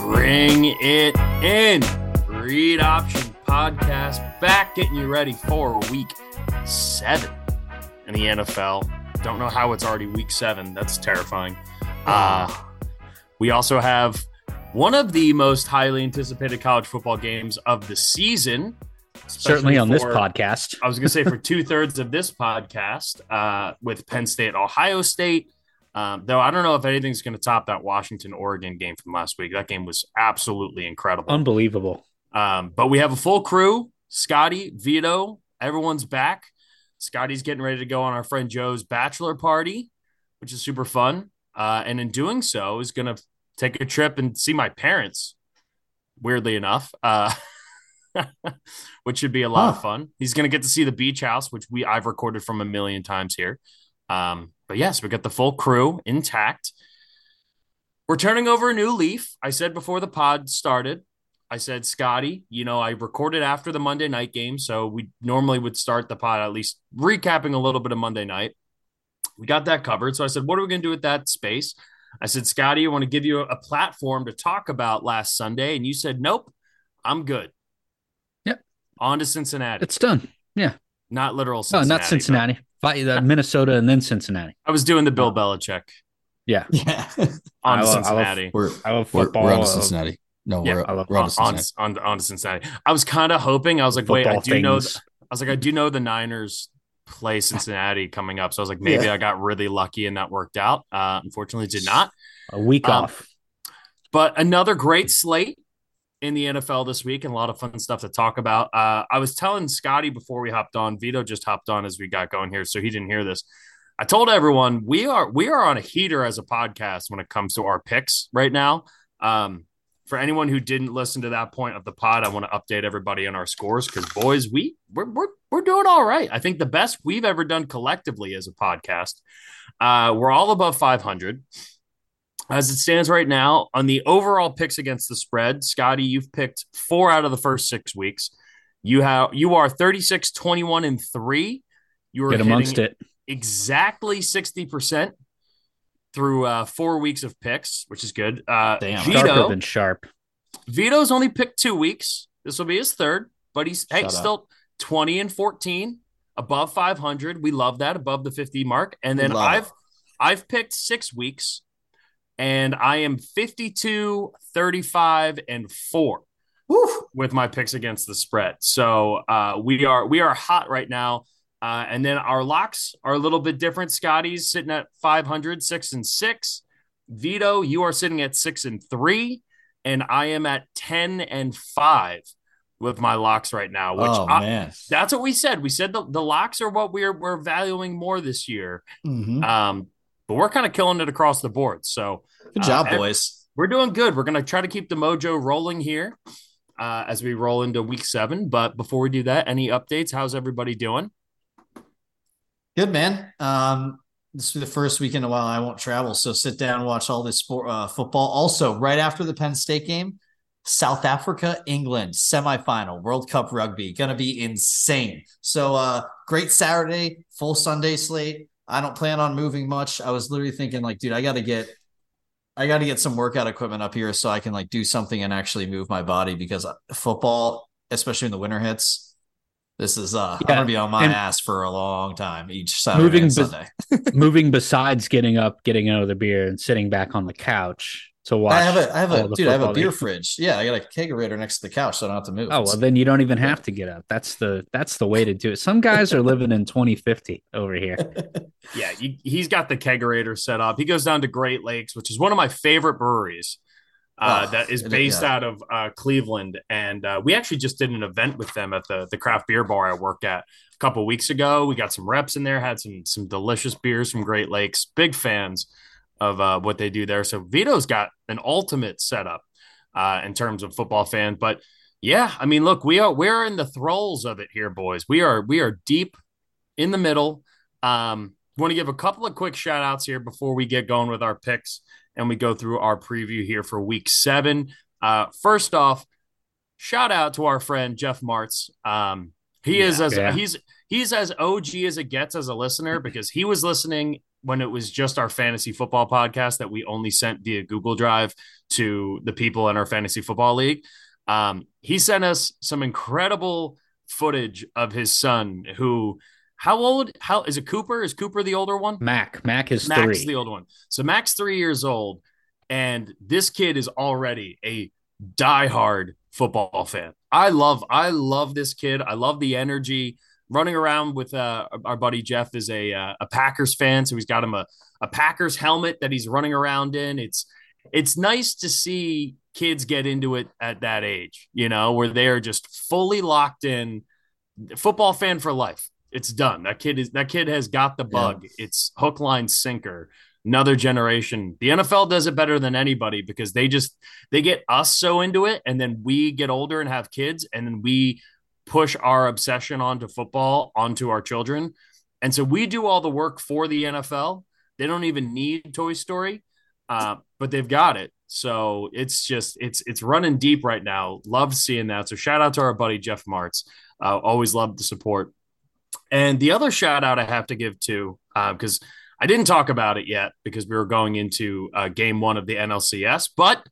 Bring it in. Read Option Podcast back, getting you ready for week seven in the NFL. Don't know how it's already week seven. That's terrifying. Uh, we also have one of the most highly anticipated college football games of the season. Certainly on this podcast. I was going to say for two thirds of this podcast uh, with Penn State, Ohio State. Um, though I don't know if anything's going to top that Washington Oregon game from last week. That game was absolutely incredible. Unbelievable. Um, but we have a full crew Scotty, Vito, everyone's back. Scotty's getting ready to go on our friend Joe's bachelor party, which is super fun. Uh, and in doing so, is going to take a trip and see my parents, weirdly enough, uh, which should be a lot of fun. He's going to get to see the beach house, which we I've recorded from a million times here. Um, but yes, we got the full crew intact. We're turning over a new leaf. I said before the pod started, I said, Scotty, you know, I recorded after the Monday night game. So we normally would start the pod at least recapping a little bit of Monday night. We got that covered. So I said, what are we going to do with that space? I said, Scotty, I want to give you a, a platform to talk about last Sunday. And you said, nope, I'm good. Yep. On to Cincinnati. It's done. Yeah. not literal Cincinnati. not Cincinnati. Fight uh, Minnesota and then Cincinnati. I was doing the Bill Belichick Yeah. Yeah, on I to love- I love- Cincinnati. we're I love we're, we're on to Cincinnati. No, Yeah, we're, I love- we're on to on, Cincinnati. on, on to Cincinnati. I was kind of hoping. I was like, wait, I football do know. things. I was like, I do know the Niners play Cincinnati coming up. So I was like, maybe Yeah. I got really lucky and that worked out. Uh, unfortunately, did not. A week Um, off. But another great slate in the NFL this week and a lot of fun stuff to talk about. Uh, I was telling Scotty before we hopped on. Vito just hopped on as we got going here, so he didn't hear this. I told everyone we are we are on a heater as a podcast when it comes to our picks right now. Um, for anyone who didn't listen to that point of the pod, I want to update everybody on our scores because boys, we we're, we're we're doing all right. I think the best we've ever done collectively as a podcast. Uh, we're all above 500 as it stands right now on the overall picks against the spread. Scotty, you've picked four out of the first six weeks. You have you are 36, 21, and three. You are Get amongst it. exactly 60% through uh, four weeks of picks, which is good. Uh, Damn. Sharper Vito, than sharp. Vito's only picked two weeks. This will be his third, but he's hey, up. still 20 and 14, above 500. We love that, above the 50 mark. And then Love. I've I've picked six weeks, and I am 52, 35, and four Woo. with my picks against the spread. So uh, we are we are hot right now. Uh, and then our locks are a little bit different. Scotty's sitting at 500, six and six. Vito, you are sitting at six and three, and I am at 10 and five with my locks right now. Which oh I- man, that's what we said. We said the, the locks are what we're we're valuing more this year. Mhm. Um, but we're kind of killing it across the board. So good uh, job, ev- boys. we're doing good. We're going to try to keep the mojo rolling here uh, as we roll into week seven. But before we do that, any updates? How's everybody doing? Good man. Um, this be the first week in a while I won't travel, so sit down watch all this sport uh, football. Also, right after the Penn State game, South Africa, England semifinal, World Cup rugby, gonna be insane. So, uh, great Saturday, full Sunday slate. I don't plan on moving much. I was literally thinking, like, dude, I got to get, I got to get some workout equipment up here so I can like do something and actually move my body because uh, football, especially when the winter hits. This is uh, I'm gonna be on my and- ass for a long time each Saturday Moving and bes- Sunday. Moving besides getting up, getting another beer, and sitting back on the couch to watch. I have a I have a dude, I have a beer games. fridge. Yeah, I got a kegerator next to the couch, so I don't have to move. Oh well, then you don't even have to get up. That's the that's the way to do it. Some guys are living in 2050 over here. Yeah, he, he's got the kegerator set up. He goes down to Great Lakes, which is one of my favorite breweries. Uh, Oh, that is based yeah. out of uh, Cleveland, and uh, we actually just did an event with them at the the craft beer bar I work at a couple weeks ago. We got some reps in there, had some some delicious beers from Great Lakes. Big fans of uh, what they do there. So Vito's got an ultimate setup uh, in terms of football fan. But yeah, I mean, look, we are we're in the throes of it here, boys. We are we are deep in the middle. Um, want to give a couple of quick shout outs here before we get going with our picks and we go through our preview here for week seven. Uh, first off, shout out to our friend Jeff Martz. Um, he yeah, is as yeah. he's he's as OG as it gets as a listener because he was listening when it was just our fantasy football podcast that we only sent via Google Drive to the people in our fantasy football league. Um, he sent us some incredible footage of his son who how old how is it cooper? Is cooper the older one? Mac. Mac is Mac's three. the older one. So mac's three years old and this kid is already a diehard football fan. I love i love this kid. I love the energy. Running around with uh, our buddy jeff is a uh, a packers fan so he's got him a, a packers helmet that he's running around in. It's it's nice to see kids get into it at that age, you know, where they are just fully locked in. Football fan for life. It's done. That kid is that kid has got the bug. Yeah. It's hook, line, sinker. Another generation. The NFL does it better than anybody because they just they get us so into it, and then we get older and have kids, and then we push our obsession onto football onto our children. And so we do all the work for the NFL. They don't even need Toy Story, uh, but they've got it. So it's just it's it's running deep right now. Love seeing that. So shout out to our buddy Jeff Martz. Uh, always love the support. And the other shout out I have to give to because uh, I didn't talk about it yet because we were going into uh, game one of the NLCS, but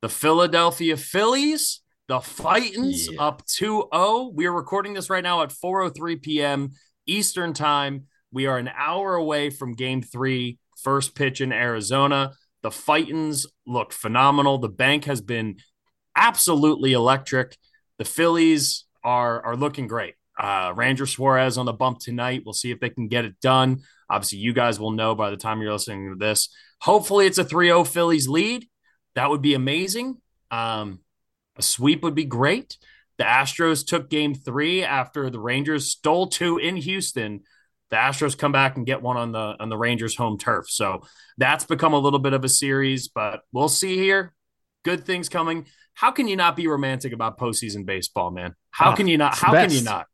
the Philadelphia Phillies, the Fightins yeah. up 2-0. We are recording this right now at 4:03 p.m. Eastern time. We are an hour away from game three, first pitch in Arizona. The Fightins look phenomenal. The bank has been absolutely electric. The Phillies are are looking great. Uh, Ranger Suarez on the bump tonight. We'll see if they can get it done. Obviously, you guys will know by the time you're listening to this. Hopefully, it's a 3 0 Phillies lead. That would be amazing. Um, a sweep would be great. The Astros took game three after the Rangers stole two in Houston the Astros come back and get one on the on the Rangers home turf. So that's become a little bit of a series, but we'll see here. Good things coming. How can you not be romantic about postseason baseball, man? How oh, can you not? How can you not?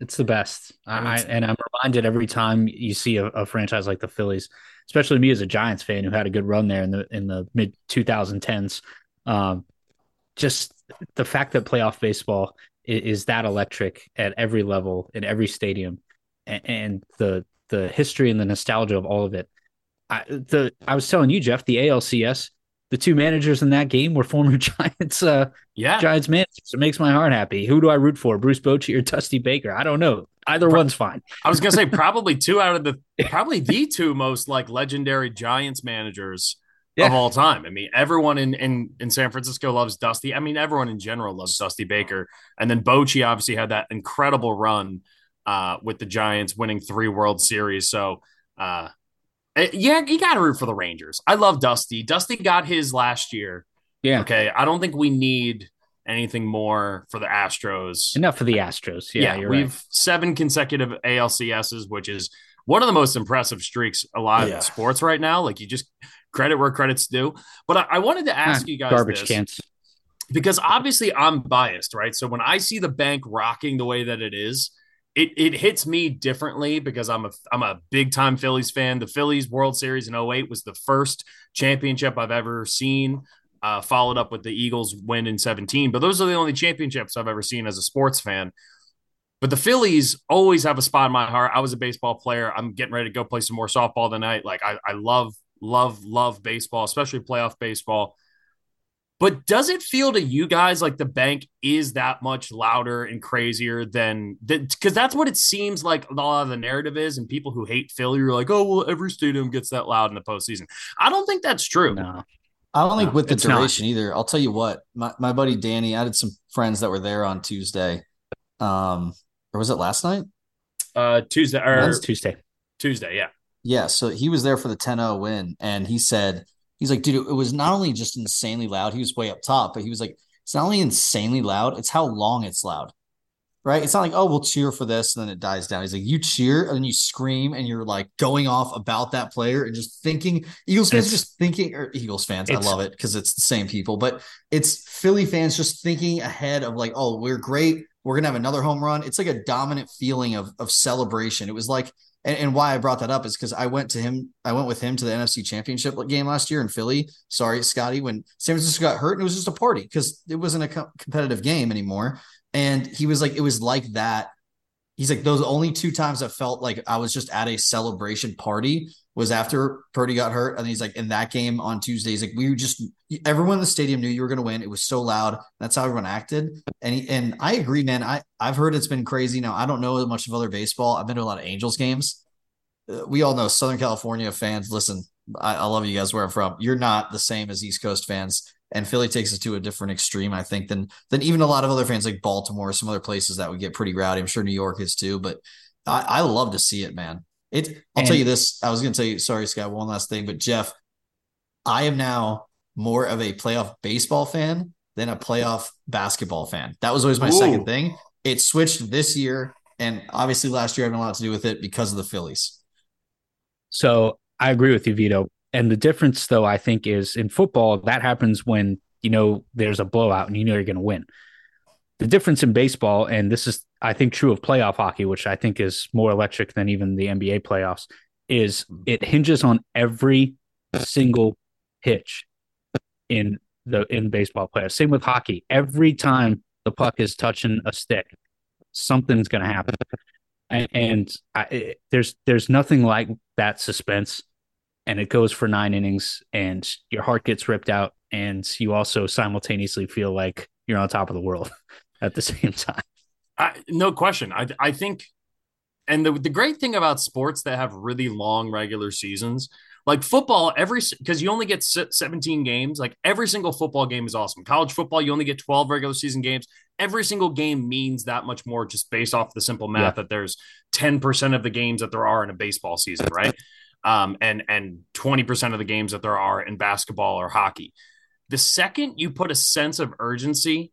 It's the best. I, and I'm reminded every time you see a, a, franchise like the Phillies, especially me as a Giants fan who had a good run there in the in the mid 2010s. Um, just the fact that playoff baseball is, is that electric at every level in every stadium and the the history and the nostalgia of all of it. I, the I was telling you, Jeff, the ALCS, the two managers in that game were former Giants. Uh, yeah, Giants managers. It makes my heart happy. Who do I root for, Bruce Bochy or Dusty Baker? I don't know. Either Pro- one's fine. I was gonna say probably two out of the probably the two most like legendary Giants managers. Yeah. of all time. I mean, everyone in, in in San Francisco loves Dusty. I mean, everyone in general loves Dusty Baker. And then Bochy obviously had that incredible run uh, with the Giants winning three World Series. So, uh, yeah, you got to root for the Rangers. I love Dusty. Dusty got his last year. Yeah. Okay. I don't think we need anything more for the Astros. Enough for the Astros. Yeah. yeah we've right. seven consecutive ALCSs, which is one of the most impressive streaks alive yeah. in sports right now. Like you just credit where credit's due. But I, I wanted to ask ah, you guys garbage this, cans. Because obviously I'm biased, right? So when I see the bank rocking the way that it is, it it hits me differently because I'm a I'm a big time Phillies fan. The Phillies World Series in 08 was the first championship I've ever seen. Uh, followed up with the Eagles win in 17, but those are the only championships I've ever seen as a sports fan. But the Phillies always have a spot in my heart. I was a baseball player. I'm getting ready to go play some more softball tonight. Like I, I love, love, love baseball, especially playoff baseball. But does it feel to you guys like the bank is that much louder and crazier than that? Because that's what it seems like a lot of the narrative is. And people who hate Philly are like, oh, well, every stadium gets that loud in the postseason. I don't think that's true. No. I don't think with the duration not. either. I'll tell you what, my, my buddy Danny, I had some friends that were there on Tuesday. Um, or was it last night? Uh, Tuesday or Tuesday. Tuesday, yeah. Yeah. So he was there for the 10 0 win. And he said, he's like, dude, it was not only just insanely loud, he was way up top, but he was like, it's not only insanely loud, it's how long it's loud. Right. It's not like, oh, we'll cheer for this and then it dies down. He's like, you cheer and then you scream and you're like going off about that player and just thinking Eagles fans just thinking or Eagles fans. I love it because it's the same people, but it's Philly fans just thinking ahead of like, oh, we're great. we're gonna have another home run. It's like a dominant feeling of of celebration. It was like, and, and why I brought that up is because I went to him, I went with him to the NFC Championship game last year in Philly. Sorry, Scotty, when San Francisco got hurt, and it was just a party because it wasn't a co- competitive game anymore. And he was like, it was like that. He's like, those only two times I felt like I was just at a celebration party was after Purdy got hurt. And he's like, in that game on Tuesday, he's like, we just, everyone in the stadium knew you were going to win. It was so loud. That's how everyone acted. And he, and I agree, man. I, I've heard it's been crazy. Now, I don't know much of other baseball. I've been to a lot of Angels games. Uh, we all know Southern California fans. Listen, I, I love you guys where I'm from. You're not the same as East Coast fans. And Philly takes it to a different extreme, I think, than than even a lot of other fans like Baltimore, some other places that would get pretty rowdy. I'm sure New York is too, but I, I love to see it, man. It. I'll and, tell you this. I was going to tell you. Sorry, Scott. One last thing, but Jeff, I am now more of a playoff baseball fan than a playoff basketball fan. That was always my Ooh. second thing. It switched this year, and obviously last year I had a lot to do with it because of the Phillies. So I agree with you, Vito. And the difference, though, I think, is in football that happens when you know there's a blowout and you know you're going to win. The difference in baseball, and this is, I think, true of playoff hockey, which I think is more electric than even the NBA playoffs, is mm-hmm. it hinges on every single pitch in the in baseball players. Same with hockey. Every time the puck is touching a stick, something's going to happen. And, and I, it, there's there's nothing like that suspense. And it goes for nine innings, and your heart gets ripped out, and you also simultaneously feel like you're on top of the world. at the same time. I, no question. I I think, and the the great thing about sports that have really long regular seasons, like football, every because you only get 17 games. Like every single football game is awesome. College football, you only get 12 regular season games. Every single game means that much more just based off the simple math yeah. that there's 10% of the games that there are in a baseball season, right? Um, and and 20% of the games that there are in basketball or hockey. The second you put a sense of urgency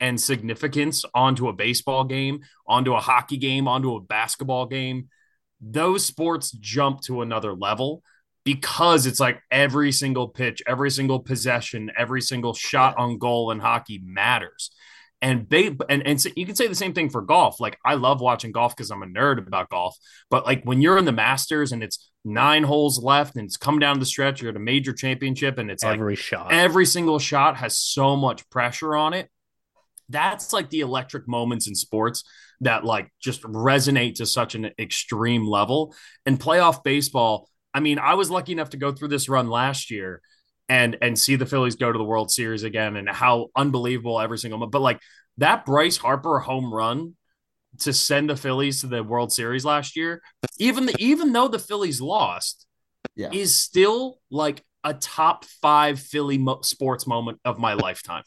and significance onto a baseball game, onto a hockey game, onto a basketball game, those sports jump to another level because it's like every single pitch, every single possession, every single shot on goal in hockey matters. And they and and so you can say the same thing for golf. Like I love watching golf because I'm a nerd about golf. But like when you're in the Masters and it's nine holes left and it's come down the stretch, you're at a major championship and it's every like shot, every single shot has so much pressure on it that's like the electric moments in sports that like just resonate to such an extreme level. And playoff baseball, I mean, I was lucky enough to go through this run last year and and see the Phillies go to the World Series again and how unbelievable every single but like that Bryce Harper home run to send the Phillies to the World Series last year, even the, even though the Phillies lost, yeah. is still like a top five Philly mo- sports moment of my lifetime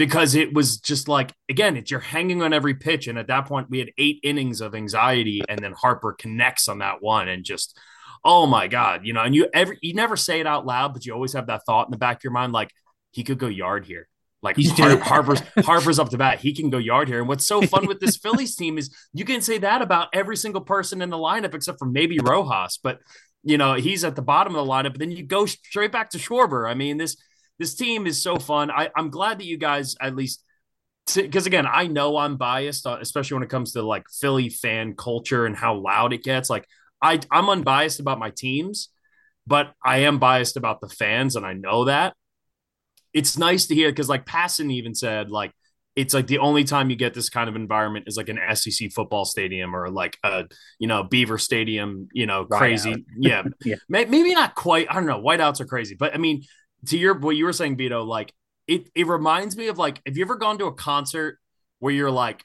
because it was just like again it's you're hanging on every pitch and at that point we had eight innings of anxiety and then harper connects on that one and just oh my god you know and you ever you never say it out loud but you always have that thought in the back of your mind like he could go yard here like Har- Harper's Harper's up to bat. He can go yard here. And what's so fun with this Phillies team is you can say that about every single person in the lineup except for maybe Rojas. But you know, he's at the bottom of the lineup. But then you go straight back to Schwarber. I mean, this this team is so fun. I, I'm glad that you guys at least because again, I know I'm biased, uh, especially when it comes to like Philly fan culture and how loud it gets. Like I, I'm unbiased about my teams, but I am biased about the fans, and I know that. It's nice to hear because like Passan even said like it's like the only time you get this kind of environment is like an SEC football stadium or like a you know Beaver Stadium, you know, crazy. yeah. yeah. Maybe not quite. I don't know. Whiteouts are crazy, but I mean, to your what you were saying, Vito, like it it reminds me of like have you ever gone to a concert where you're like,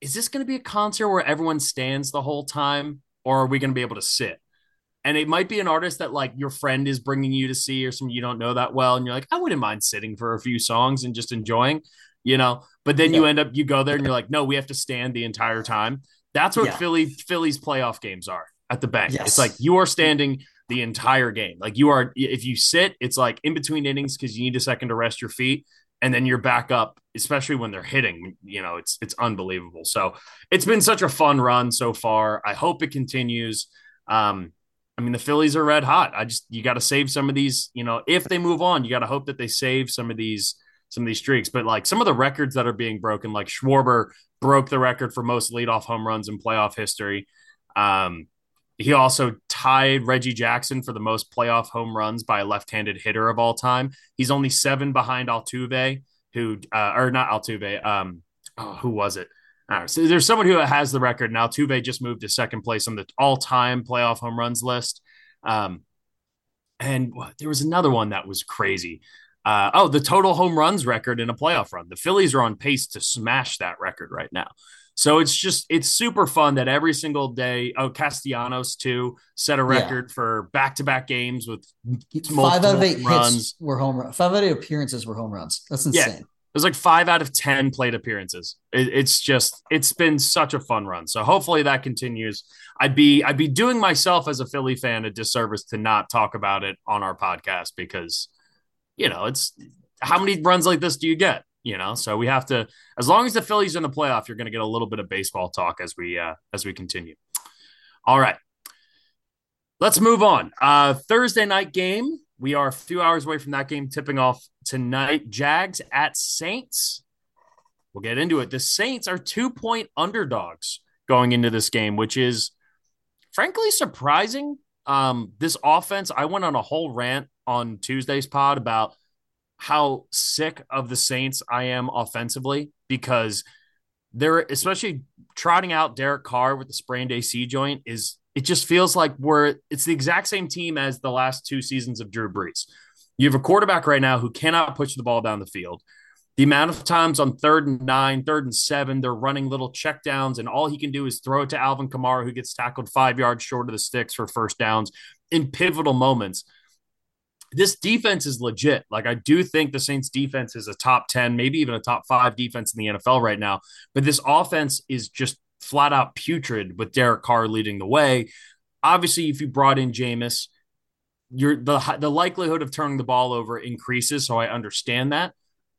is this going to be a concert where everyone stands the whole time, or are we going to be able to sit? And it might be an artist that like your friend is bringing you to see, or some you don't know that well, and you're like, I wouldn't mind sitting for a few songs and just enjoying, you know. But then yeah. you end up you go there and you're like, no, we have to stand the entire time. That's what yeah. Philly Philly's playoff games are at the bank. Yes. It's like you are standing the entire game. Like you are, if you sit, it's like in between innings because you need a second to rest your feet, and then you're back up. Especially when they're hitting, you know, it's it's unbelievable. So it's been such a fun run so far. I hope it continues. Um, I mean, the Phillies are red hot. I just you got to save some of these. You know, if they move on, you got to hope that they save some of these some of these streaks. But like some of the records that are being broken, like Schwarber broke the record for most leadoff home runs in playoff history. Um, he also tied Reggie Jackson for the most playoff home runs by a left-handed hitter of all time. He's only seven behind Altuve, who uh, or not Altuve. Um, oh, who was it? so there's someone who has the record now. Altuve just moved to second place on the all-time playoff home runs list. Um, and there was another one that was crazy. Uh, oh, the total home runs record in a playoff run. The Phillies are on pace to smash that record right now. So it's just it's super fun that every single day. Oh, Castellanos too set a record yeah. for back to back games with five out of eight runs. hits were home runs. Five out of eight appearances were home runs. That's insane. Yeah. It was like five out of ten plate appearances. It, it's just it's been such a fun run. So hopefully that continues. I'd be I'd be doing myself as a Philly fan a disservice to not talk about it on our podcast because you know it's how many runs like this do you get? You know? So we have to as long as the phillies in the playoff you're going to get a little bit of baseball talk as we uh as we continue. All right. Let's move on. Uh thursday night game. We are a few hours away from that game tipping off tonight. Jags at saints. We'll get into it. The saints are two point underdogs going into this game which is frankly surprising. Um this offense i went on a whole rant on tuesday's pod about how sick of the Saints I am offensively because they're especially trotting out Derek Carr with the sprained AC joint is it just feels like we're it's the exact same team as the last two seasons of Drew Brees. You have a quarterback right now who cannot push the ball down the field. The amount of times on third and nine, third and seven, they're running little checkdowns, and all he can do is throw it to Alvin Kamara, who gets tackled five yards short of the sticks for first downs in pivotal moments this defense is legit. Like I do think the Saints defense is a top 10, maybe even a top 5 defense in the NFL right now, but this offense is just flat out putrid with Derek Carr leading the way. Obviously, if you brought in Jameis, you're the the likelihood of turning the ball over increases, so I understand that.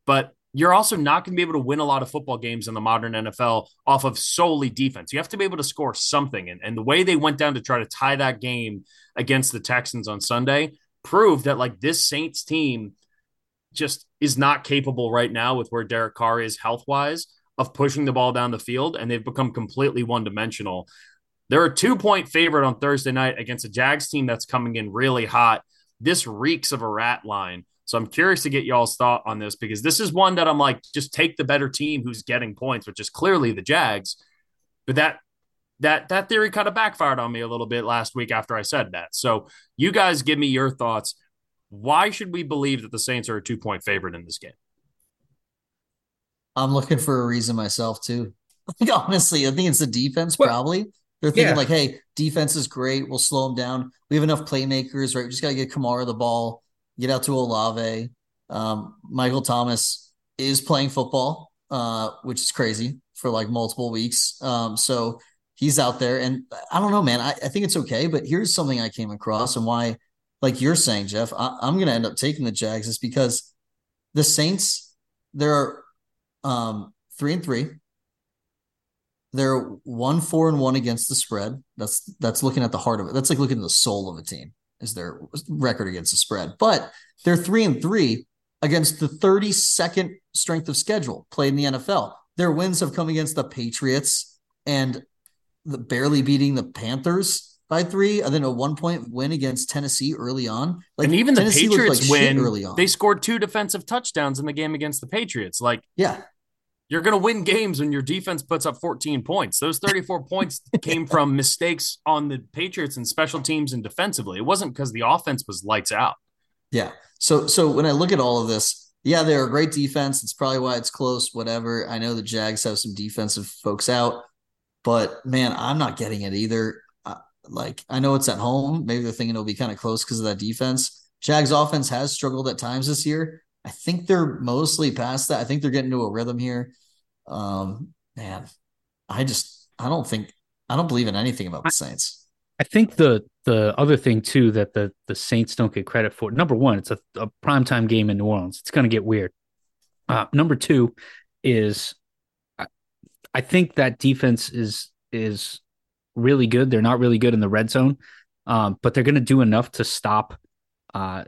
But you're also not going to be able to win a lot of football games in the modern NFL off of solely defense. You have to be able to score something. And, and the way they went down to try to tie that game against the Texans on Sunday, prove that like this Saints team just is not capable right now with where Derek Carr is health wise of pushing the ball down the field, and they've become completely one dimensional. They're a two point favorite on Thursday night against a Jags team that's coming in really hot. This reeks of a rat line. So I'm curious to get y'all's thought on this because this is one that I'm like, just take the better team who's getting points, which is clearly the Jags. But that that that theory kind of backfired on me a little bit last week after I said that. So you guys give me your thoughts. Why should we believe that the Saints are a two point favorite in this game? I'm looking for a reason myself too. Like honestly, I think it's the defense. Well, probably they're thinking yeah. like, "Hey, defense is great. We'll slow them down. We have enough playmakers, right? We just got to get Kamara the ball, get out to Olave. Um, Michael Thomas is playing football, uh, which is crazy for like multiple weeks. Um, so he's out there. And I don't know, man. I, I think it's okay. But here's something I came across and why, like you're saying, Jeff, I, am going to end up taking the Jags is because the Saints, they're um, three and three. They're one, four, and one against the spread. That's that's looking at the heart of it. That's like looking at the soul of a team is their record against the spread. But they're three and three against the 32nd strength of schedule played in the NFL. Their wins have come against the Patriots and the barely beating the Panthers by three, and then a one point win against Tennessee early on. Like and even Tennessee the Patriots like win early on. They scored two defensive touchdowns in the game against the Patriots. Like, yeah, you're going to win games when your defense puts up 14 points. Those 34 points came from mistakes on the Patriots and special teams and defensively. It wasn't because the offense was lights out. Yeah. So so when I look at all of this, yeah, they're a great defense. It's probably why it's close. Whatever. I know the Jags have some defensive folks out. But man, I'm not getting it either. Uh, like I know it's at home. Maybe they're thinking it'll be kind of close because of that defense. Jags offense has struggled at times this year. I think they're mostly past that. I think they're getting to a rhythm here. Um, man, I just I don't think I don't believe in anything about the Saints. I think the the other thing too that the the Saints don't get credit for. Number one, it's a, a primetime game in New Orleans. It's going to get weird. Uh, number two is I think that defense is is really good. They're not really good in the red zone, um, but they're going to do enough to stop uh,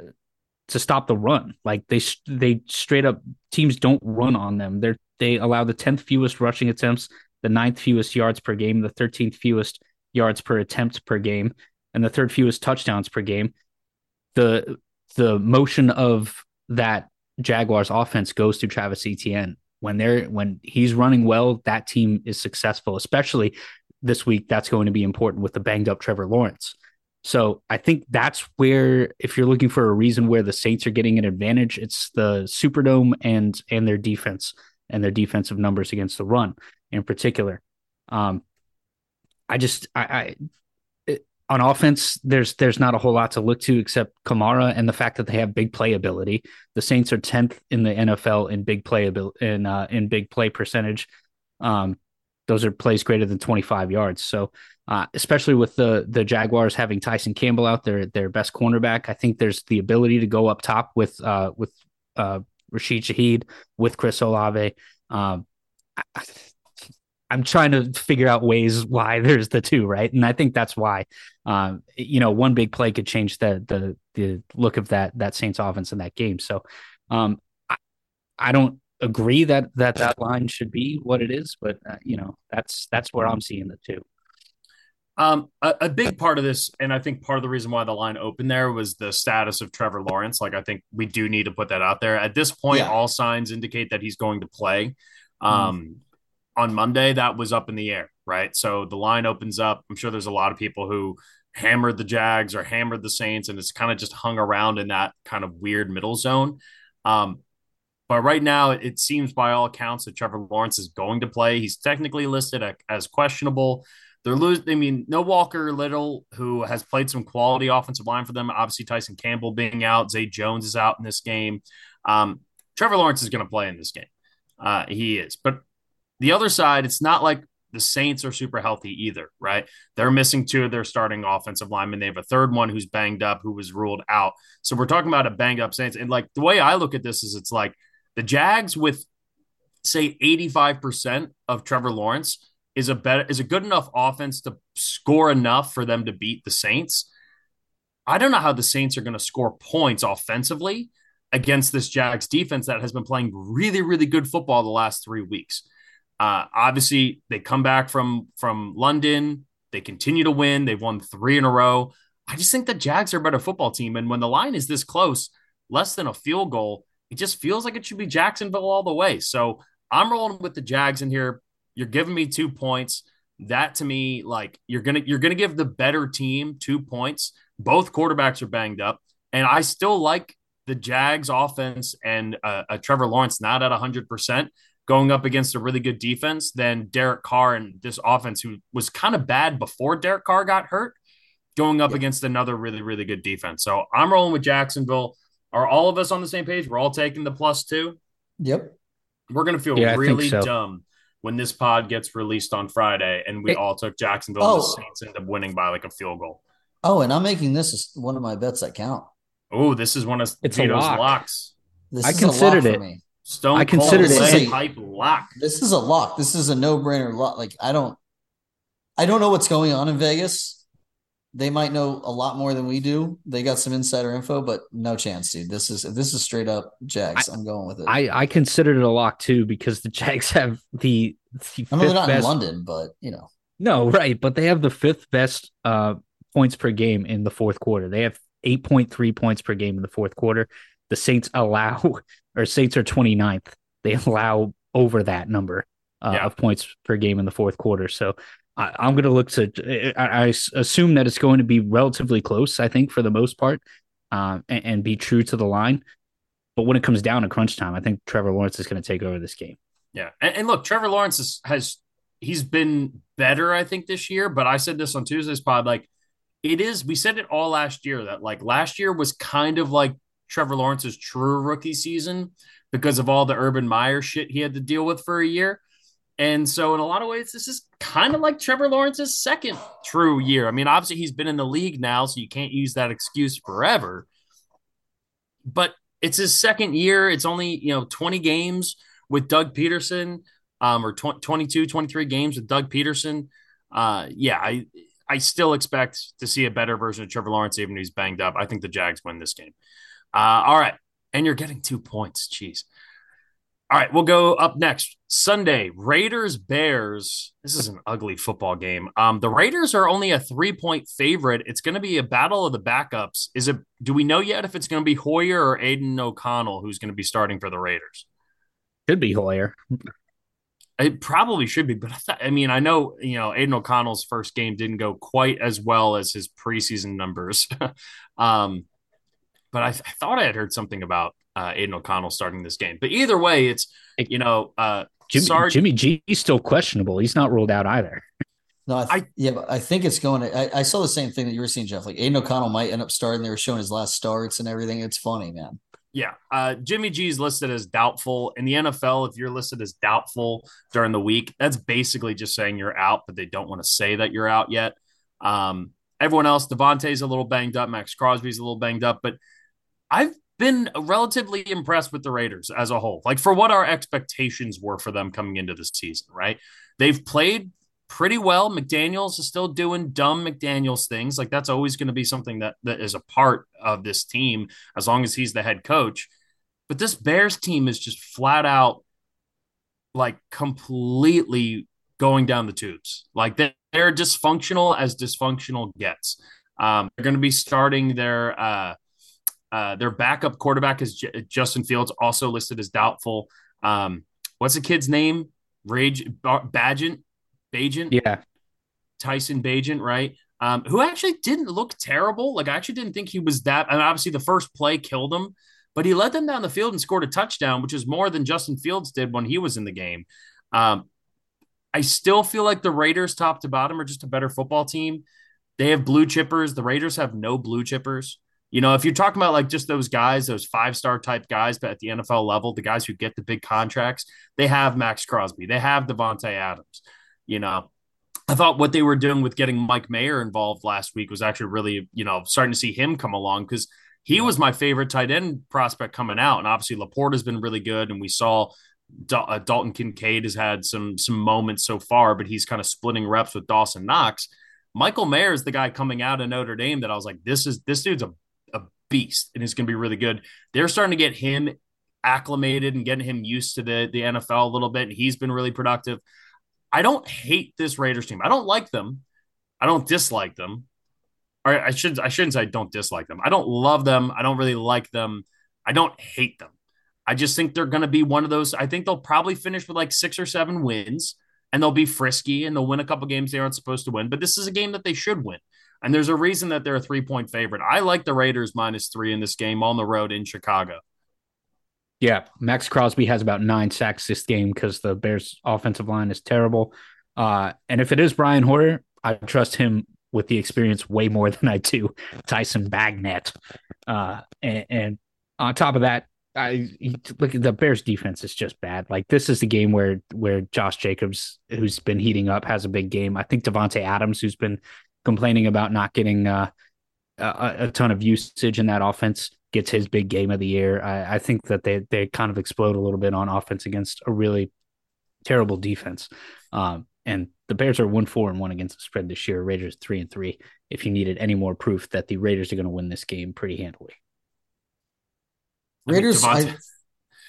to stop the run. Like they they straight up teams don't run on them. They they allow the tenth fewest rushing attempts, the ninth fewest yards per game, the thirteenth fewest yards per attempt per game, and the third fewest touchdowns per game. The the motion of that Jaguars offense goes to Travis Etienne. When they're when he's running well, that team is successful, especially this week. That's going to be important with the banged up Trevor Lawrence. So I think that's where, if you're looking for a reason where the Saints are getting an advantage, it's the Superdome and and their defense and their defensive numbers against the run in particular. Um, I just I, I on offense, there's there's not a whole lot to look to except Kamara and the fact that they have big playability. The Saints are tenth in the NFL in big playability in uh, in big play percentage. Um, those are plays greater than 25 yards. So uh, especially with the the Jaguars having Tyson Campbell out there, their best cornerback. I think there's the ability to go up top with uh, with uh, Rashid Shaheed, with Chris Olave. Um, I, am trying to figure out ways why there's the two, right? And I think that's why, um, you know, one big play could change the the the look of that that Saints offense in that game. So, um, I, I don't agree that that that line should be what it is, but uh, you know, that's that's where I'm seeing the two. Um, a, a, big part of this, and I think part of the reason why the line opened there was the status of Trevor Lawrence. Like, I think we do need to put that out there. At this point, yeah. all signs indicate that he's going to play. Mm-hmm. Um, mm. On Monday, that was up in the air, right? So the line opens up. I'm sure there's a lot of people who hammered the Jags or hammered the Saints, and it's kind of just hung around in that kind of weird middle zone. Um, but right now, it seems by all accounts that Trevor Lawrence is going to play. He's technically listed as questionable. They're losing. I mean, no Walker Little, who has played some quality offensive line for them. Obviously, Tyson Campbell being out, Zay Jones is out in this game. Um, Trevor Lawrence is going to play in this game. Uh, he is. But the other side, it's not like the Saints are super healthy either, right? They're missing two of their starting offensive linemen. They have a third one who's banged up, who was ruled out. So we're talking about a banged up Saints. And like the way I look at this is it's like the Jags with say 85% of Trevor Lawrence is a better is a good enough offense to score enough for them to beat the Saints. I don't know how the Saints are going to score points offensively against this Jags defense that has been playing really, really good football the last three weeks. Uh, obviously, they come back from from London. They continue to win. They've won three in a row. I just think the Jags are a better football team. And when the line is this close, less than a field goal, it just feels like it should be Jacksonville all the way. So I'm rolling with the Jags in here. You're giving me two points. That to me, like you're gonna you're gonna give the better team two points. Both quarterbacks are banged up, and I still like the Jags offense and uh, a Trevor Lawrence not at hundred percent going up against a really good defense than Derek Carr and this offense who was kind of bad before Derek Carr got hurt, going up yeah. against another really really good defense. So I'm rolling with Jacksonville. Are all of us on the same page? We're all taking the plus two. Yep. We're gonna feel yeah, really so. dumb when this pod gets released on Friday and we all took Jacksonville oh. and the oh. Saints end up winning by like a field goal. Oh, and I'm making this one of my bets that count. Oh, this is one of it's Vito's lock. locks. This I considered it. Me. Stone I considered it a pipe lock. This is a lock. This is a no-brainer lock. Like I don't I don't know what's going on in Vegas they might know a lot more than we do. They got some insider info, but no chance, dude. This is this is straight up Jags. I, am going with it. I I considered it a lock too because the Jags have the, the I mean they're not best, in London, but you know. No, right, but they have the fifth best uh points per game in the fourth quarter. They have 8.3 points per game in the fourth quarter. The Saints allow or Saints are 29th. They allow over that number uh, yeah. of points per game in the fourth quarter. So I, am going to look to. I, I, assume that it's going to be relatively close. I think for the most part, um, and, and, be true to the line. But when it comes down to crunch time, I think Trevor Lawrence is going to take over this game. Yeah, and, and look, Trevor Lawrence is, has he's been better, I think, this year. But I said this on Tuesday's pod, like it is. We said it all last year that like last year was kind of like Trevor Lawrence's true rookie season because of all the Urban Meyer shit he had to deal with for a year. And so, in a lot of ways, this is kind of like Trevor Lawrence's second true year. I mean, obviously, he's been in the league now, so you can't use that excuse forever. But it's his second year. It's only, you know, 20 games with Doug Pederson um, or 20, 22, 23 games with Doug Pederson. Uh, yeah, I, I still expect to see a better version of Trevor Lawrence, even if he's banged up. I think the Jags win this game. Uh, all right. And you're getting two points. Jeez. All right, we'll go up next. Sunday, Raiders Bears. This is an ugly football game. Um, the Raiders are only a three point favorite. It's going to be a battle of the backups. Is it? Do we know yet if it's going to be Hoyer or Aidan O'Connell who's going to be starting for the Raiders? Could be Hoyer. It probably should be, but I, thought, I mean, I know you know Aidan O'Connell's first game didn't go quite as well as his preseason numbers, um, but I, I, thought I had heard something about uh, Aidan O'Connell starting this game. But either way, it's you know uh, Jimmy, Sarge, Jimmy G is still questionable. He's not ruled out either. No, I, th- I yeah, but I think it's going. To, I, I saw the same thing that you were seeing, Jeff. Like Aidan O'Connell might end up starting. They were showing his last starts and everything. It's funny, man. Yeah, uh, Jimmy G is listed as doubtful in the NFL. If you're listed as doubtful during the week, that's basically just saying you're out, but they don't want to say that you're out yet. Um, everyone else, Davante's a little banged up, Maxx Crosby's a little banged up, but I've been relatively impressed with the Raiders as a whole. Like for what our expectations were for them coming into this season, right? They've played pretty well. McDaniels is still doing dumb McDaniels things. Like that's always going to be something that that is a part of this team as long as he's the head coach. But this Bears team is just flat out like completely going down the tubes. Like they're, they're dysfunctional as dysfunctional gets. Um, they're going to be starting their uh, uh, their backup quarterback is J- Justin Fields, also listed as doubtful. Um, what's the kid's name? Rage Bagent Bagent. Yeah. Tyson Bagent, right? Um, who actually didn't look terrible. Like I actually didn't think he was that. And obviously, the first play killed him, but he led them down the field and scored a touchdown, which is more than Justin Fields did when he was in the game. Um, I still feel like the Raiders, top to bottom, are just a better football team. They have blue chippers. The Raiders have no blue chippers. You know, if you're talking about like just those guys, those five star type guys, but at the NFL level, the guys who get the big contracts, they have Maxx Crosby, they have Davante Adams. You know, I thought what they were doing with getting Mike Mayer involved last week was actually really, you know, starting to see him come along because he was my favorite tight end prospect coming out, and obviously LaPorta has been really good, and we saw uh, Dalton Kincaid has had some some moments so far, but he's kind of splitting reps with Dawson Knox. Michael Mayer is the guy coming out of Notre Dame that I was like, this is this dude's a beast and he's going to be really good. They're starting to get him acclimated and getting him used to the, the NFL a little bit. And he's been really productive. I don't hate this Raiders team. I don't like them. I don't dislike them. Or I should I shouldn't say I don't dislike them. I don't love them. I don't really like them. I don't hate them. I just think they're going to be one of those. I think they'll probably finish with like six or seven wins and they'll be frisky and they'll win a couple games they aren't supposed to win. But this is a game that they should win. And there's a reason that they're a three point favorite. I like the Raiders minus three in this game on the road in Chicago. Yeah, Maxx Crosby has about nine sacks this game because the Bears' offensive line is terrible. Uh, and if it is Brian Hoyer, I trust him with the experience way more than I do Tyson Bagent. Uh, and, and, on top of that, I look at the Bears defense is just bad. Like this is the game where where Josh Jacobs, who's been heating up, has a big game. I think Davante Adams, who's been complaining about not getting uh, a, a, ton of usage in that offense gets his big game of the year. I, I, think that they they kind of explode a little bit on offense against a really terrible defense. Um, and the Bears are one four and one against the spread this year. Raiders three and three. If you needed any more proof that the Raiders are going to win this game pretty handily. Raiders, I mean, Davante, I,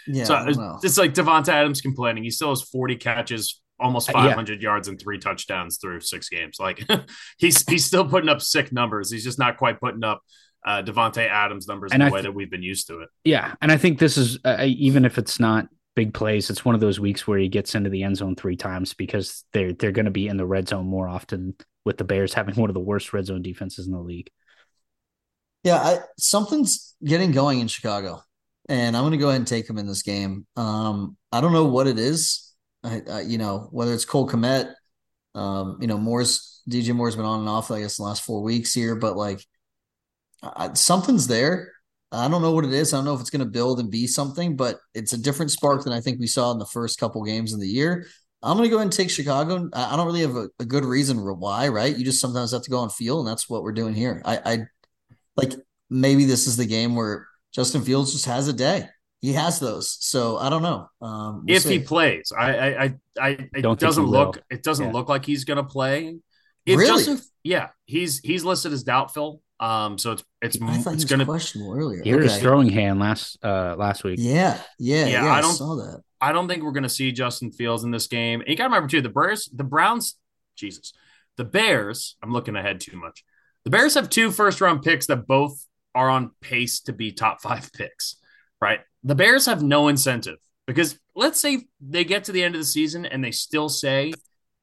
yeah, so it's like Davante Adams complaining. He still has forty catches almost 500 yeah. yards and three touchdowns through six games. Like he's he's still putting up sick numbers. He's just not quite putting up uh, Davante Adams numbers and in the way that we've been used to it. Yeah, and I think this is uh, even if it's not big plays, it's one of those weeks where he gets into the end zone three times because they're they're going to be in the red zone more often with the Bears having one of the worst red zone defenses in the league. Yeah, I, something's getting going in Chicago, and I'm going to go ahead and take him in this game. Um, I don't know what it is. I, I, you know, whether it's Cole Kmet, um, you know, Moore's DJ Moore's been on and off, I guess, the last four weeks here, but like I, something's there. I don't know what it is. I don't know if it's going to build and be something, but it's a different spark than I think we saw in the first couple games of the year. I'm going to go ahead and take Chicago. I don't really have a, a, good reason why, right? You just sometimes have to go on feel, and that's what we're doing here. I, I like maybe this is the game where Justin Fields just has a day he has those. So I don't know. Um, we'll if see. he plays, I, I, I, I it doesn't look, it doesn't yeah. look like he's going to play. If really? Justin, yeah, he's he's listed as doubtful. Um, so it's it's I thought it's he was gonna questionable earlier. He hurt his throwing hand last uh last week. Yeah, yeah, Yeah, yeah. I I, don't- saw that. I don't think we're going to see Justin Fields in this game. And you got to remember too, the Bears, the Browns, Jesus, the Bears. I'm looking ahead too much. The Bears have two first round picks that both are on pace to be top five picks. Right? The Bears have no incentive because let's say they get to the end of the season and they still say,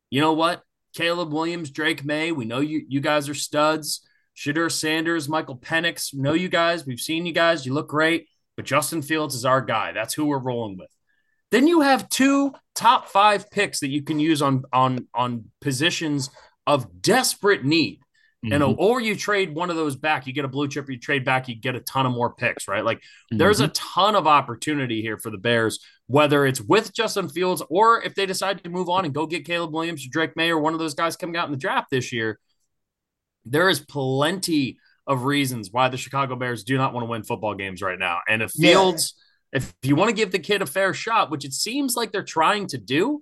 you know what, Caleb Williams, Drake Maye, we know you you guys are studs. Shedeur Sanders, Michael Penix, know you guys. We've seen you guys. You look great. But Justin Fields is our guy. That's who we're rolling with. Then you have two top five picks that you can use on on on positions of desperate need. And Mhm. or you trade one of those back, you get a blue chip, you trade back, you get a ton of more picks, right? Like there's a ton of opportunity here for the Bears, whether it's with Justin Fields or if they decide to move on and go get Caleb Williams or Drake Maye or one of those guys coming out in the draft this year. There is plenty of reasons why the Chicago Bears do not want to win football games right now. And if Yeah. Fields, if you want to give the kid a fair shot, which it seems like they're trying to do,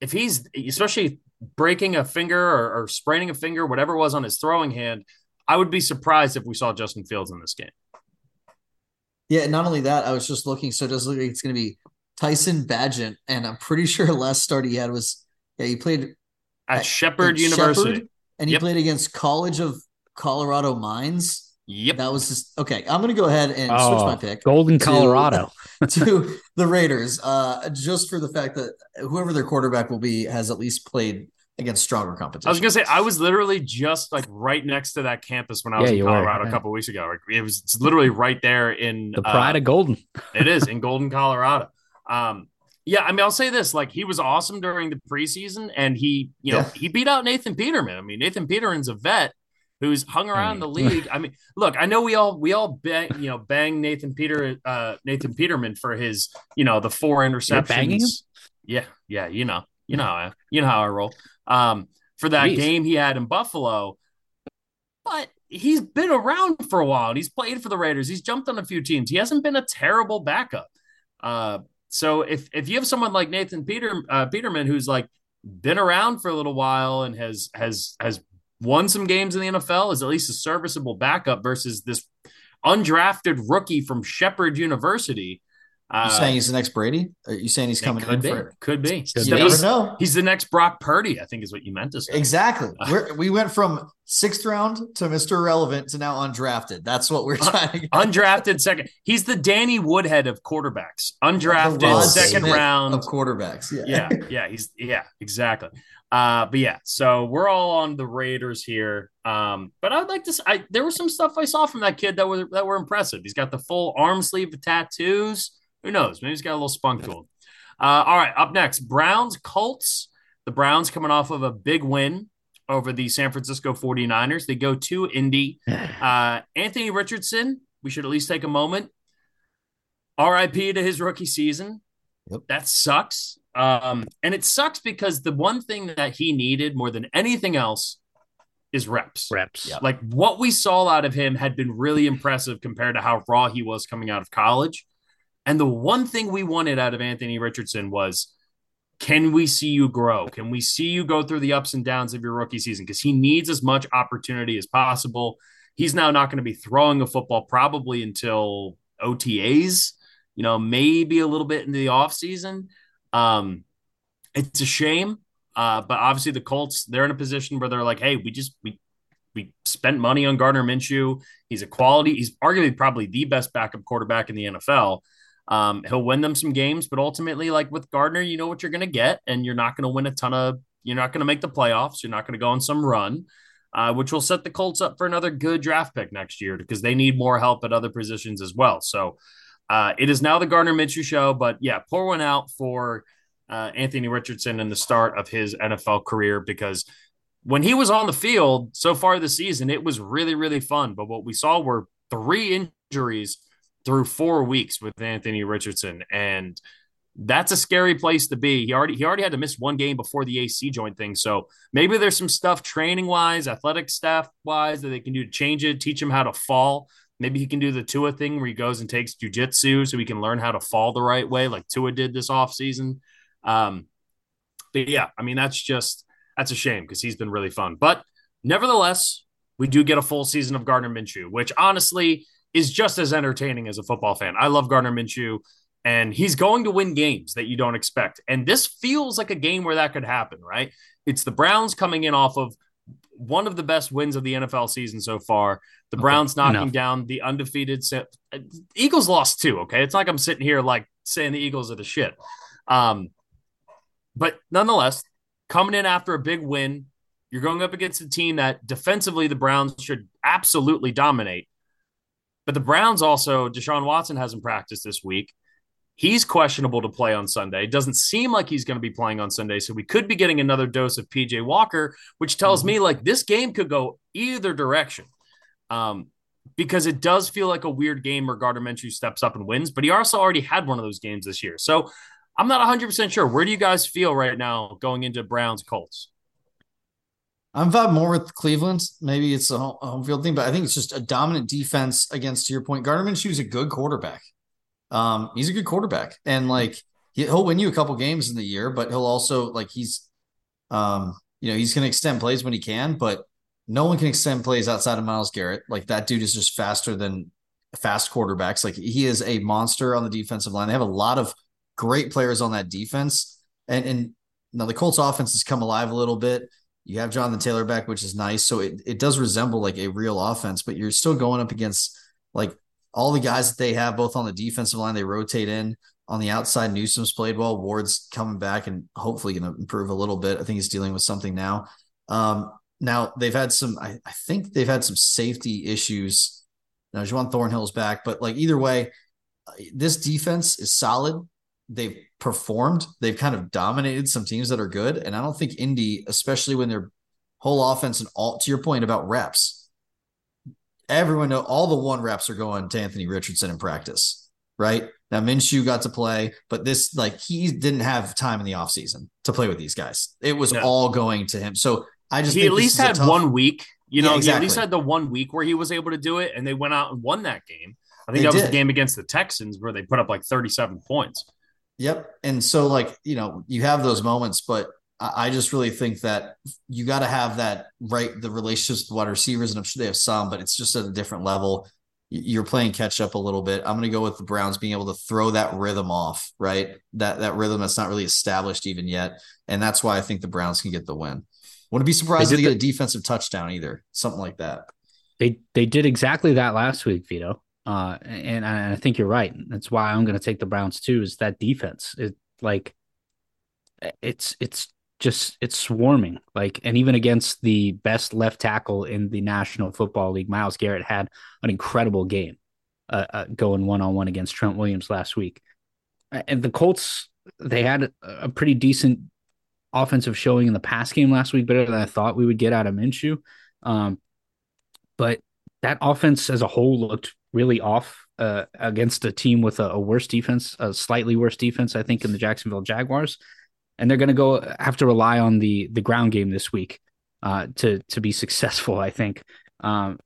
if he's especially breaking a finger or, or spraining a finger, whatever it was on his throwing hand, I would be surprised if we saw Justin Fields in this game. Yeah, not only that, I was just looking. So it does look like it's going to be Tyson Bagent, and I'm pretty sure last start he had was yeah he played At At- Shepherd at University. Shepherd, and he Yep. played against College of Colorado Mines. Yep. That was just okay. I'm going to go ahead and switch Oh, my pick Golden to- Colorado. to the Raiders, uh, just for the fact that whoever their quarterback will be has at least played against stronger competition. I was gonna say I was literally just like right next to that campus when I was Yeah, in you were, Colorado a yeah. couple weeks ago. It was it's literally right there in The pride uh, of Golden. it is in Golden, Colorado. Um, yeah, I mean, I'll say this: like he was awesome during the preseason, and he, you know, Yeah. he beat out Nathan Peterman. I mean, Nathan Peterman's a vet who's hung around the league. I mean, look, I know we all we all bang, you know, bang Nathan Peter, uh, Nathan Peterman for his, you know, the four interceptions. Yeah, yeah, you know, you know, how I, you know how I roll. Um, for that Jeez. game he had in Buffalo, but he's been around for a while and he's played for the Raiders. He's jumped on a few teams. He hasn't been a terrible backup. Uh, so if if you have someone like Nathan Peter uh, Peterman who's like been around for a little while and has has has won some games in the NFL, is at least a serviceable backup versus this undrafted rookie from Shepherd University. you Uh, saying he's the next Brady? Are you saying he's coming could in be, for? could be. Could You be. never He's, know. he's the next Brock Purdy, I think, is what you meant to say. Exactly. We're, we went from sixth round to Mr. Irrelevant to now undrafted. That's what we're trying to get. Undrafted second. He's the Danny Woodhead of quarterbacks. Undrafted second Smith round. of quarterbacks. Yeah. yeah, yeah, he's yeah, exactly. Uh, but yeah, so we're all on the Raiders here. Um, but I'd like to. I there was some stuff I saw from that kid that were that were impressive. He's got the full arm sleeve of tattoos. Who knows? Maybe he's got a little spunk to him. Uh, all right, up next, Browns Colts. The Browns coming off of a big win over the San Francisco 49ers. They go to Indy. Uh, Anthony Richardson, we should at least take a moment. RIP to his rookie season. Yep. That sucks. Um, and it sucks because the one thing that he needed more than anything else is reps. Reps. Yep. Like what we saw out of him had been really impressive compared to how raw he was coming out of college. And the one thing we wanted out of Anthony Richardson was can we see you grow? Can we see you go through the ups and downs of your rookie season? Because he needs as much opportunity as possible. He's now not going to be throwing a football probably until OTAs, you know, maybe a little bit into the offseason. Um, it's a shame. Uh, but obviously the Colts, they're in a position where they're like, hey, we just we we spent money on Gardner Minshew. He's a quality, he's arguably probably the best backup quarterback in the NFL. Um, he'll win them some games, but ultimately, like with Gardner, you know what you're going to get, and you're not going to win a ton of. You're not going to make the playoffs. You're not going to go on some run, uh, which will set the Colts up for another good draft pick next year because they need more help at other positions as well. So uh, it is now the Gardner Minshew show, but yeah, pour one out for uh, Anthony Richardson and the start of his NFL career because when he was on the field so far this season, it was really, really fun. But what we saw were three injuries through four weeks with Anthony Richardson. And that's a scary place to be. He already he already had to miss one game before the AC joint thing. So maybe there's some stuff training wise, athletic staff wise that they can do to change it, teach him how to fall. Maybe he can do the Tua thing where he goes and takes jujitsu so he can learn how to fall the right way, like Tua did this offseason. Um, but yeah, I mean, that's just that's a shame because he's been really fun. But nevertheless, we do get a full season of Gardner Minshew, which honestly is just as entertaining as a football fan. I love Gardner Minshew, and he's going to win games that you don't expect. And this feels like a game where that could happen, right? It's the Browns coming in off of one of the best wins of the NFL season so far. The Browns okay, knocking enough. down the undefeated Eagles lost too. Okay, it's like I'm sitting here like saying the Eagles are the shit. Um, but nonetheless, coming in after a big win, you're going up against a team that defensively the Browns should absolutely dominate. But the Browns also, Deshaun Watson hasn't practiced this week. He's questionable to play on Sunday. It doesn't seem like he's going to be playing on Sunday. So we could be getting another dose of PJ Walker, which tells mm-hmm. me like this game could go either direction. Um, because it does feel like a weird game where Gardner Minshew steps up and wins, but he also already had one of those games this year. So I'm not 100% sure. Where do you guys feel right now going into Browns Colts? I'm vibe more with Cleveland. Maybe it's a home field thing, but I think it's just a dominant defense against, to your point, Gardner Minshew's a good quarterback. Um, he's a good quarterback, and like he'll win you a couple games in the year, but he'll also like he's, um, you know, he's going to extend plays when he can, but no one can extend plays outside of Myles Garrett. Like that dude is just faster than fast quarterbacks. Like he is a monster on the defensive line. They have a lot of great players on that defense, and and now the Colts offense has come alive a little bit. You have Jonathan Taylor back, which is nice. So it, it does resemble like a real offense, but you're still going up against like all the guys that they have both on the defensive line, they rotate in on the outside. Newsome's played well. Ward's coming back and hopefully going to improve a little bit. I think he's dealing with something now. Um, now they've had some, I, I, think they've had some safety issues. Now Juan Thornhill's back, but like either way, this defense is solid. They've performed. They've kind of dominated some teams that are good. And I don't think Indy, especially when their whole offense and all to your point about reps, everyone know all the one reps are going to Anthony Richardson in practice, right? Now Minshew got to play, but this like he didn't have time in the offseason to play with these guys. It was all going to him. So I just he at least had tough... one week. You know, yeah, exactly. he at least had the one week where he was able to do it, and they went out and won that game. I think they that was did. the game against the Texans where they put up like 37 points. Yep. And so, like, you know, you have those moments, but I just really think that you got to have that right, the relationships with wide receivers, and I'm sure they have some, but it's just at a different level. You're playing catch up a little bit. I'm going to go with the Browns being able to throw that rhythm off, right? That that rhythm that's not really established even yet, and that's why I think the Browns can get the win. Wouldn't be surprised if they get a defensive touchdown either, something like that. They they did exactly that last week, Vido. Uh, and, and I think you're right. That's why I'm going to take the Browns too. Is that defense? It like it's it's just it's swarming. Like, and even against the best left tackle in the National Football League, Myles Garrett had an incredible game, uh, uh, going one on one against Trent Williams last week. And the Colts, they had a pretty decent offensive showing in the pass game last week, better than I thought we would get out of Minshew. Um, but that offense as a whole looked really off uh, against a team with a, a, worse defense, a slightly worse defense, I think, in the Jacksonville Jaguars and they're going to go have to rely on the the ground game this week uh, to to be successful. I think, um,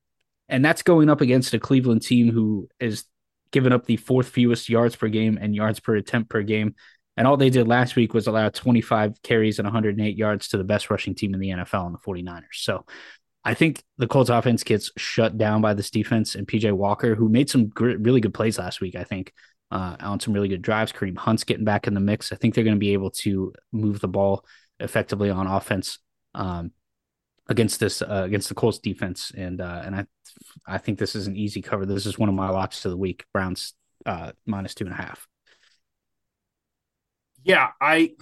and that's going up against a Cleveland team who is given up the fourth fewest yards per game and yards per attempt per game. And all they did last week was allow 25 carries and 108 yards to the best rushing team in the NFL in the 49ers. So I think the Colts offense gets shut down by this defense and PJ Walker, who made some really good plays last week, I think, uh, on some really good drives. Kareem Hunt's getting back in the mix. I think they're going to be able to move the ball effectively on offense um, against this uh, against the Colts defense, and uh, and I I think this is an easy cover. This is one of my locks to the week. Browns uh, minus two and a half. Yeah, I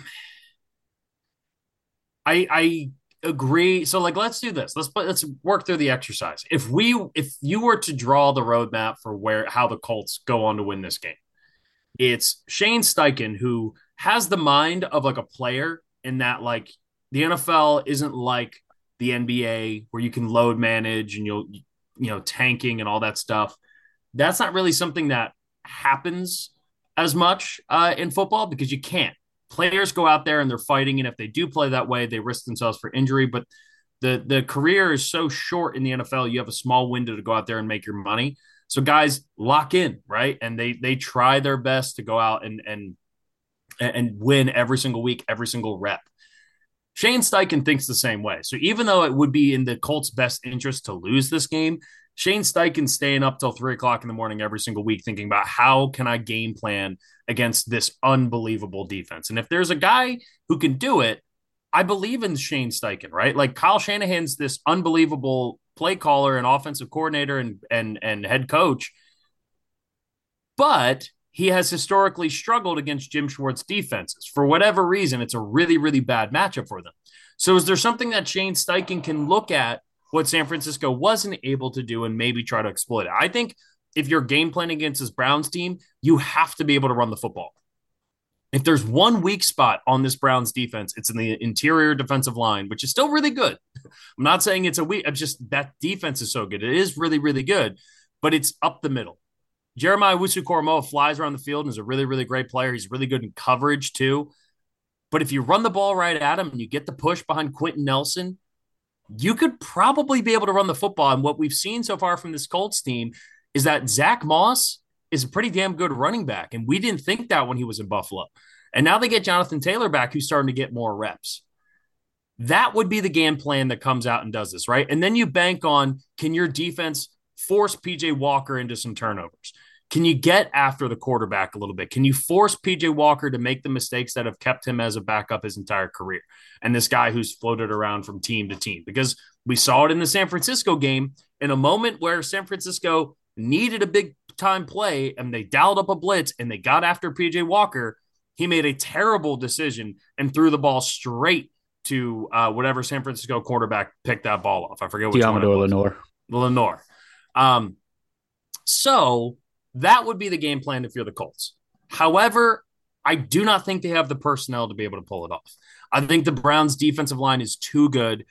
I I agree. So like let's do this. Let's let's work through the exercise. If we if you were to draw the roadmap for where how the Colts go on to win this game, it's Shane Steichen who has the mind of like a player in that like the NFL isn't like the NBA where you can load manage and you'll you know tanking and all that stuff. That's not really something that happens as much uh, in football because you can't. Players go out there and they're fighting, and if they do play that way, they risk themselves for injury. But the the career is so short in the NFL; you have a small window to go out there and make your money. So guys lock in, right? And they they try their best to go out and and and win every single week, every single rep. Shane Steichen thinks the same way. So even though it would be in the Colts' best interest to lose this game, Shane Steichen staying up till three o'clock in the morning every single week thinking about how can I game plan against this unbelievable defense. And if there's a guy who can do it, I believe in Shane Steichen, right? Like Kyle Shanahan's this unbelievable play caller and offensive coordinator and and and head coach, but he has historically struggled against Jim Schwartz defenses. For whatever reason, it's a really, really bad matchup for them. So is there something that Shane Steichen can look at what San Francisco wasn't able to do and maybe try to exploit it? I think if you're game planning against this Browns team, you have to be able to run the football. If there's one weak spot on this Browns defense, it's in the interior defensive line, which is still really good. I'm not saying it's a weak, I'm just that defense is so good. It is really, really good, but it's up the middle. Jeremiah Owusu-Koramoah flies around the field and is a really, really great player. He's really good in coverage too. But if you run the ball right at him and you get the push behind Quenton Nelson, you could probably be able to run the football. And what we've seen so far from this Colts team is that Zach Moss is a pretty damn good running back. And we didn't think that when he was in Buffalo. And now they get Jonathan Taylor back, who's starting to get more reps. That would be the game plan that comes out and does this, right? And then you bank on can your defense force PJ Walker into some turnovers? Can you get after the quarterback a little bit? Can you force PJ Walker to make the mistakes that have kept him as a backup his entire career? And this guy who's floated around from team to team because we saw it in the San Francisco game in a moment where San Francisco needed a big time play and they dialed up a blitz and they got after PJ Walker. He made a terrible decision and threw the ball straight to uh, whatever San Francisco quarterback picked that ball off. I forget which Deommodore one. Lenoir. Lenoir. Um, so that would be the game plan if you're the Colts. However, I do not think they have the personnel to be able to pull it off. I think the Browns' defensive line is too good.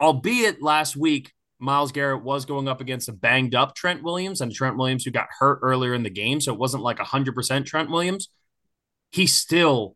Albeit last week, Myles Garrett was going up against a banged up Trent Williams and Trent Williams who got hurt earlier in the game. So it wasn't like 100% Trent Williams. He still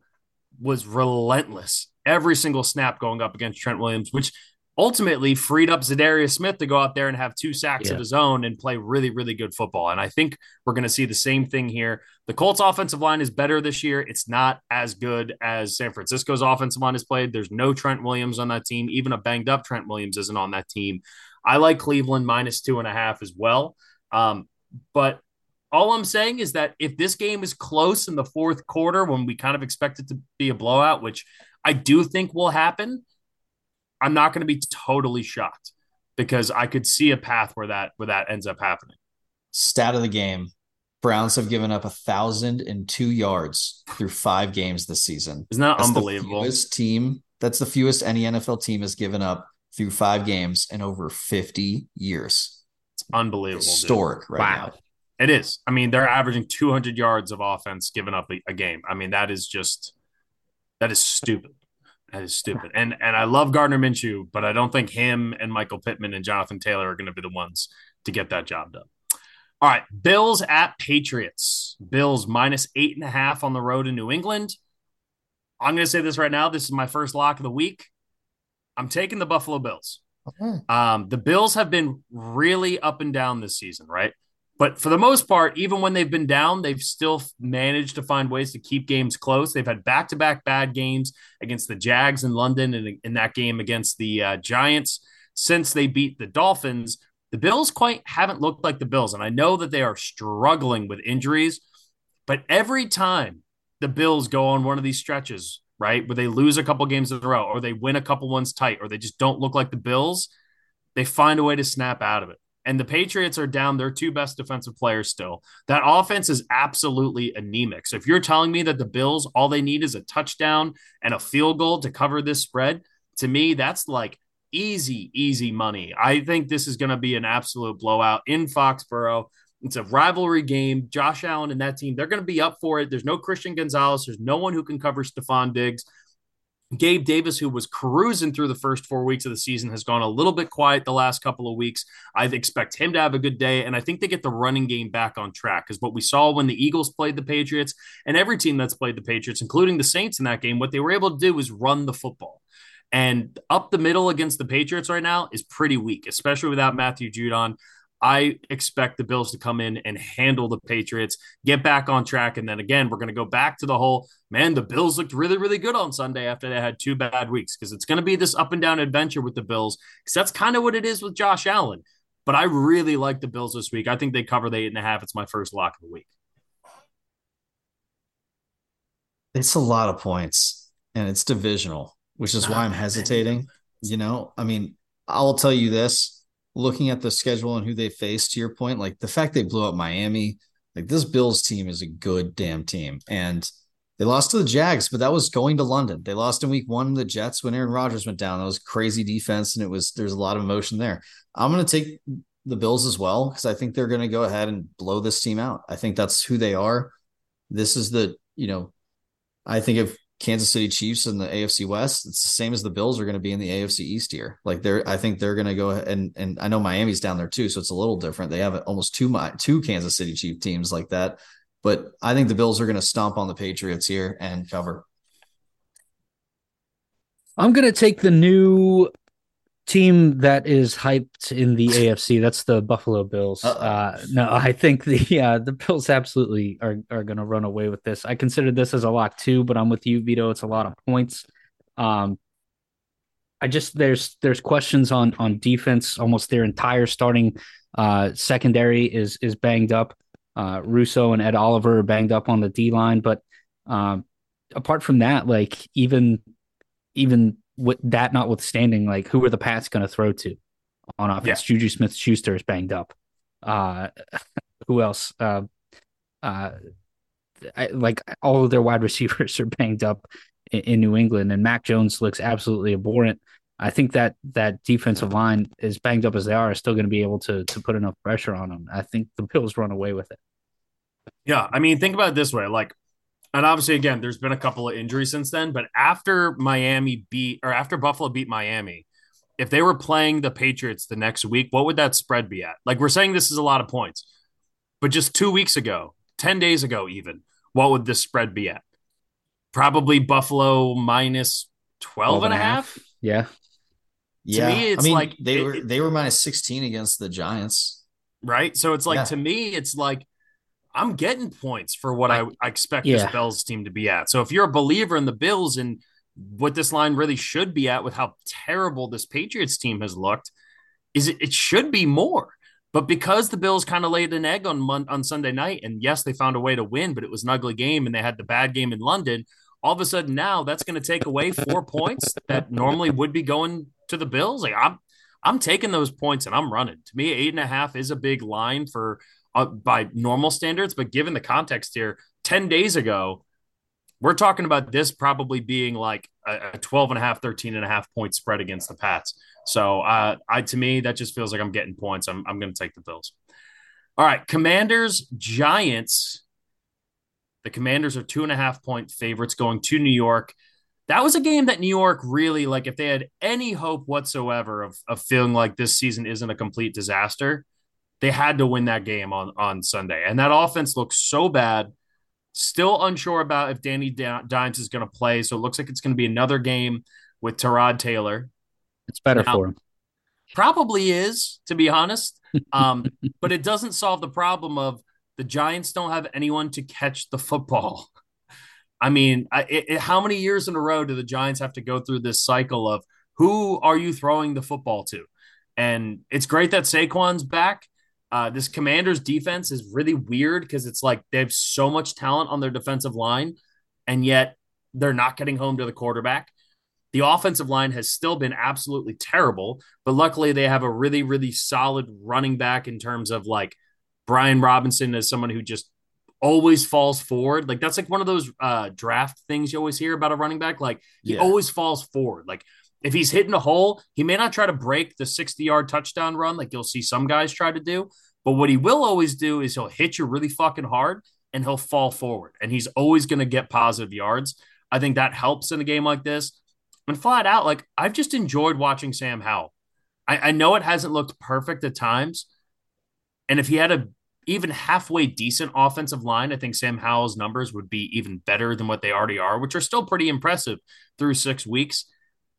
was relentless every single snap going up against Trent Williams, which ultimately freed up Za'Darius Smith to go out there and have two sacks yeah. of his own and play really, really good football. And I think we're going to see the same thing here. The Colts offensive line is better this year. It's not as good as San Francisco's offensive line has played. There's no Trent Williams on that team. Even a banged up Trent Williams isn't on that team. I like Cleveland minus two and a half as well. Um, but all I'm saying is that if this game is close in the fourth quarter when we kind of expect it to be a blowout, which I do think will happen, I'm not going to be totally shocked because I could see a path where that where that ends up happening. Stat of the game: Browns have given up a thousand and two yards through five games this season. Isn't that that's unbelievable? The team that's the fewest any NFL team has given up through five games in over 50 years. It's unbelievable. Historic, dude. right wow. Now. It is. I mean, they're averaging 200 yards of offense given up a, a game. I mean, that is just that is stupid. That is stupid. And and I love Gardner Minshew, but I don't think him and Michael Pittman and Jonathan Taylor are going to be the ones to get that job done. All right, Bills at Patriots. Bills minus eight and a half on the road in New England. I'm going to say this right now. This is my first lock of the week. I'm taking the Buffalo Bills. Okay. Um, the Bills have been really up and down this season, right? But for the most part, even when they've been down, they've still managed to find ways to keep games close. They've had back to back bad games against the Jags in London and in that game against the uh, Giants since they beat the Dolphins. The Bills quite haven't looked like the Bills. And I know that they are struggling with injuries, but every time the Bills go on one of these stretches, right, where they lose a couple games in a row or they win a couple ones tight or they just don't look like the Bills, they find a way to snap out of it and the Patriots are down their two best defensive players still. That offense is absolutely anemic. So if you're telling me that the Bills, all they need is a touchdown and a field goal to cover this spread, to me, that's like easy, easy money. I think this is going to be an absolute blowout in Foxborough. It's a rivalry game. Josh Allen and that team, they're going to be up for it. There's no Christian Gonzalez. There's no one who can cover Stefon Diggs. Gabe Davis, who was cruising through the first four weeks of the season, has gone a little bit quiet the last couple of weeks. I expect him to have a good day, and I think they get the running game back on track because what we saw when the Eagles played the Patriots and every team that's played the Patriots, including the Saints in that game, what they were able to do was run the football. And up the middle against the Patriots right now is pretty weak, especially without Matthew Judon. I expect the Bills to come in and handle the Patriots, get back on track. And then again, we're going to go back to the whole man, the Bills looked really, really good on Sunday after they had two bad weeks because it's going to be this up and down adventure with the Bills because that's kind of what it is with Josh Allen. But I really like the Bills this week. I think they cover the eight and a half. It's my first lock of the week. It's a lot of points and it's divisional, which is why I'm hesitating. You know, I mean, I'll tell you this looking at the schedule and who they face, to your point, like the fact they blew up Miami, like this Bills team is a good damn team. And they lost to the Jags, but that was going to London. They lost in week one the Jets when Aaron Rodgers went down. That was crazy defense, and it was there's a lot of emotion there. I'm gonna take the Bills as well because I think they're gonna go ahead and blow this team out. I think that's who they are. This is the, you know, I think if Kansas City Chiefs in the AFC West, it's the same as the Bills are going to be in the AFC East here. Like they're, I think they're going to go and and I know Miami's down there too, so it's a little different. They have almost two two Kansas City Chief teams like that, but I think the Bills are going to stomp on the Patriots here and cover. I'm going to take the new team that is hyped in the AFC. That's the Buffalo Bills. Uh, no, I think the uh, the Bills absolutely are are going to run away with this. I consider this as a lock too, but I'm with you, Vido. It's a lot of points. Um, I just there's there's questions on on defense. Almost their entire starting uh, secondary is is banged up. Uh, Rousseau and Ed Oliver are banged up on the D line, but um, apart from that, like even even with that notwithstanding, like who are the Pats going to throw to on offense? Yeah. Juju Smith Schuster is banged up. Uh, who else? Uh, uh, I, like all of their wide receivers are banged up in, in, New England, and Mac Jones looks absolutely abhorrent. I think that that defensive line, as banged up as they are, is still going to be able to to put enough pressure on them. I think the Bills run away with it. Yeah, I mean, think about it this way: like and obviously, again, there's been a couple of injuries since then. But after Miami beat, or after Buffalo beat Miami, if they were playing the Patriots the next week, what would that spread be at? Like we're saying, this is a lot of points, but just two weeks ago, ten days ago, even, what would this spread be at? Probably Buffalo minus 12, 12 and a half. half. Yeah. To yeah. me, it's I mean, like they it, were they were minus 16 against the Giants. Right. So it's like yeah. to me, it's like I'm getting points for what I, I expect yeah. this Bills team to be at. So if you're a believer in the Bills and what this line really should be at with how terrible this Patriots team has looked, is it, it should be more. But because the Bills kind of laid an egg on on Sunday night, and yes, they found a way to win, but it was an ugly game, and they had the bad game in London. All of a sudden, now that's going to take away four points that normally would be going to the Bills. Like I'm, I'm taking those points and I'm running. To me, eight and a half is a big line for uh, by normal standards, but given the context here, 10 days ago, we're talking about this probably being like a, a 12 and a half, 13 and a half point spread against the Pats. So, uh, I, to me, that just feels like I'm getting points. I'm, I'm going to take the Bills. All right. Commanders, Giants. The Commanders are two and a half point favorites going to New York. That was a game that New York really, like, if they had any hope whatsoever of, of feeling like this season isn't a complete disaster, they had to win that game on on Sunday, and that offense looks so bad. Still unsure about if Danny Dimes is going to play, so it looks like it's going to be another game with Tyrod Taylor. It's better now, for him. Probably is, to be honest. Um, but it doesn't solve the problem of the Giants don't have anyone to catch the football. I mean, I, it, how many years in a row do the Giants have to go through this cycle of who are you throwing the football to? And it's great that Saquon's back, uh, this Commanders defense is really weird because it's like they have so much talent on their defensive line, and yet they're not getting home to the quarterback. The offensive line has still been absolutely terrible, but luckily they have a really, really solid running back in terms of like Brian Robinson as someone who just always falls forward. Like that's like one of those uh, draft things you always hear about a running back. Like he yeah. always falls forward. Like if he's hitting a hole, he may not try to break the 60 yard touchdown run like you'll see some guys try to do. But what he will always do is he'll hit you really fucking hard and he'll fall forward. And he's always going to get positive yards. I think that helps in a game like this. And flat out, like I've just enjoyed watching Sam Howell. I, I know it hasn't looked perfect at times. And if he had a even halfway decent offensive line, I think Sam Howell's numbers would be even better than what they already are, which are still pretty impressive through six weeks.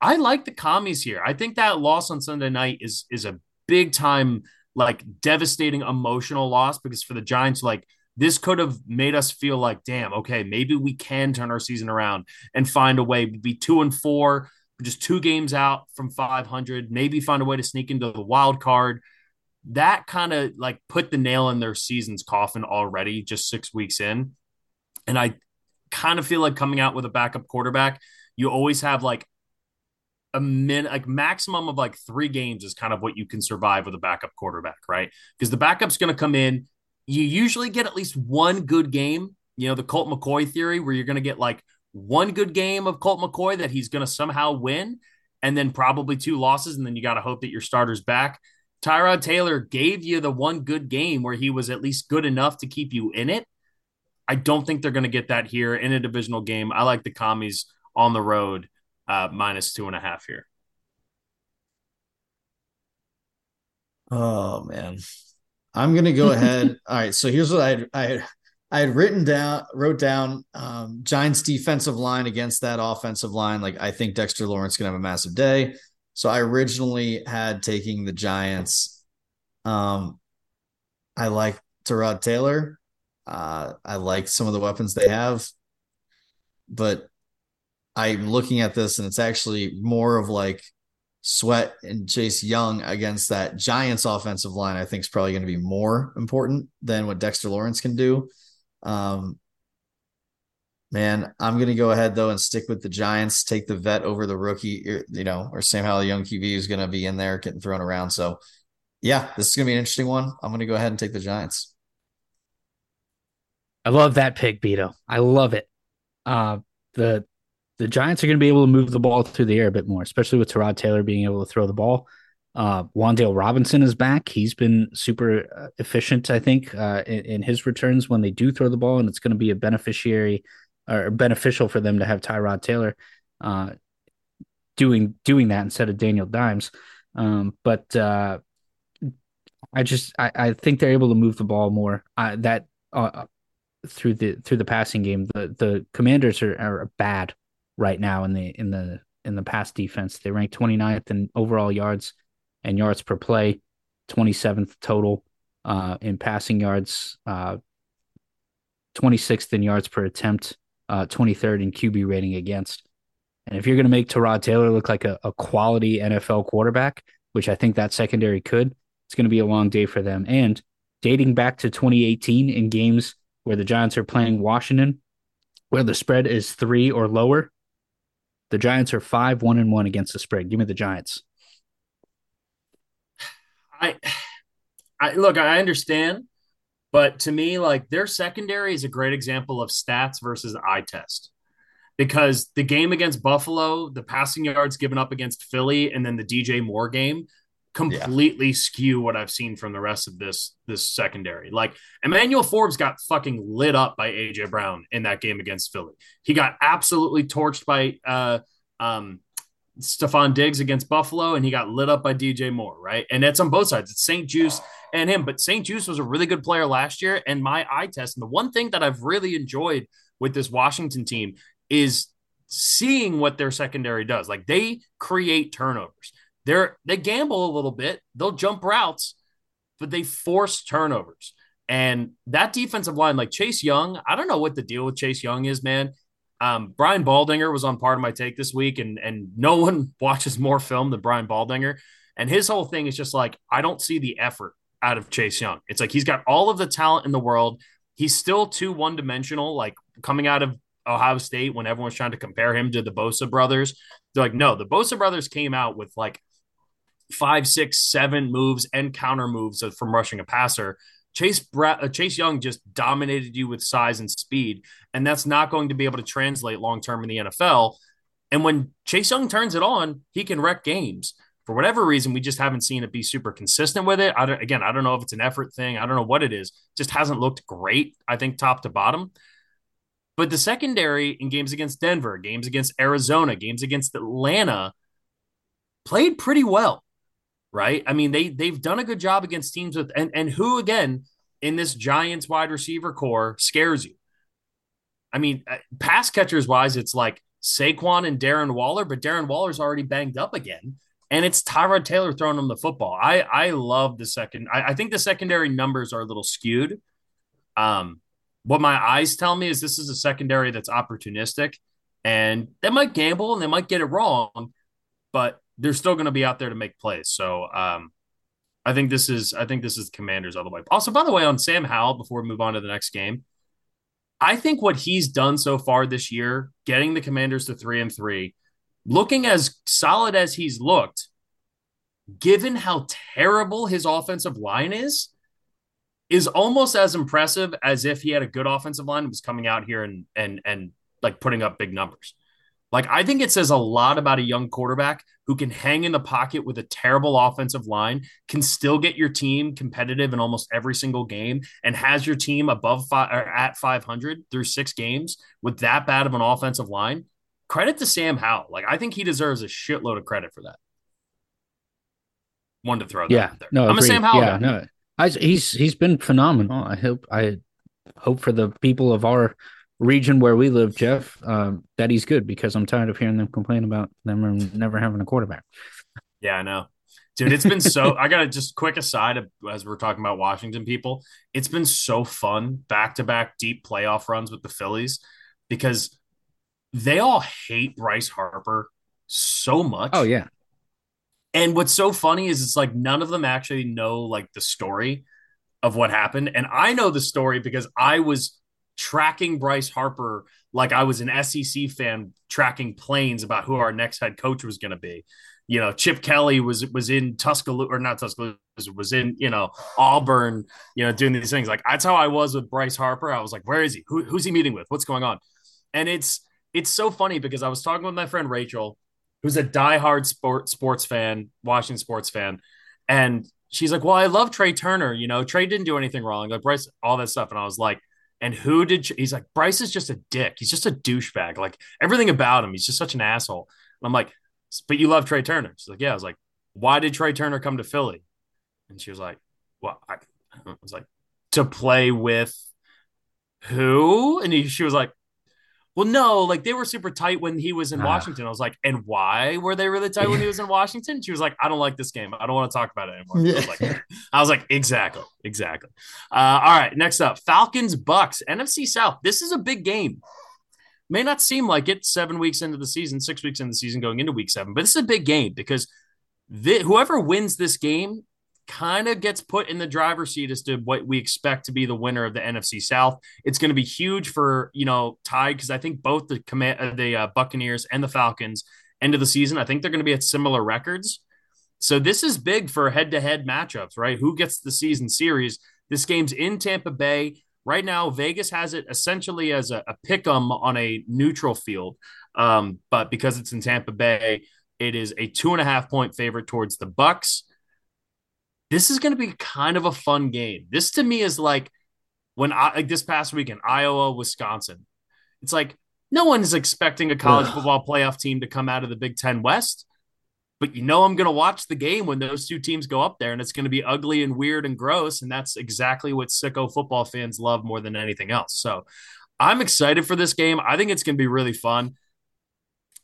I like the commies here. I think that loss on Sunday night is is a big time like devastating emotional loss because for the Giants, like this could have made us feel like, damn, okay, maybe we can turn our season around and find a way be two and four, just two games out from 500, maybe find a way to sneak into the wild card. That kind of like put the nail in their season's coffin already, just six weeks in. And I kind of feel like coming out with a backup quarterback, you always have like a min like maximum of like three games is kind of what you can survive with a backup quarterback, right? Because the backup's going to come in. You usually get at least one good game. You know, the Colt McCoy theory, where you're going to get like one good game of Colt McCoy that he's going to somehow win, and then probably two losses, and then you got to hope that your starter's back. Tyrod Taylor gave you the one good game where he was at least good enough to keep you in it. I don't think they're going to get that here in a divisional game. I like the commies on the road uh, minus two and a half here. Oh man, I'm gonna go ahead. All right, so here's what I I I had written down wrote down um, Giants defensive line against that offensive line. Like I think Dexter Lawrence gonna have a massive day. So I originally had taking the Giants. Um, I like Tyrod Taylor. Uh, I like some of the weapons they have, but I'm looking at this and it's actually more of like Sweat and Chase Young against that Giants offensive line, I think is probably going to be more important than what Dexter Lawrence can do. Um, man, I'm going to go ahead though and stick with the Giants, take the vet over the rookie, you know, or Sam Howell, young QB is going to be in there getting thrown around. So, yeah, this is going to be an interesting one. I'm going to go ahead and take the Giants. I love that pick, Vido. I love it. Uh, the the Giants are going to be able to move the ball through the air a bit more, especially with Tyrod Taylor being able to throw the ball. Uh, Wan'Dale Robinson is back. He's been super uh, efficient, I think, uh, in, in, his returns when they do throw the ball, and it's going to be a beneficiary or beneficial for them to have Tyrod Taylor uh, doing doing that instead of Daniel Dimes. Um, but uh, I just I, I, think they're able to move the ball more. that uh, through the through the passing game, the the Commanders are, are bad right now in the in the in the pass defense. They rank 29th in overall yards and yards per play, 27th total uh, in passing yards, uh, 26th in yards per attempt, uh, 23rd in QB rating against. And if you're going to make Tyrod Taylor look like a, a quality NFL quarterback, which I think that secondary could, it's going to be a long day for them. And dating back to 2018 in games where the Giants are playing Washington, where the spread is three or lower, the Giants are five one and one against the spread. Give me the Giants. I, I look. I understand, but to me, like their secondary is a great example of stats versus eye test. Because the game against Buffalo, the passing yards given up against Philly, and then the DJ Moore game, completely yeah. skew what I've seen from the rest of this this secondary. Like Emmanuel Forbes got fucking lit up by AJ Brown in that game against Philly. He got absolutely torched by uh um Stefon Diggs against Buffalo, and he got lit up by DJ Moore, right? And it's on both sides. It's St-Juste and him, but St-Juste was a really good player last year. And my eye test, and the one thing that I've really enjoyed with this Washington team is seeing what their secondary does. Like they create turnovers. They're they gamble a little bit. They'll jump routes, but they force turnovers. And that defensive line, like Chase Young, I don't know what the deal with Chase Young is, man. Um, Brian Baldinger was on part of my take this week, and and no one watches more film than Brian Baldinger. And his whole thing is just like, I don't see the effort out of Chase Young. It's like he's got all of the talent in the world. He's still too one dimensional, like coming out of Ohio State when everyone's trying to compare him to the Bosa brothers. They're like, no, the Bosa brothers came out with like five, six, seven moves and counter moves from rushing a passer. Chase Bra- uh, Chase Young just dominated you with size and speed, and that's not going to be able to translate long term in the NFL. And when Chase Young turns it on, he can wreck games. For whatever reason, we just haven't seen it be super consistent with it. I again, I don't know if it's an effort thing. I don't know what it is. Just hasn't looked great. I think top to bottom. But the secondary in games against Denver, games against Arizona, games against Atlanta played pretty well right? I mean, they they've done a good job against teams with and and who again in this Giants wide receiver corps scares you. I mean, uh, pass catchers wise, it's like Saquon and Darren Waller, but Darren Waller's already banged up again. and it's Tyrod Taylor throwing him the football. I I love the second. I, I think the secondary numbers are a little skewed. Um, what my eyes tell me is this is a secondary that's opportunistic, and they might gamble and they might get it wrong, but they're still going to be out there to make plays. So um, I think this is I think this is the Commanders all the way. Also, by the way, on Sam Howell, before we move on to the next game, I think what he's done so far this year, getting the Commanders to three and three, looking as solid as he's looked, given how terrible his offensive line is, is almost as impressive as if he had a good offensive line and was coming out here and and and like putting up big numbers. Like, I think it says a lot about a young quarterback who can hang in the pocket with a terrible offensive line, can still get your team competitive in almost every single game, and has your team above five or at 500 through six games with that bad of an offensive line. Credit to Sam Howell. Like, I think he deserves a shitload of credit for that. One to throw that yeah, there. No, I'm agreed. a Sam Howell Yeah, guy. no, I, he's he's been phenomenal. I hope I hope for the people of our region where we live, Jeff, um, that he's good because I'm tired of hearing them complain about them never having a quarterback. Yeah, I know. Dude, it's been so. I got to just quick aside as we're talking about Washington people. It's been so fun back to back deep playoff runs with the Phillies because they all hate Bryce Harper so much. Oh, yeah. And what's so funny is it's like none of them actually know like the story of what happened. And I know the story because I was tracking Bryce Harper like I was an SEC fan tracking planes about who our next head coach was going to be. You know, Chip Kelly was was in Tuscaloosa or not Tuscaloosa was in you know Auburn. You know, doing these things like that's how I was with Bryce Harper. I was like, where is he? Who, who's he meeting with? What's going on? And it's it's so funny because I was talking with my friend Rachel, who's a diehard sport sports fan, Washington sports fan, and she's like, "Well, I love Trea Turner. You know, Trea didn't do anything wrong. Like Bryce, all that stuff." And I was like, "And who did?" He's like, "Bryce is just a dick. He's just a douchebag. Like everything about him, he's just such an asshole." And I'm like, "But you love Trea Turner?" She's like, "Yeah." I was like, "Why did Trea Turner come to Philly?" And she was like, "Well, I, I was like to play with who?" And he, she was like, well, no, like they were super tight when he was in Ah. Washington. I was like, and why were they really tight when he was in Washington? She was like, I don't like this game. I don't want to talk about it anymore. I was like, I was like, exactly, exactly. Uh, all right, next up, Falcons Bucks NFC South. This is a big game. May not seem like it seven weeks into the season, six weeks into the season, going into week seven, but this is a big game because the, whoever wins this game kind of gets put in the driver's seat as to what we expect to be the winner of the NFC South. It's going to be huge for you know tied because I think both the command uh, the uh, Buccaneers and the Falcons end of the season. I think they're going to be at similar records. So this is big for head to head matchups, right? Who gets the season series? This game's in Tampa Bay. Right now, Vegas has it essentially as a, a pick 'em on a neutral field. Um, but because it's in Tampa Bay, it is a two and a half point favorite towards the Bucks this is going to be kind of a fun game. This to me is like when I like this past weekend, Iowa, Wisconsin. It's like no one is expecting a college football playoff team to come out of the Big Ten West. But you know, I'm going to watch the game when those two teams go up there, and it's going to be ugly and weird and gross. And that's exactly what sicko football fans love more than anything else. So I'm excited for this game. I think it's going to be really fun.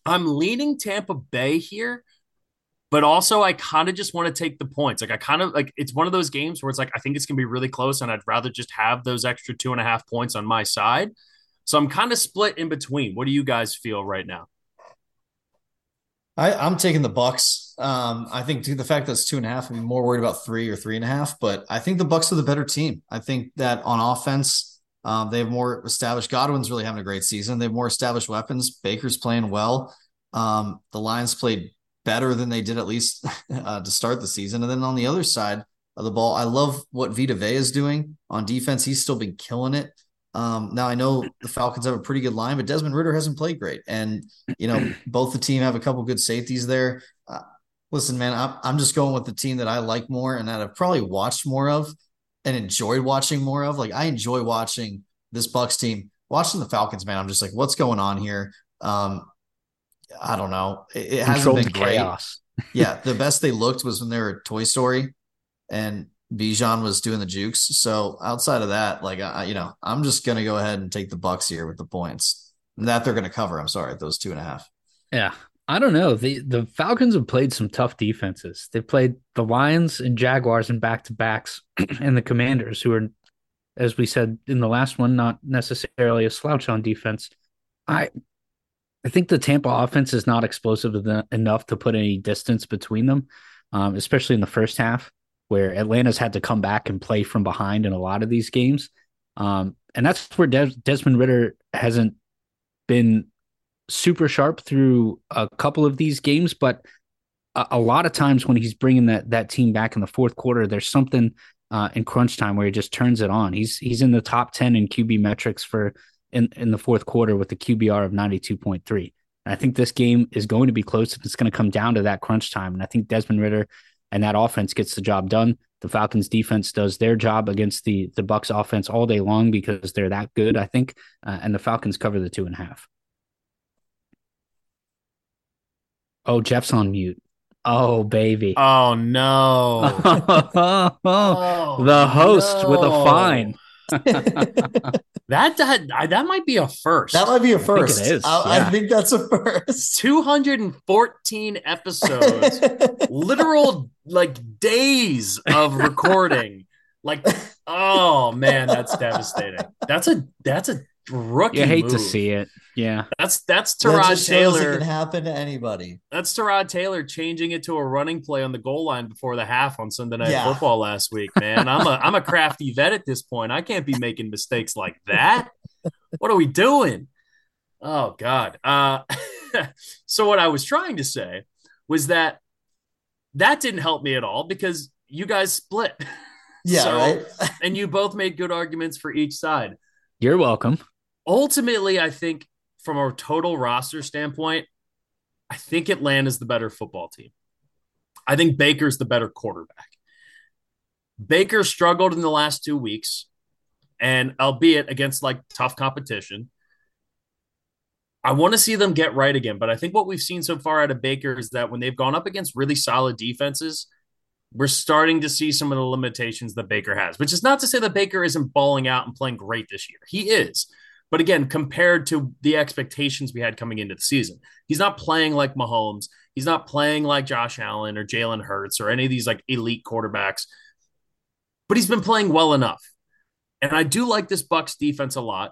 I'm leaning Tampa Bay here but also I kind of just want to take the points. Like I kind of like it's one of those games where it's like I think it's gonna be really close, and I'd rather just have those extra two and a half points on my side. So I'm kind of split in between. What do you guys feel right now? I, I'm taking the Bucks. Um, I think the fact that it's two and a half, I'm more worried about three or three and a half. But I think the Bucks are the better team. I think that on offense, um, they have more established. Godwin's really having a great season. They have more established weapons. Baker's playing well. Um, the Lions played better than they did at least uh, to start the season. And then on the other side of the ball, I love what Vita Vea is doing on defense. He's still been killing it. Um, now I know the Falcons have a pretty good line, but Desmond Ridder hasn't played great, and you know both the team have a couple good safeties there. Uh, listen, man, I'm I'm just going with the team that I like more and that I've probably watched more of and enjoyed watching more of. Like I enjoy watching this Bucks team. Watching the Falcons, man, I'm just like, what's going on here? Um, I don't know. It, it hasn't been great. chaos. yeah, the best they looked was when they were at Toy Story, and Bijan was doing the jukes. So outside of that, like I, you know, I'm just gonna go ahead and take the Bucks here with the points that they're gonna cover. I'm sorry, those two and a half. Yeah. I don't know. The the Falcons have played some tough defenses. They played the Lions and Jaguars in back to backs, and the Commanders, who are, as we said in the last one, not necessarily a slouch on defense. I I think the Tampa offense is not explosive enough to put any distance between them, um, especially in the first half, where Atlanta's had to come back and play from behind in a lot of these games. Um, and that's where Des- Desmond Ridder hasn't been super sharp through a couple of these games, but a, a, lot of times when he's bringing that that team back in the fourth quarter, there's something uh, in crunch time where he just turns it on. He's he's in the top ten in QB metrics for in in the fourth quarter with the QBR of ninety two point three. I think this game is going to be close. It's going to come down to that crunch time, and I think Desmond Ridder and that offense gets the job done. The Falcons defense does their job against the the Bucks offense all day long because they're that good, I think, uh, and the Falcons cover the two and a half. Oh, Jeff's on mute. Oh, baby. Oh no. oh, the host no. with a fine. that, that that might be a first. That might be a first. I think, I, yeah. I think that's a first. 214 episodes. literal like days of recording. Like, oh man, that's devastating. That's a that's a rookie. You hate move. to see it. Yeah, that's that's Tyrod Taylor. It can happen to anybody. That's Tyrod Taylor changing it to a running play on the goal line before the half on Sunday Night yeah. Football last week. Man, I'm a I'm a crafty vet at this point. I can't be making mistakes like that. what are we doing? Oh God. Uh, so what I was trying to say was that that didn't help me at all because you guys split. Yeah, so, right. and you both made good arguments for each side. You're welcome. Ultimately, I think from a total roster standpoint, I think Atlanta's the better football team. I think Baker's the better quarterback. Baker struggled in the last two weeks, and albeit against like tough competition. I want to see them get right again, but I think what we've seen so far out of Baker is that when they've gone up against really solid defenses, we're starting to see some of the limitations that Baker has, which is not to say that Baker isn't balling out and playing great this year. He is. But again, compared to the expectations we had coming into the season, he's not playing like Mahomes. He's not playing like Josh Allen or Jalen Hurts or any of these like elite quarterbacks. But he's been playing well enough. And I do like this Bucks defense a lot.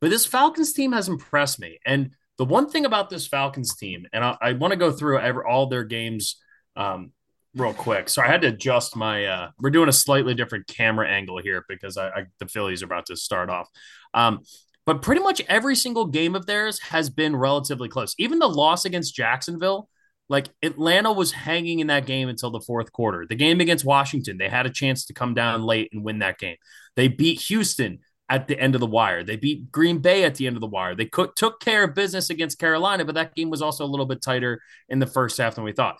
But this Falcons team has impressed me. And the one thing about this Falcons team, and I, I want to go through every, all their games um, real quick. So I had to adjust my. Uh, we're doing a slightly different camera angle here because I, I the Phillies are about to start off. Um, but pretty much every single game of theirs has been relatively close. Even the loss against Jacksonville, like Atlanta was hanging in that game until the fourth quarter. The game against Washington, they had a chance to come down late and win that game. They beat Houston at the end of the wire. They beat Green Bay at the end of the wire. They could, took care of business against Carolina, but that game was also a little bit tighter in the first half than we thought.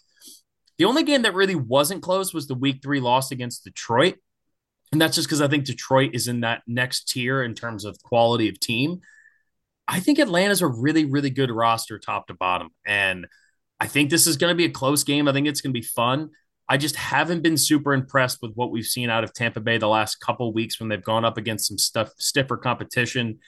The only game that really wasn't close was the week three loss against Detroit. And that's just because I think Detroit is in that next tier in terms of quality of team. I think Atlanta's a really, really good roster top to bottom. And I think this is going to be a close game. I think it's going to be fun. I just haven't been super impressed with what we've seen out of Tampa Bay the last couple weeks when they've gone up against some stuff stiffer competition.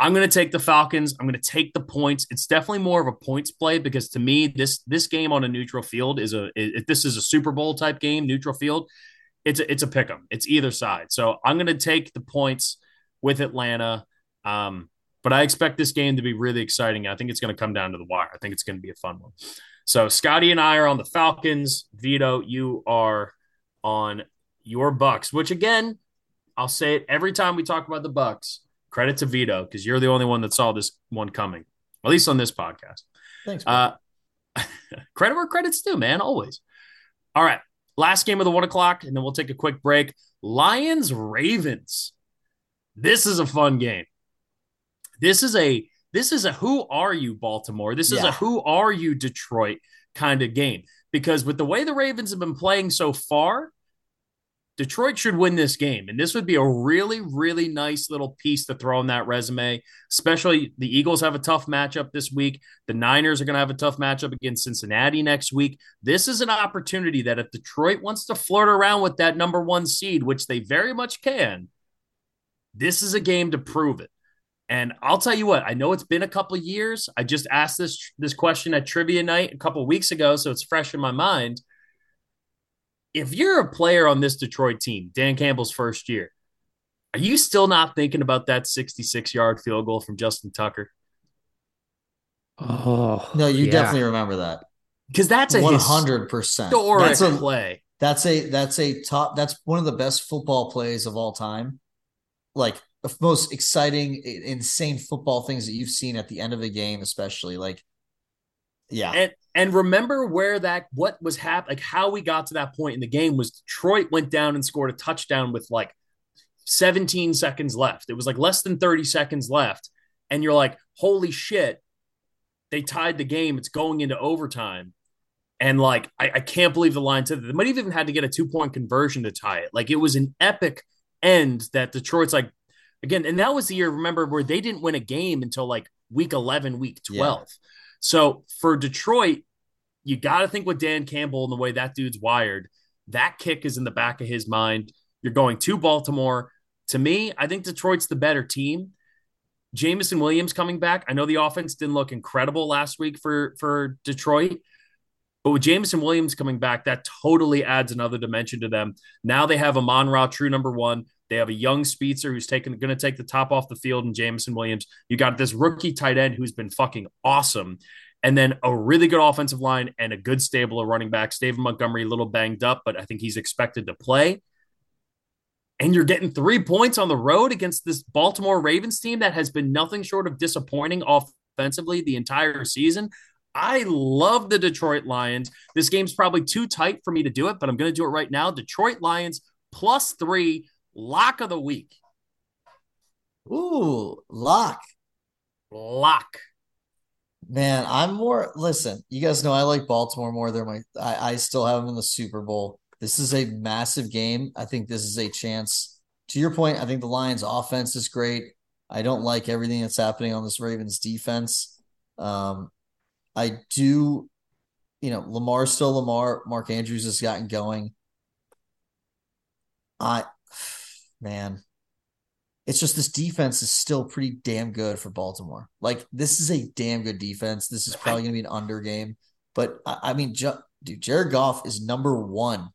I'm going to take the Falcons. I'm going to take the points. It's definitely more of a points play because to me, this this game on a neutral field is a this is a Super Bowl type game, neutral field it's a, it's a pick 'em. It's either side. So I'm going to take the points with Atlanta. Um, but I expect this game to be really exciting. I think it's going to come down to the wire. I think it's going to be a fun one. So Scotty and I are on the Falcons. Vido, you are on your Bucks, which again, I'll say it every time we talk about the Bucks. Credit to Vido because you're the only one that saw this one coming, at least on this podcast. Thanks. Uh, credit where credit's due, man. Always. All right. Last game of the one o'clock, and then we'll take a quick break. Lions Ravens. This is a fun game. This is a this is a who are you Baltimore? This is yeah. a who are you Detroit kind of game because with the way the Ravens have been playing so far, Detroit should win this game. And this would be a really, really nice little piece to throw in that resume, especially the Eagles have a tough matchup this week. The Niners are going to have a tough matchup against Cincinnati next week. This is an opportunity that if Detroit wants to flirt around with that number one seed, which they very much can, this is a game to prove it. And I'll tell you what, I know it's been a couple years. I just asked this this question at trivia night a couple weeks ago, so it's fresh in my mind. If you're a player on this Detroit team, Dan Campbell's first year, are you still not thinking about that 66 yard field goal from Justin Tucker? Oh no, you yeah. definitely remember that because that's a 100 percent that's a play. That's a that's a top. That's one of the best football plays of all time. Like the most exciting, insane football things that you've seen at the end of a game, especially like, yeah. And and remember where that what was happening, like how we got to that point in the game was Detroit went down and scored a touchdown with like 17 seconds left. It was like less than 30 seconds left, and you're like, holy shit, they tied the game. It's going into overtime. And like, I, I can't believe the line said that they might have even had to get a two point conversion to tie it. Like, it was an epic end that Detroit's like, again, and that was the year, remember, where they didn't win a game until like week 11, week 12. Yeah. So for Detroit, you got to think with Dan Campbell and the way that dude's wired, that kick is in the back of his mind. You're going to Baltimore. To me, I think Detroit's the better team. Jameson Williams coming back. I know the offense didn't look incredible last week for for Detroit, but with Jameson Williams coming back, that totally adds another dimension to them. Now they have Amon-Ra, true number one. They have a young Spicer who's taking going to take the top off the field, and Jameson Williams. You got this rookie tight end who's been fucking awesome, and then a really good offensive line and a good stable of running backs. David Montgomery a little banged up, but I think he's expected to play. And you're getting three points on the road against this Baltimore Ravens team that has been nothing short of disappointing offensively the entire season. I love the Detroit Lions. This game's probably too tight for me to do it, but I'm going to do it right now. Detroit Lions plus three, lock of the week. Ooh, lock. Lock. Man, I'm more. Listen, you guys know I like Baltimore more. They're my. I, I still have them in the Super Bowl. This is a massive game. I think this is a chance. To your point, I think the Lions' offense is great. I don't like everything that's happening on this Ravens defense. Um, I do, you know, Lamar still Lamar. Mark Andrews has gotten going. I, man, it's just this defense is still pretty damn good for Baltimore. Like this is a damn good defense. This is probably going to be an under game, but I, I mean, dude, Jared Goff is number one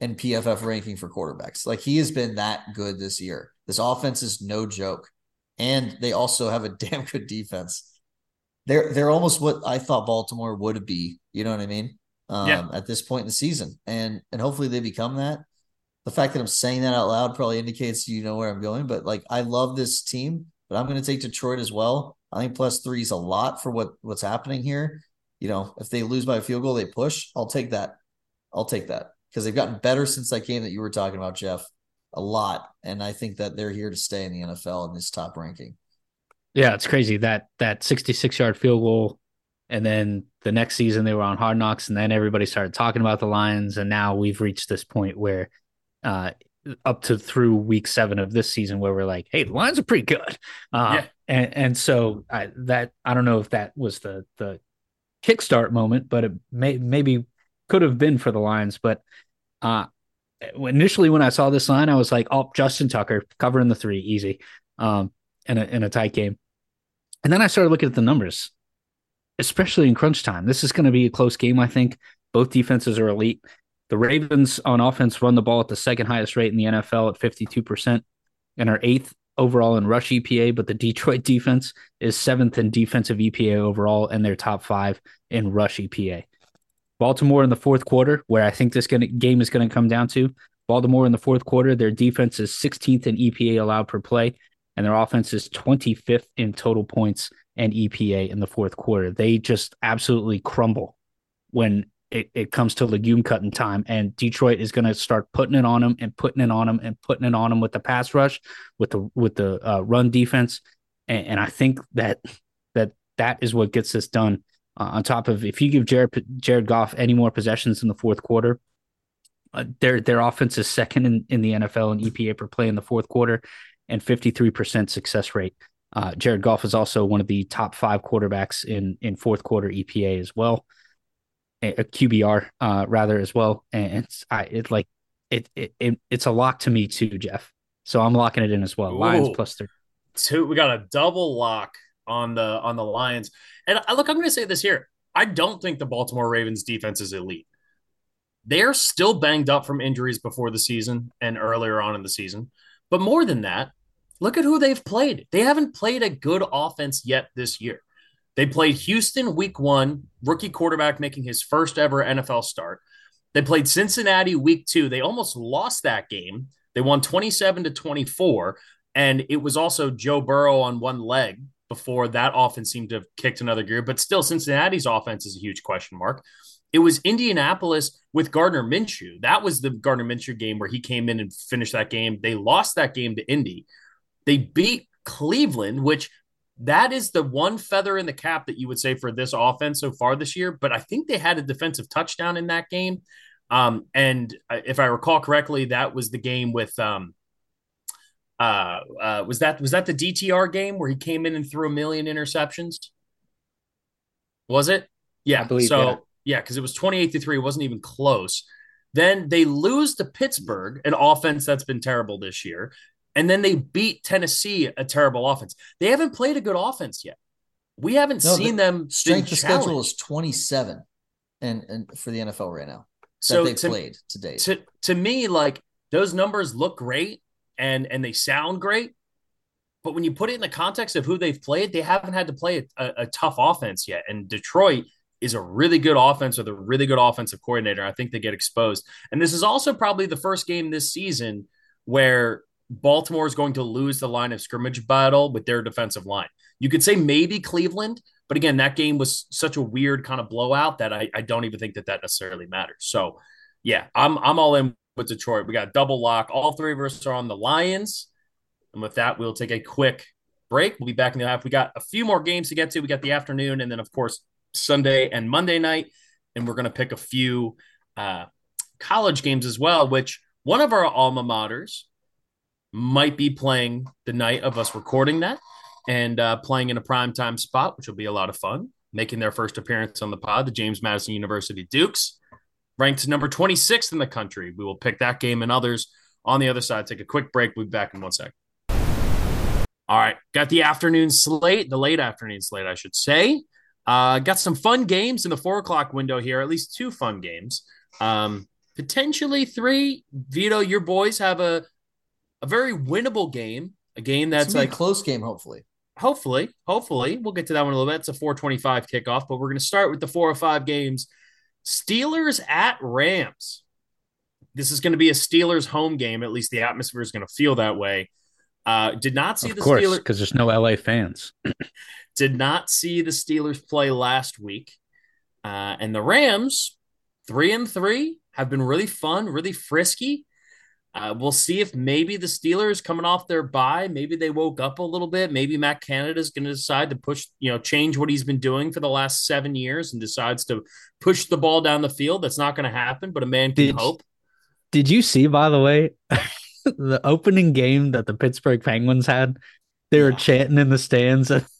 in PFF ranking for quarterbacks. Like he has been that good this year. This offense is no joke, and they also have a damn good defense they're they're almost what I thought Baltimore would be. You know what I mean? Um, yeah. At this point in the season, and and hopefully they become that. The fact that I'm saying that out loud probably indicates you know where I'm going. But like, I love this team, but I'm going to take Detroit as well. I think plus three is a lot for what what's happening here. You know, if they lose by a field goal, they push. I'll take that. I'll take that because they've gotten better since that game that you were talking about, Jeff. A lot, and I think that they're here to stay in the NFL in this top ranking. Yeah, it's crazy that that 66 yard field goal, and then the next season they were on Hard Knocks, and then everybody started talking about the Lions, and now we've reached this point where, uh, up to through week seven of this season, where we're like, hey, the Lions are pretty good, uh, yeah. and and so I, that I don't know if that was the the kickstart moment, but it may maybe could have been for the Lions, but uh initially when I saw this line, I was like, oh, Justin Tucker covering the three, easy, um, in a in a tight game. And then I started looking at the numbers, especially in crunch time. This is going to be a close game, I think. Both defenses are elite. The Ravens on offense run the ball at the second highest rate in the NFL at 52% and are eighth overall in rush EPA, but the Detroit defense is seventh in defensive EPA overall and they're top five in rush EPA. Baltimore in the fourth quarter, where I think this gonna, game is going to come down to. Baltimore in the fourth quarter, their defense is 16th in EPA allowed per play and their offense is 25th in total points and EPA in the fourth quarter. They just absolutely crumble when it, it comes to legume cutting time. And Detroit is going to start putting it on them and putting it on them and putting it on them with the pass rush, with the with the uh, run defense. And, and, I think that that that is what gets this done. Uh, on top of if you give Jared Jared Goff any more possessions in the fourth quarter, uh, their their offense is second in, in the NFL in EPA per play in the fourth quarter, and 53% success rate. Uh, Jared Goff is also one of the top five quarterbacks in in fourth quarter EPA as well, a, a QBR uh, rather as well. And it's I it like it, it, it it's a lock to me too, Jeff. So I'm locking it in as well. Lions plus three. two. We got a double lock on the on the Lions. And I, look, I'm going to say this here. I don't think the Baltimore Ravens defense is elite. They're still banged up from injuries before the season and earlier on in the season. But more than that, look at who they've played. They haven't played a good offense yet this year. They played Houston week one, rookie quarterback making his first ever NFL start. They played Cincinnati week two. They almost lost that game. They won 27 to 24. And it was also Joe Burrow on one leg before that offense seemed to have kicked another gear. But still, Cincinnati's offense is a huge question mark. It was Indianapolis with Gardner Minshew. That was the Gardner Minshew game where he came in and finished that game. They lost that game to Indy. They beat Cleveland, which that is the one feather in the cap that you would say for this offense so far this year. But I think they had a defensive touchdown in that game. Um, and if I recall correctly, that was the game with um, uh, uh, was that was that the DTR game where he came in and threw a million interceptions? Was it? Yeah. Believe, so yeah, because it was 28 to 3. It wasn't even close. Then they lose to Pittsburgh, an offense that's been terrible this year. And then they beat Tennessee, a terrible offense. They haven't played a good offense yet. We haven't no, seen the them. Strength of schedule is 27 and, and for the NFL right now. So they played to date. To, to me, like those numbers look great and and they sound great. But when you put it in the context of who they've played, they haven't had to play a, a tough offense yet. And Detroit is a really good offense with a really good offensive coordinator. I think they get exposed. And this is also probably the first game this season where Baltimore is going to lose the line of scrimmage battle with their defensive line. You could say maybe Cleveland, but again, that game was such a weird kind of blowout that I, I don't even think that that necessarily matters. So, yeah, I'm I'm all in with Detroit. We got double lock. All three of us are on the Lions. And with that, we'll take a quick break. We'll be back in the half. We got a few more games to get to. We got the afternoon, and then of course Sunday and Monday night, and we're going to pick a few uh, college games as well. Which one of our alma maters might be playing the night of us recording that, and uh, playing in a prime time spot, which will be a lot of fun. Making their first appearance on the pod, the James Madison University Dukes ranked number 26th in the country. We will pick that game and others on the other side. Take a quick break. We'll be back in one sec. All right. Got the afternoon slate, the late afternoon slate, I should say. Uh, got some fun games in the four o'clock window here, at least two fun games. Um, potentially three. Vido, your boys have a a very winnable game, a game that's like a close game, hopefully. Hopefully, hopefully. We'll get to that one in a little bit. It's a 425 kickoff, but we're going to start with the four or five games Steelers at Rams. This is going to be a Steelers home game. At least the atmosphere is going to feel that way. Uh, did not see of the course, Steelers because there's no LA fans. did not see the Steelers play last week, uh, and the Rams, three and three, have been really fun, really frisky. Uh, we'll see if maybe the Steelers coming off their bye, maybe they woke up a little bit. Maybe Matt Canada is going to decide to push, you know, change what he's been doing for the last seven years and decides to push the ball down the field. That's not going to happen, but a man can did, hope. Did you see, by the way, the opening game that the Pittsburgh Penguins had? They were yeah. chanting in the stands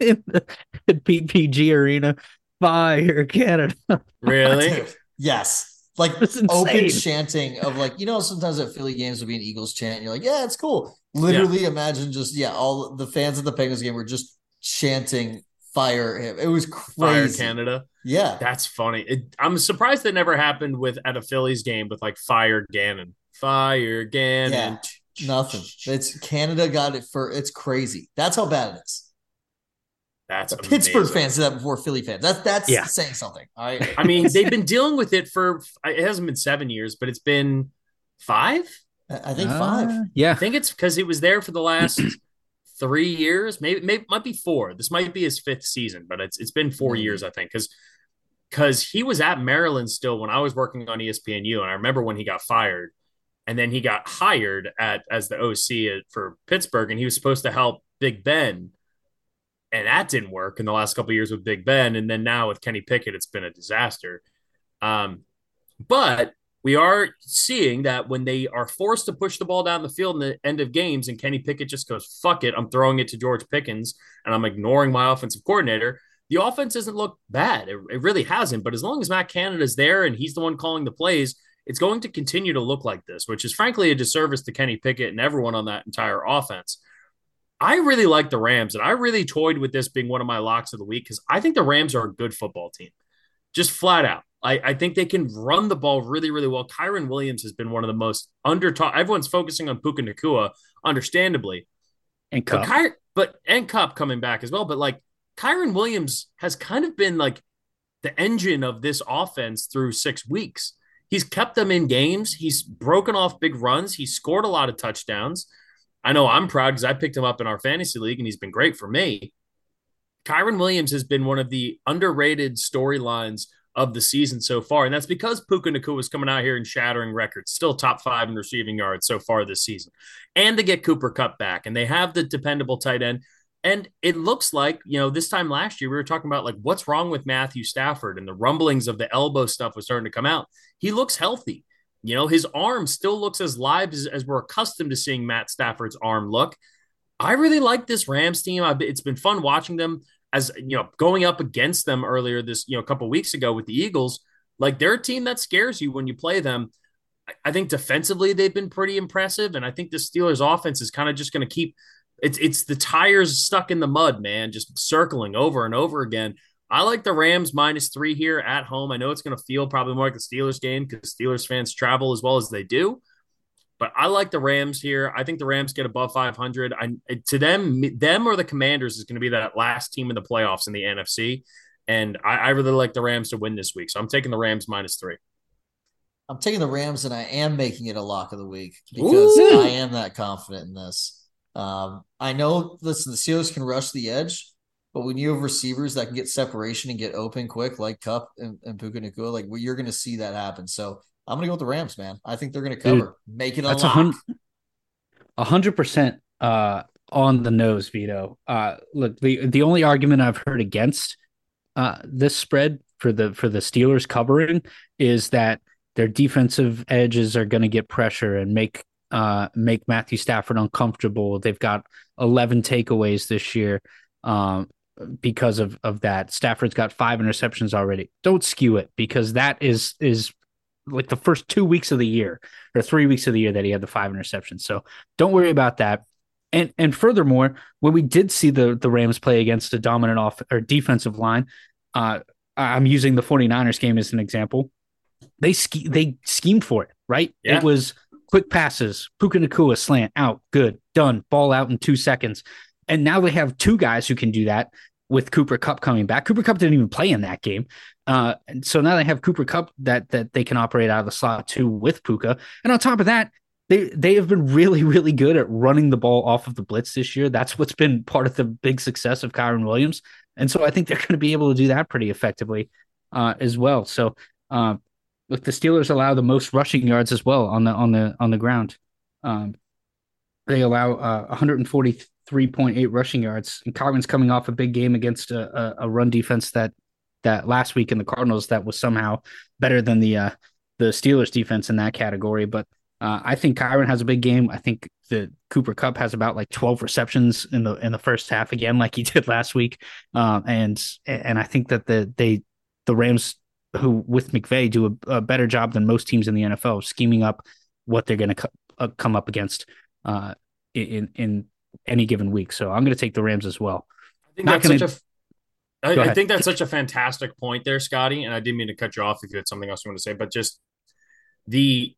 in the PPG Arena, "Fire Canada!" Really? yes like open chanting of like you know sometimes at Philly games will be an Eagles chant. you're like, yeah, it's cool. Literally, yeah. imagine just yeah, all the fans of the Penguins game were just chanting fire him. It was crazy. Fire Canada. Yeah, that's funny. It, I'm surprised that never happened with at a Phillies game with like fire Gannon, fire Gannon. Yeah, nothing. It's Canada got it for. It's crazy. That's how bad it is. That's the Pittsburgh fans did that before Philly fans. That's that's yeah. saying something. All right. I mean, they've been dealing with it for it hasn't been seven years, but it's been five. I think uh, five. Yeah, I think it's because it was there for the last three years. Maybe maybe might be four. This might be his fifth season, but it's it's been 4 mm-hmm. years, I think, because because he was at Maryland still when I was working on ESPNU, and I remember when he got fired, and then he got hired at as the OC for Pittsburgh, and he was supposed to help Big Ben and that didn't work in the last couple years with Big Ben, and then now with Kenny Pickett, it's been a disaster. Um, but we are seeing that when they are forced to push the ball down the field in the end of games, and Kenny Pickett just goes, "Fuck it, I'm throwing it to George Pickens, and I'm ignoring my offensive coordinator." The offense doesn't look bad. It, it really hasn't. But as long as Matt Canada's there and he's the one calling the plays, it's going to continue to look like this, which is frankly a disservice to Kenny Pickett and everyone on that entire offense. I really like the Rams, and I really toyed with this being one of my locks of the week because I think the Rams are a good football team, just flat out. I, I, think they can run the ball really, really well. Kyren Williams has been one of the most under taught. Everyone's focusing on Puka Nacua, understandably, and Kupp, but, Ky- but and Kupp coming back as well. But like Kyren Williams has kind of been like the engine of this offense through six weeks. He's kept them in games. He's broken off big runs. He scored a lot of touchdowns. I know I'm proud because I picked him up in our fantasy league and he's been great for me. Kyren Williams has been one of the underrated storylines of the season so far. And that's because Puka Nacua is coming out here and shattering records, still top five in receiving yards so far this season. And to get Cooper Kupp back. And they have the dependable tight end. And it looks like, you know, this time last year, we were talking about like what's wrong with Matthew Stafford and the rumblings of the elbow stuff was starting to come out. He looks healthy. You know, his arm still looks as live as, as we're accustomed to seeing Matt Stafford's arm look. I really like this Rams team. I've, it's been fun watching them as you know going up against them earlier this you know a couple weeks ago with the Eagles. Like they're a team that scares you when you play them. I think defensively they've been pretty impressive, and I think the Steelers' offense is kind of just going to keep it's it's the tires stuck in the mud, man, just circling over and over again. I like the Rams minus three here at home. I know it's going to feel probably more like the Steelers game because Steelers fans travel as well as they do. But I like the Rams here. I think the Rams get above 500. I, to them, them or the Commanders is going to be that last team in the playoffs in the NFC. And I, I really like the Rams to win this week. So I'm taking the Rams minus three. I'm taking the Rams, and I am making it a lock of the week because Ooh. I am that confident in this. Um, I know, listen, the Steelers can rush the edge, but when you have receivers that can get separation and get open quick, like Kupp and, and Puka Nacua, like well, you're going to see that happen. So I'm going to go with the Rams, man. I think they're going to cover, Dude, make it a that's a hundred percent uh, on the nose, Vido. Uh, look, the the only argument I've heard against uh, this spread for the for the Steelers covering is that their defensive edges are going to get pressure and make uh, make Matthew Stafford uncomfortable. They've got 11 takeaways this year. Um, because of of that. Stafford's got five interceptions already. Don't skew it because that is is like the first two weeks of the year or three weeks of the year that he had the five interceptions. So don't worry about that. And and furthermore, when we did see the the Rams play against a dominant off or defensive line, uh, I'm using the 49ers game as an example. They they schemed for it, right? Yeah. It was quick passes, Puka Nacua slant out, good, done, ball out in two seconds. And now they have two guys who can do that with Cooper Kupp coming back. Cooper Kupp didn't even play in that game. Uh, and so now they have Cooper Kupp that that they can operate out of the slot too with Puka. And on top of that, they they have been really, really good at running the ball off of the blitz this year. That's what's been part of the big success of Kyren Williams. And so I think they're going to be able to do that pretty effectively uh, as well. So uh, look, the Steelers allow the most rushing yards as well on the on the on the ground. Um, they allow uh, 140 3.8 rushing yards. And Kyren's coming off a big game against a, a, a, run defense that that last week in the Cardinals that was somehow better than the uh, the Steelers defense in that category. But uh, I think Kyren has a big game. I think the Cooper Kupp has about like 12 receptions in the in the first half again, like he did last week. Um, and and I think that the they the Rams who with McVay do a, a better job than most teams in the NFL scheming up what they're going to co- uh, come up against uh, in in any given week. So I'm going to take the Rams as well. I think Not that's gonna... such a. I, I think that's such a fantastic point there, Scotty. And I didn't mean to cut you off if you had something else you want to say, but just the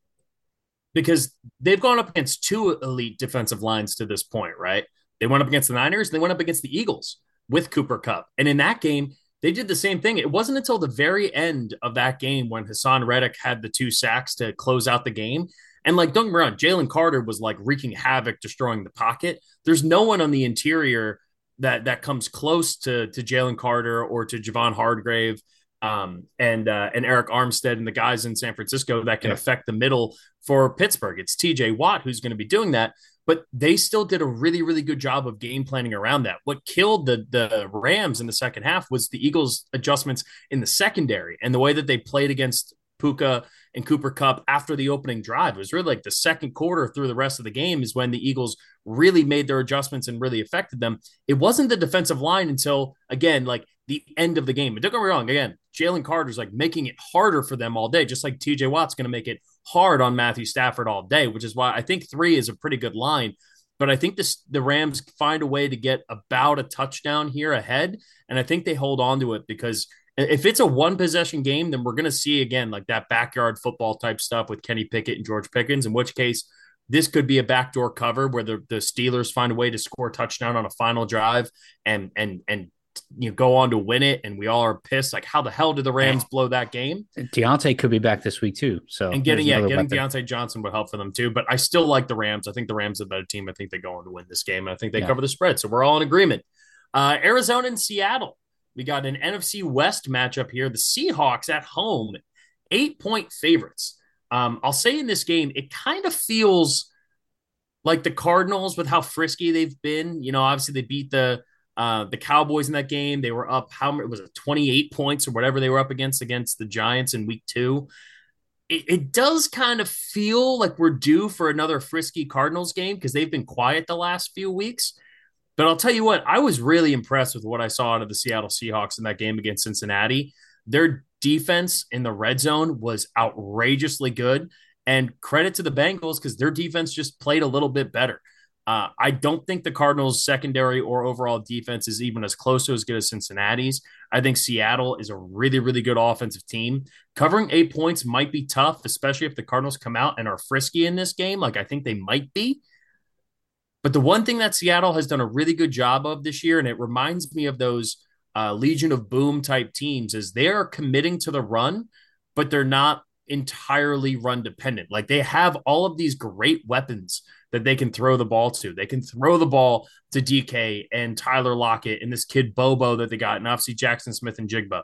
because they've gone up against two elite defensive lines to this point, right? They went up against the Niners, they went up against the Eagles with Cooper Kupp. And in that game, they did the same thing. It wasn't until the very end of that game when Haason Reddick had the two sacks to close out the game and like, don't get me wrong, Jalen Carter was like wreaking havoc, destroying the pocket. There's no one on the interior that that comes close to to Jalen Carter or to Javon Hargrave um, and uh, and Arik Armstead and the guys in San Francisco that can yeah. affect the middle for Pittsburgh. It's T.J. Watt who's going to be doing that, but they still did a really really good job of game planning around that. What killed the the Rams in the second half was the Eagles' adjustments in the secondary and the way that they played against Puka and Cooper Kupp after the opening drive. It was really like the second quarter through the rest of the game is when the Eagles really made their adjustments and really affected them. It wasn't the defensive line until, again, like the end of the game. But don't get me wrong, again, Jalen Carter's like making it harder for them all day, just like TJ Watt's going to make it hard on Matthew Stafford all day, which is why I think three is a pretty good line. but I think this the Rams find a way to get about a touchdown here ahead, and I think they hold on to it because if it's a one possession game, then we're going to see again like that backyard football type stuff with Kenny Pickett and George Pickens. In which case, this could be a backdoor cover where the, the Steelers find a way to score a touchdown on a final drive and and and you know, go on to win it, and we all are pissed. Like, how the hell did the Rams blow that game? Diontae could be back this week too. So and getting yeah, getting weapon. Diontae Johnson would help for them too. But I still like the Rams. I think the Rams are a better team. I think they go on to win this game. I think they yeah. cover the spread. So we're all in agreement. Uh, Arizona and Seattle. We got an NFC West matchup here. The Seahawks at home, eight point favorites. Um, I'll say in this game, it kind of feels like the Cardinals with how frisky they've been. You know, obviously they beat the uh, the Cowboys in that game. They were up how It was it 28 points or whatever they were up against against the Giants in week two. It, it does kind of feel like we're due for another frisky Cardinals game because they've been quiet the last few weeks. But I'll tell you what, I was really impressed with what I saw out of the Seattle Seahawks in that game against Cincinnati. Their defense in the red zone was outrageously good. And credit to the Bengals because their defense just played a little bit better. Uh, I don't think the Cardinals' secondary or overall defense is even as close to as good as Cincinnati's. I think Seattle is a really, really good offensive team. Covering eight points might be tough, especially if the Cardinals come out and are frisky in this game, like I think they might be. But the one thing that Seattle has done a really good job of this year, and it reminds me of those uh, Legion of Boom type teams, is they are committing to the run, but they're not entirely run dependent. Like they have all of these great weapons that they can throw the ball to. They can throw the ball to DK and Tyler Lockett and this kid Bobo that they got, and obviously Jackson Smith-Njigba.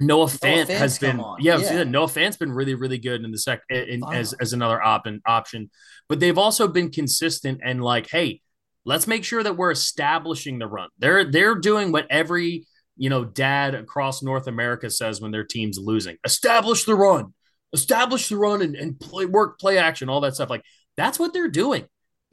Noah Fant, Fant has been yeah, yeah. Noah Fant's been really really good in the sec in, wow. as as another op- option, but they've also been consistent and like hey, let's make sure that we're establishing the run. They're they're doing what every you know dad across North America says when their team's losing. Establish the run, establish the run, and, and play work play action, all that stuff. Like that's what they're doing.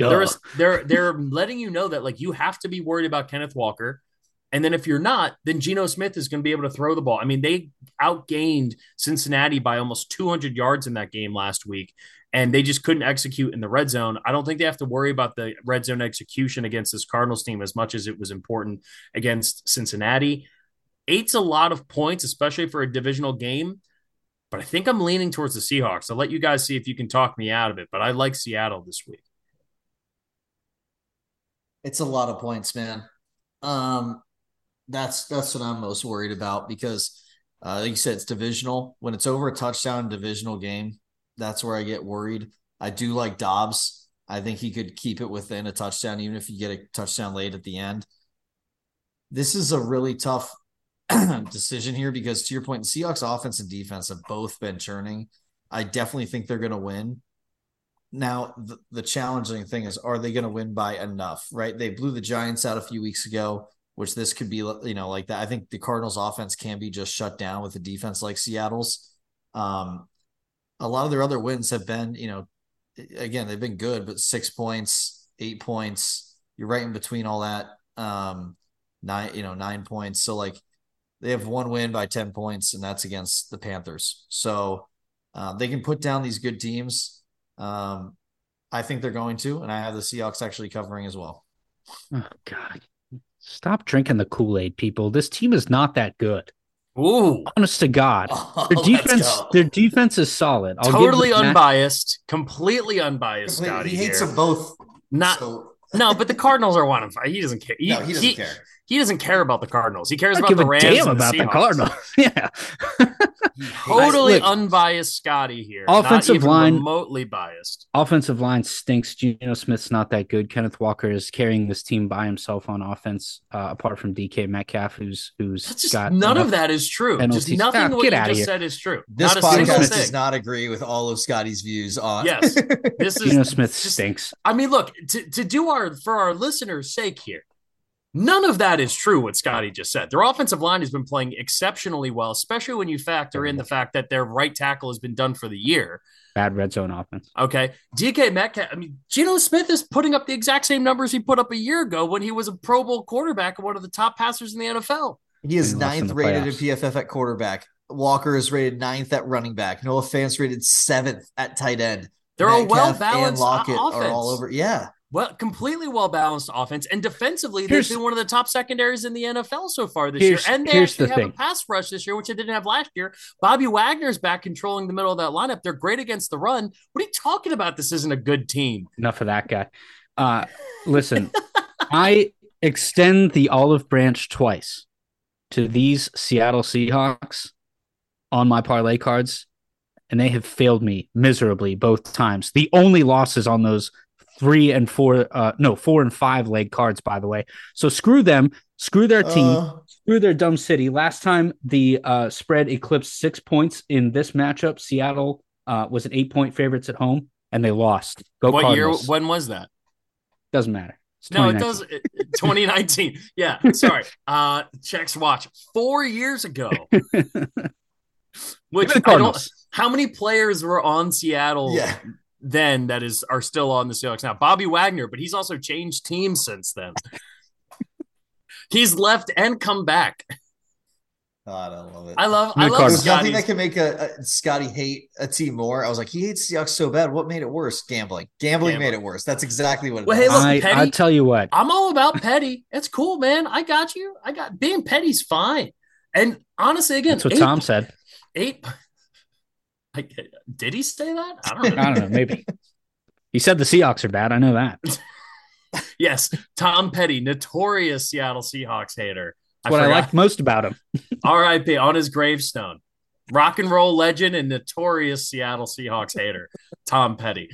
They're they're they're letting you know that like you have to be worried about Kenneth Walker. And then if you're not, then Geno Smith is going to be able to throw the ball. I mean, they outgained Cincinnati by almost 200 yards in that game last week, and they just couldn't execute in the red zone. I don't think they have to worry about the red zone execution against this Cardinals team as much as it was important against Cincinnati. Eight's a lot of points, especially for a divisional game, but I think I'm leaning towards the Seahawks. I'll let you guys see if you can talk me out of it, but I like Seattle this week. It's a lot of points, man. Um, that's that's what I'm most worried about because, uh, like you said, it's divisional. When it's over a touchdown divisional game, that's where I get worried. I do like Dobbs. I think he could keep it within a touchdown, even if you get a touchdown late at the end. This is a really tough decision here because, to your point, the Seahawks offense and defense have both been churning. I definitely think they're going to win. Now, the, the challenging thing is, are they going to win by enough? Right? They blew the Giants out a few weeks ago which this could be, you know, like that. I think the Cardinals offense can be just shut down with a defense like Seattle's. Um, a lot of their other wins have been, you know, again, they've been good, but six points, eight points, you're right in between all that. Um, nine, you know, nine points. So like they have one win by 10 points, and that's against the Panthers. So uh, they can put down these good teams. Um, I think they're going to, and I have the Seahawks actually covering as well. Oh God. Stop drinking the Kool Aid, people. This team is not that good. Ooh, honest to God, oh, their defense, their defense is solid. I'll totally unbiased, completely unbiased. Scotty, he hates here. them both. Not so. no, but the Cardinals are one of five. He doesn't care. He, no, he doesn't he, care he doesn't care about the Cardinals. He cares about the Rams. Damn about the, the Cardinals. yeah. totally Look, unbiased Scotty here. Offensive line remotely biased. Offensive line stinks. Geno Smith's not that good. Kenneth Walker is carrying this team by himself on offense, uh, apart from DK Metcalf, who's who's just, got none of that is true. Penalties. Just nothing ah, what you just here. said is true. This not podcast does not agree with all of Scotty's views on. Yes, this is Geno Smith just, stinks. I mean, look to to do our for our listeners' sake here None of that is true, what Scotty just said. Their offensive line has been playing exceptionally well, especially when you factor in the fact that their right tackle has been done for the year. Bad red zone offense. Okay. DK Metcalf, I mean, Geno Smith is putting up the exact same numbers he put up a year ago when he was a Pro Bowl quarterback and one of the top passers in the NFL. He is ninth rated playoffs. at PFF at quarterback. Walker is rated ninth at running back. Noah Fant's rated seventh at tight end. They're Metcalf a well balanced offense. are all over. Yeah. Well, completely well balanced offense, and defensively, here's, they've been one of the top secondaries in the NFL so far this year. And they actually the have thing. a pass rush this year, which they didn't have last year. Bobby Wagner's back controlling the middle of that lineup. They're great against the run. What are you talking about? This isn't a good team. Enough of that guy. Uh, listen, I extend the olive branch twice to these Seattle Seahawks on my parlay cards, and they have failed me miserably both times. The only losses on those three and four, uh, no, four and five leg cards, by the way. So screw them, screw their team, uh, screw their dumb city. Last time the uh, spread eclipsed six points in this matchup, Seattle uh, was an eight point favorites at home, and they lost. Go what Cardinals. year? When was that? Doesn't matter. No, it does. 2019. yeah, sorry. Uh, checks watch four years ago. Which I don't. How many players were on Seattle? Yeah then that is are still on the Seahawks now. Bobby Wagner, but he's also changed teams since then. he's left and come back. God, I love it. I love. I love. There's nothing that can make a, a, Scotty hate a team more. I was like, he hates Seahawks so bad. What made it worse? Gambling. Gambling, Gambling. made it worse. That's exactly what. It well, hey, look, I, petty, I tell you what, I'm all about petty. It's cool, man. I got you. I got being petty's fine. And honestly, again, that's what eight, Tom said. Eight did he say that? I don't know. I don't know. Maybe he said the Seahawks are bad. I know that. yes, Tom Petty, notorious Seattle Seahawks hater. That's what I like most about him. R.I.P. on his gravestone. Rock and roll legend and notorious Seattle Seahawks hater, Tom Petty.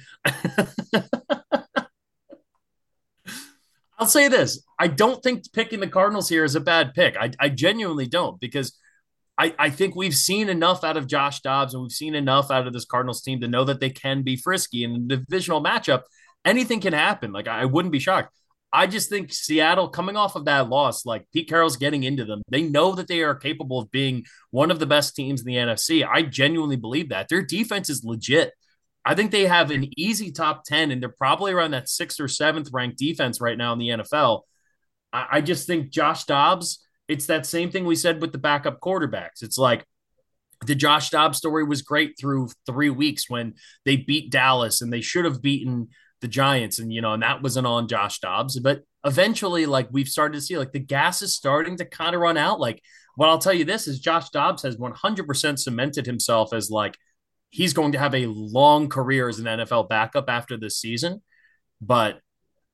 I'll say this: I don't think picking the Cardinals here is a bad pick. I, I genuinely don't because I, I think we've seen enough out of Josh Dobbs and we've seen enough out of this Cardinals team to know that they can be frisky in the divisional matchup. Anything can happen. Like I wouldn't be shocked. I just think Seattle coming off of that loss, like Pete Carroll's getting into them. They know that they are capable of being one of the best teams in the NFC. I genuinely believe that. Their defense is legit. I think they have an easy top 10, and they're probably around that sixth or seventh ranked defense right now in the NFL. I, I just think Josh Dobbs it's that same thing we said with the backup quarterbacks. It's like the Josh Dobbs story was great through three weeks when they beat Dallas and they should have beaten the Giants. And, you know, and that wasn't on Josh Dobbs. But eventually, like we've started to see, like the gas is starting to kind of run out. Like, what I'll tell you this is Josh Dobbs has 100% cemented himself as like he's going to have a long career as an NFL backup after this season. But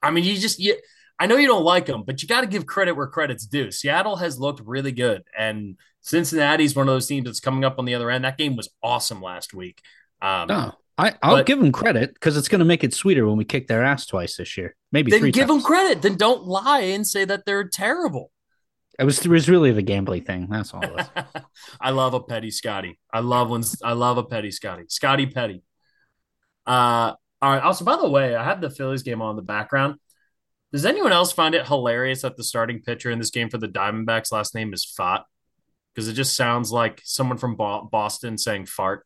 I mean, you just, you, I know you don't like them, but you got to give credit where credit's due. Seattle has looked really good, and Cincinnati's one of those teams that's coming up on the other end. That game was awesome last week. Um, no, I, will but, give them credit because it's going to make it sweeter when we kick their ass twice this year. Maybe then give times. them credit. Then don't lie and say that they're terrible. It was it was really the gambling thing. That's all. I love a petty Scotty. I love when I love a petty Scotty. Scotty Petty. Uh, all right. Also, by the way, I have the Phillies game on the background. Does anyone else find it hilarious that the starting pitcher in this game for the Diamondbacks last name is Pfaadt? Because it just sounds like someone from Boston saying fart.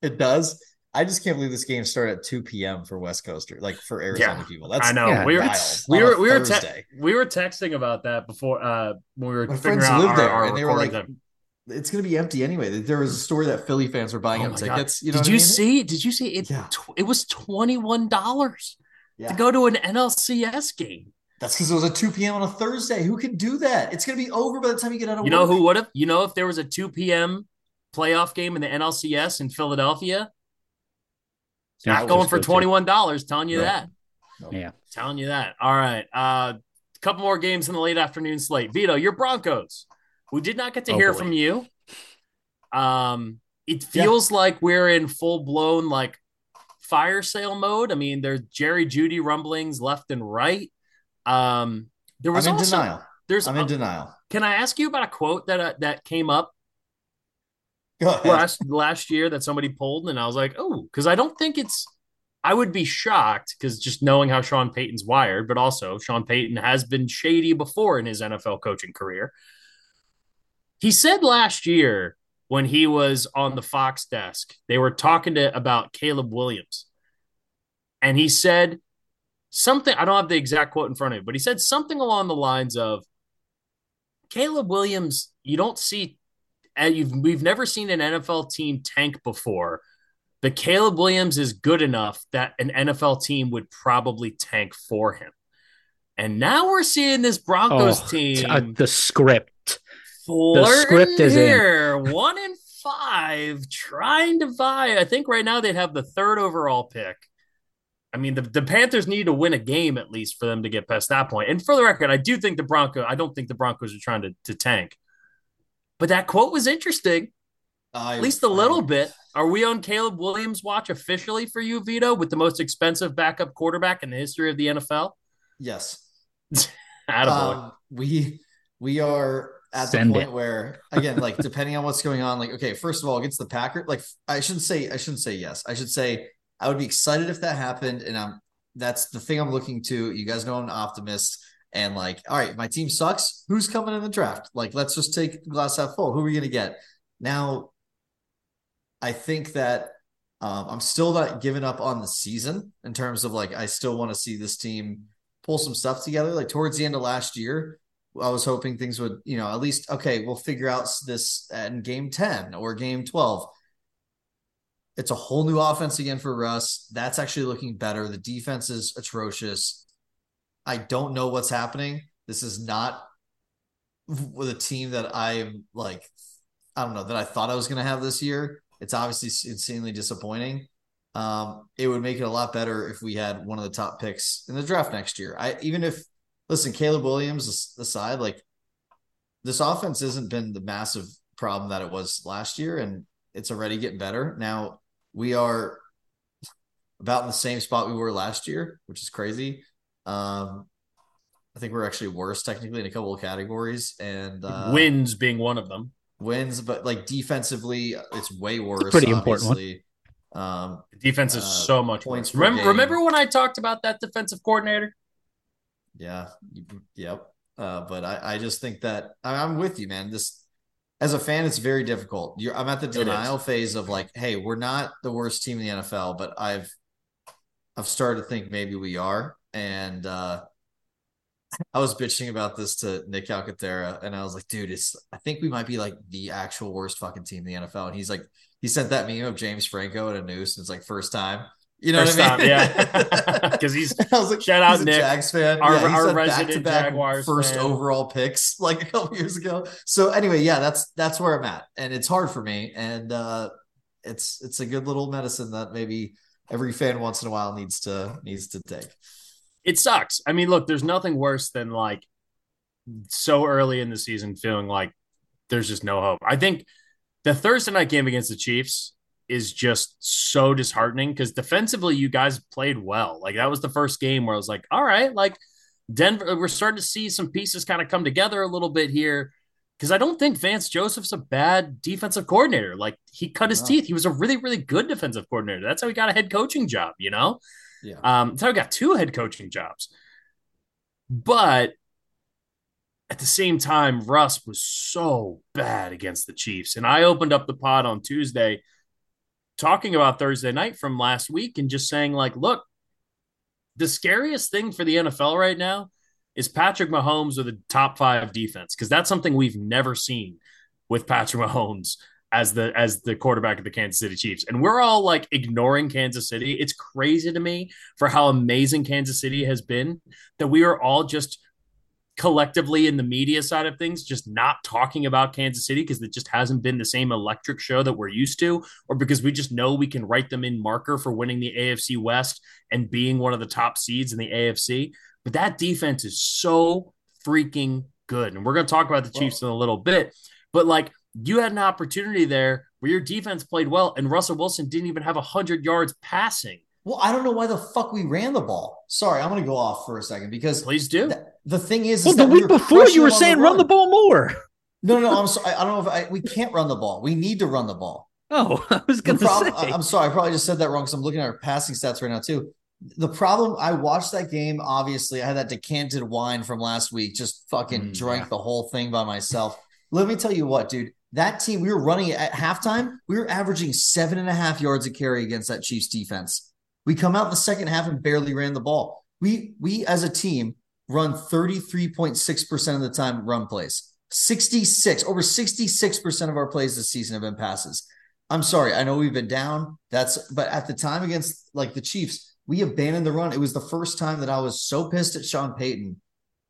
It does. I just can't believe this game started at 2 p.m. for West Coaster, like for Arizona yeah, people. That's I know. Yeah, we were we were we were te- we were texting about that before uh when we were My friends lived our, there our and they were like time. it's going to be empty anyway. There was a story that Philly fans were buying oh up tickets. You know did you I mean? see? Did you see it? Yeah. Tw- it was twenty one dollars yeah. to go to an NLCS game. That's because it was a 2 p.m. on a Thursday. Who can do that? It's going to be over by the time you get out of You know who would have? You know, if there was a 2 p.m. playoff game in the NLCS in Philadelphia, not going for $21. Telling you that. Yeah. Telling you that. All right. A uh, couple more games in the late afternoon slate. Vido, your Broncos. We did not get to oh, hear boy. from you. Um, it feels yeah. like we're in full blown like fire sale mode. I mean, there's Jerry Jeudy rumblings left and right. Um, there was I'm in also, denial. There's I'm in denial. Can I ask you about a quote that uh, that came up last last year that somebody pulled, and I was like, oh, because I don't think it's. I would be shocked because just knowing how Sean Payton's wired, but also Sean Payton has been shady before in his NFL coaching career. He said last year when he was on the Fox desk. They were talking to about Caleb Williams. And he said something, I don't have the exact quote in front of me, but he said something along the lines of Caleb Williams, you don't see and you've we've never seen an NFL team tank before But Caleb Williams is good enough that an NFL team would probably tank for him. And now we're seeing this Broncos oh, team. Uh, the script. The script is here. in. One in five, trying to vie. I think right now they'd have the third overall pick. I mean, the, the Panthers need to win a game at least for them to get past that point. And for the record, I do think the Broncos, I don't think the Broncos are trying to, to tank. But that quote was interesting, at least a little bit. Are we on Caleb Williams' watch officially for you, Vido, with the most expensive backup quarterback in the history of the NFL? Yes. um, we we are at Send the point it. where again, like depending on what's going on, like okay, first of all, against the Packers, like I shouldn't say I shouldn't say yes. I should say I would be excited if that happened, and I'm that's the thing I'm looking to. You guys know I'm an optimist. And like, all right, my team sucks. Who's coming in the draft? Like, let's just take glass half full. Who are we going to get? Now, I think that um, I'm still not giving up on the season in terms of like, I still want to see this team pull some stuff together. Like towards the end of last year, I was hoping things would, you know, at least okay, we'll figure out this in game 10 or game 12. It's a whole new offense again for Russ. That's actually looking better. The defense is atrocious. I don't know what's happening. This is not with a team that I'm like, I don't know, that I thought I was going to have this year. It's obviously insanely disappointing. Um, it would make it a lot better if we had one of the top picks in the draft next year. I even if listen, Caleb Williams aside, like this offense hasn't been the massive problem that it was last year, and it's already getting better. Now we are about in the same spot we were last year, which is crazy. Um, I think we're actually worse technically in a couple of categories, and uh, wins being one of them. Wins, but like defensively, it's way worse. It's pretty obviously. important one. Um, defense is uh, so much points. Remember, remember when I talked about that defensive coordinator? Yeah. Yep. Uh, but I, I just think that I'm with you, man. This as a fan, it's very difficult. You're, I'm at the denial phase of like, hey, we're not the worst team in the NFL, but I've I've started to think maybe we are. And uh, I was bitching about this to Nick Calcaterra, and I was like, dude, it's I think we might be like the actual worst fucking team in the NFL. And he's like, he sent that meme of James Franco at a noose, and it's like first time. You know First what I mean? Yeah. Because he's like, shout out Nick, Jags fan. Our, yeah, our resident Jaguars first fan. overall picks like a couple years ago. So anyway, yeah, that's that's where I'm at, and it's hard for me, and uh, it's it's a good little medicine that maybe every fan once in a while needs to needs to take. It sucks. I mean, look, there's nothing worse than like so early in the season feeling like there's just no hope. I think the Thursday night game against the Chiefs is just so disheartening because defensively you guys played well. Like that was the first game where I was like, all right, like Denver, we're starting to see some pieces kind of come together a little bit here. Because I don't think Vance Joseph's a bad defensive coordinator. Like he cut his teeth. He was a really, really good defensive coordinator. That's how he got a head coaching job, you know? Yeah. Um, that's how he got two head coaching jobs. But at the same time, Russ was so bad against the Chiefs. And I opened up the pod on Tuesday talking about Thursday night from last week and just saying, like, look, the scariest thing for the NFL right now is Patrick Mahomes with a top five defense because that's something we've never seen with Patrick Mahomes as the as the quarterback of the Kansas City Chiefs. And we're all like ignoring Kansas City. It's crazy to me for how amazing Kansas City has been that we are all just collectively in the media side of things just not talking about Kansas City because it just hasn't been the same electric show that we're used to, or because we just know we can write them in marker for winning the AFC West and being one of the top seeds in the AFC. But that defense is so freaking good. And we're going to talk about the Chiefs in a little bit. But like you had an opportunity there where your defense played well and Russell Wilson didn't even have 100 yards passing. Well, I don't know why the fuck we ran the ball. Sorry, I'm going to go off for a second because please do. Th- the thing is, well, is the week we before you were saying the run. run. the ball more. No, no, I'm sorry. I don't know if I, we can't run the ball. We need to run the ball. Oh, I was going to say. I'm sorry. I probably just said that wrong because I'm looking at our passing stats right now too. The problem, I watched that game. Obviously, I had that decanted wine from last week. Just fucking mm, drank yeah. the whole thing by myself. Let me tell you what, dude. That team, we were running at halftime. We were averaging seven and a half yards a carry against that Chiefs defense. We come out in the second half and barely ran the ball. We we as a team run 33.6% of the time run plays. 66 over 66% of our plays this season have been passes. I'm sorry. I know we've been down. That's but at the time against like the Chiefs, we abandoned the run. It was the first time that I was so pissed at Sean Payton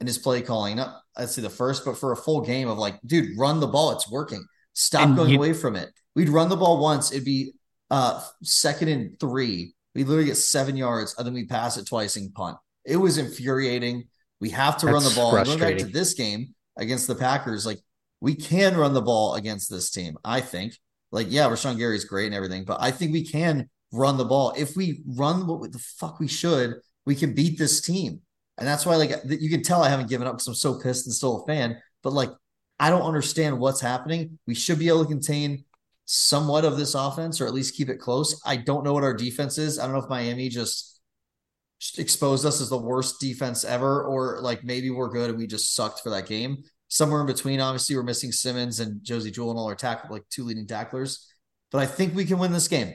and his play calling. Not I'd say the first, but for a full game of like, dude, run the ball. It's working. Stop and going you, away from it. We'd run the ball once. It'd be uh second and three. We literally get seven yards, and then we pass it twice and punt. It was infuriating. We have to run the ball. Going back to this game against the Packers, like we can run the ball against this team. I think. Like, yeah, Rashan Gary is great and everything, but I think we can run the ball. If we run what the fuck we should, we can beat this team. And that's why, like, you can tell I haven't given up because I'm so pissed and still a fan. But like, I don't understand what's happening. We should be able to contain somewhat of this offense or at least keep it close. I don't know what our defense is. I don't know if Miami just exposed us as the worst defense ever, or like maybe we're good and we just sucked for that game. Somewhere in between, obviously, we're missing Simmons and Josey Jewell and all our tackle, like two leading tacklers. But I think we can win this game.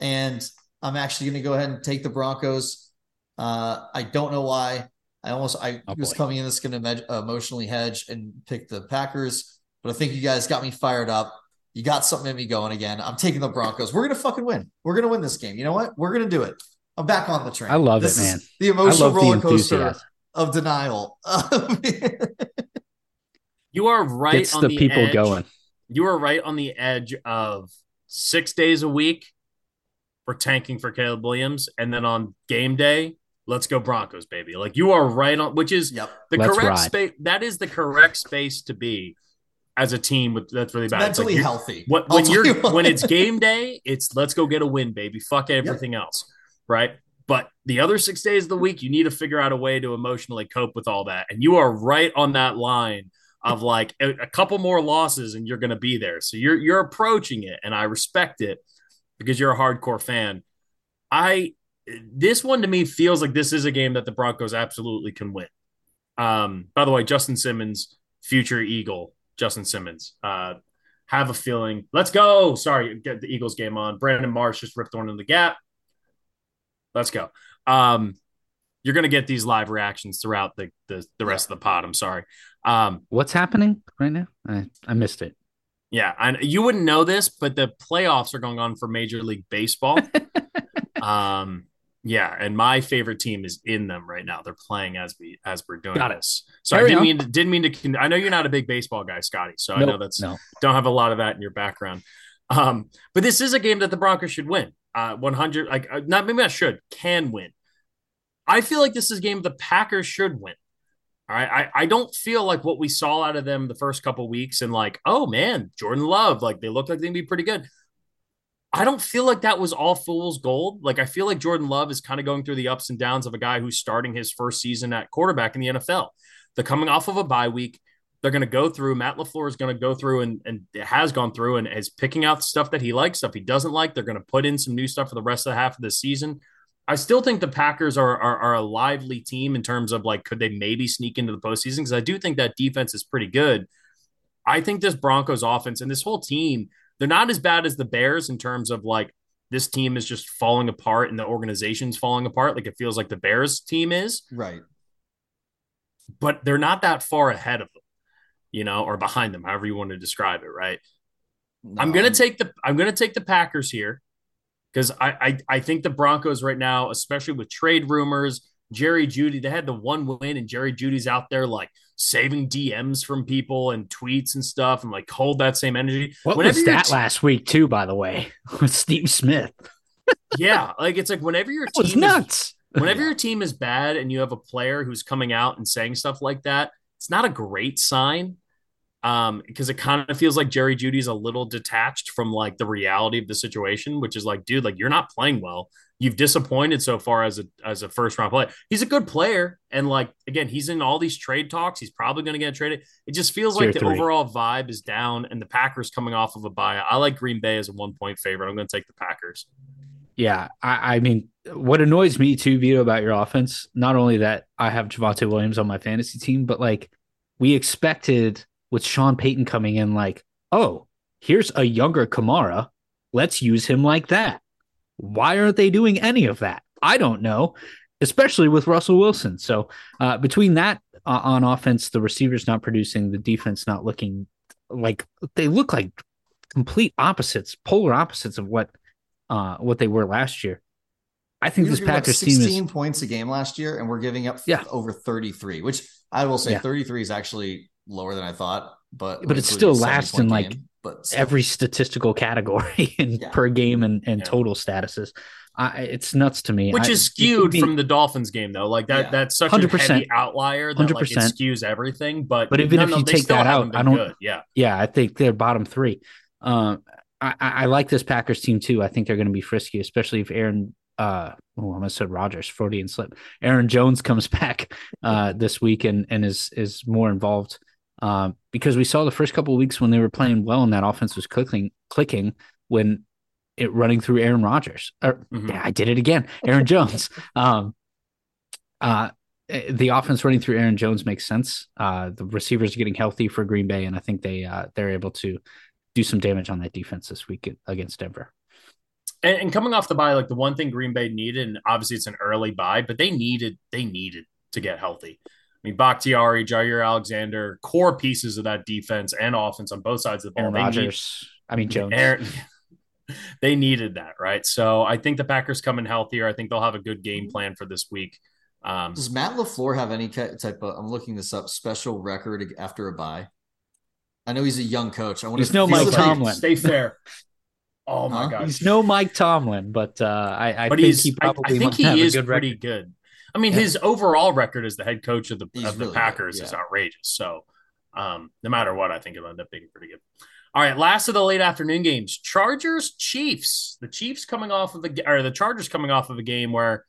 And I'm actually going to go ahead and take the Broncos. Uh, I don't know why. I almost I oh, was coming in this going to emotionally hedge and pick the Packers, but I think you guys got me fired up. You got something in me going again. I'm taking the Broncos. We're gonna fucking win. We're gonna win this game. You know what? We're gonna do it. I'm back on the train. I love this it, man. The emotional roller coaster of denial. you are right. It's the, the, people edge. going. You are right on the edge of six days a week for tanking for Caleb Williams, and then on game day, let's go Broncos, baby. Like you are right on, which is yep. the let's correct space. That is the correct space to be as a team with that's really bad. Mentally like healthy. What, when you're you when it's game day, it's let's go get a win, baby. Fuck everything yep. else, right? But the other six days of the week, you need to figure out a way to emotionally cope with all that. And you are right on that line of like a, a couple more losses and you're going to be there. So you're you're approaching it, and I respect it because you're a hardcore fan. I this one to me feels like this is a game that the Broncos absolutely can win. Um, by the way, Justin Simmons, future Eagle, Justin Simmons. Uh, have a feeling. Let's go. Sorry, get the Eagles game on. Brandon Marsh just ripped one in the gap. Let's go. Um, you're gonna get these live reactions throughout the the, the rest of the pod. I'm sorry. Um, What's happening right now? I, I missed it. Yeah, and you wouldn't know this, but the playoffs are going on for Major League Baseball. um, yeah, and my favorite team is in them right now. They're playing as we as we're doing Got this. So I didn't mean to, didn't mean to. I know you're not a big baseball guy, Scotty. So nope, I know that's no. don't have a lot of that in your background. Um, but this is a game that the Broncos should win. Uh, 100 like uh, not maybe I should can win. I feel like this is game the Packers should win. All right, I, I don't feel like what we saw out of them the first couple weeks and like oh man Jordan Love like they look like they'd be pretty good. I don't feel like that was all fool's gold. Like I feel like Jordan Love is kind of going through the ups and downs of a guy who's starting his first season at quarterback in the NFL. They're coming off of a bye week. They're going to go through. Matt LaFleur is going to go through and, and has gone through and is picking out stuff that he likes, stuff he doesn't like. They're going to put in some new stuff for the rest of the half of the season. I still think the Packers are, are, are a lively team in terms of like, could they maybe sneak into the postseason? Because I do think that defense is pretty good. I think this Broncos offense and this whole team, they're not as bad as the Bears in terms of like this team is just falling apart and the organization's falling apart like it feels like the Bears team is. Right. But they're not that far ahead of them, you know, or behind them, however you want to describe it, right? No. I'm gonna um, take the I'm gonna take the Packers here because I, I I think the Broncos right now, especially with trade rumors, Jerry Jeudy, they had the one win, and Jerry Jeudy's out there like saving DMs from people and tweets and stuff, and like hold that same energy. What whenever was that t- last week too? By the way, with Steve Smith. yeah, like it's like whenever your team nuts. Is, whenever your team is bad and you have a player who's coming out and saying stuff like that, it's not a great sign. Um, because it kind of feels like Jerry Jeudy's a little detached from like the reality of the situation, which is like, dude, like you're not playing well you've disappointed so far as a as a first round player. He's a good player, and like again, he's in all these trade talks. He's probably going to get traded. It just feels Tier like the three. overall vibe is down, and the Packers coming off of a bye. I like Green Bay as a one point favorite. I'm going to take the Packers. Yeah, I, I, mean, what annoys me too, Vido, about your offense, not only that I have Javonte Williams on my fantasy team, but like we expected with Sean Payton coming in, like, oh, here's a younger Kamara. Let's use him like that. Why aren't they doing any of that? I don't know, especially with Russell Wilson. So uh, between that uh, on offense, the receivers not producing, the defense not looking like they look like complete opposites, polar opposites of what uh, what they were last year. I think this Packers team is 16 points a game last year, and we're giving up yeah. over 33, which I will say yeah. 33 is actually lower than I thought, but but it's still last in like but still. every statistical category in yeah. per game and, and total statuses. I, it's nuts to me. Which I, is skewed be, from the Dolphins game, though. Like that, that's such 100%, a heavy outlier that 100%. like it skews everything. But but even if you take that out, I don't. Good. Yeah, yeah, I think they're bottom three. Um, I, I like this Packers team too. I think they're going to be frisky, especially if Aaron uh oh, I almost said Rodgers, Freudian slip. Aaron Jones comes back uh this week and and is is more involved. Uh, because we saw the first couple of weeks when they were playing well and that offense was clicking clicking when it running through Aaron Rodgers. Or, mm-hmm. yeah, I did it again. Aaron Jones. Um uh the offense running through Aaron Jones makes sense. Uh the receivers are getting healthy for Green Bay and I think they uh they're able to do some damage on that defense this week against Denver. And, and, coming off the bye, like the one thing Green Bay needed, and obviously it's an early bye, but they needed they needed to get healthy. I mean, Bakhtiari, Jaire Alexander, core pieces of that defense and offense on both sides of the ball. Aaron Rodgers, need, I mean Jones. Aaron, they needed that, right? So I think the Packers coming healthier. I think they'll have a good game plan for this week. Um, Does Matt LaFleur have any type of? I'm looking this up. Special record after a bye. I know he's a young coach. I want he's to no Mike Tomlin. Stay fair. Oh my huh? god, he's no Mike Tomlin, but uh, I, I but think he probably I, I think he is good pretty good. I mean, yeah. his overall record as the head coach of the he's of the really Packers yeah. is outrageous. So, um, no matter what, I think it'll end up being pretty good. All right, last of the late afternoon games: Chargers Chiefs. The Chiefs coming off of the or the Chargers coming off of a game where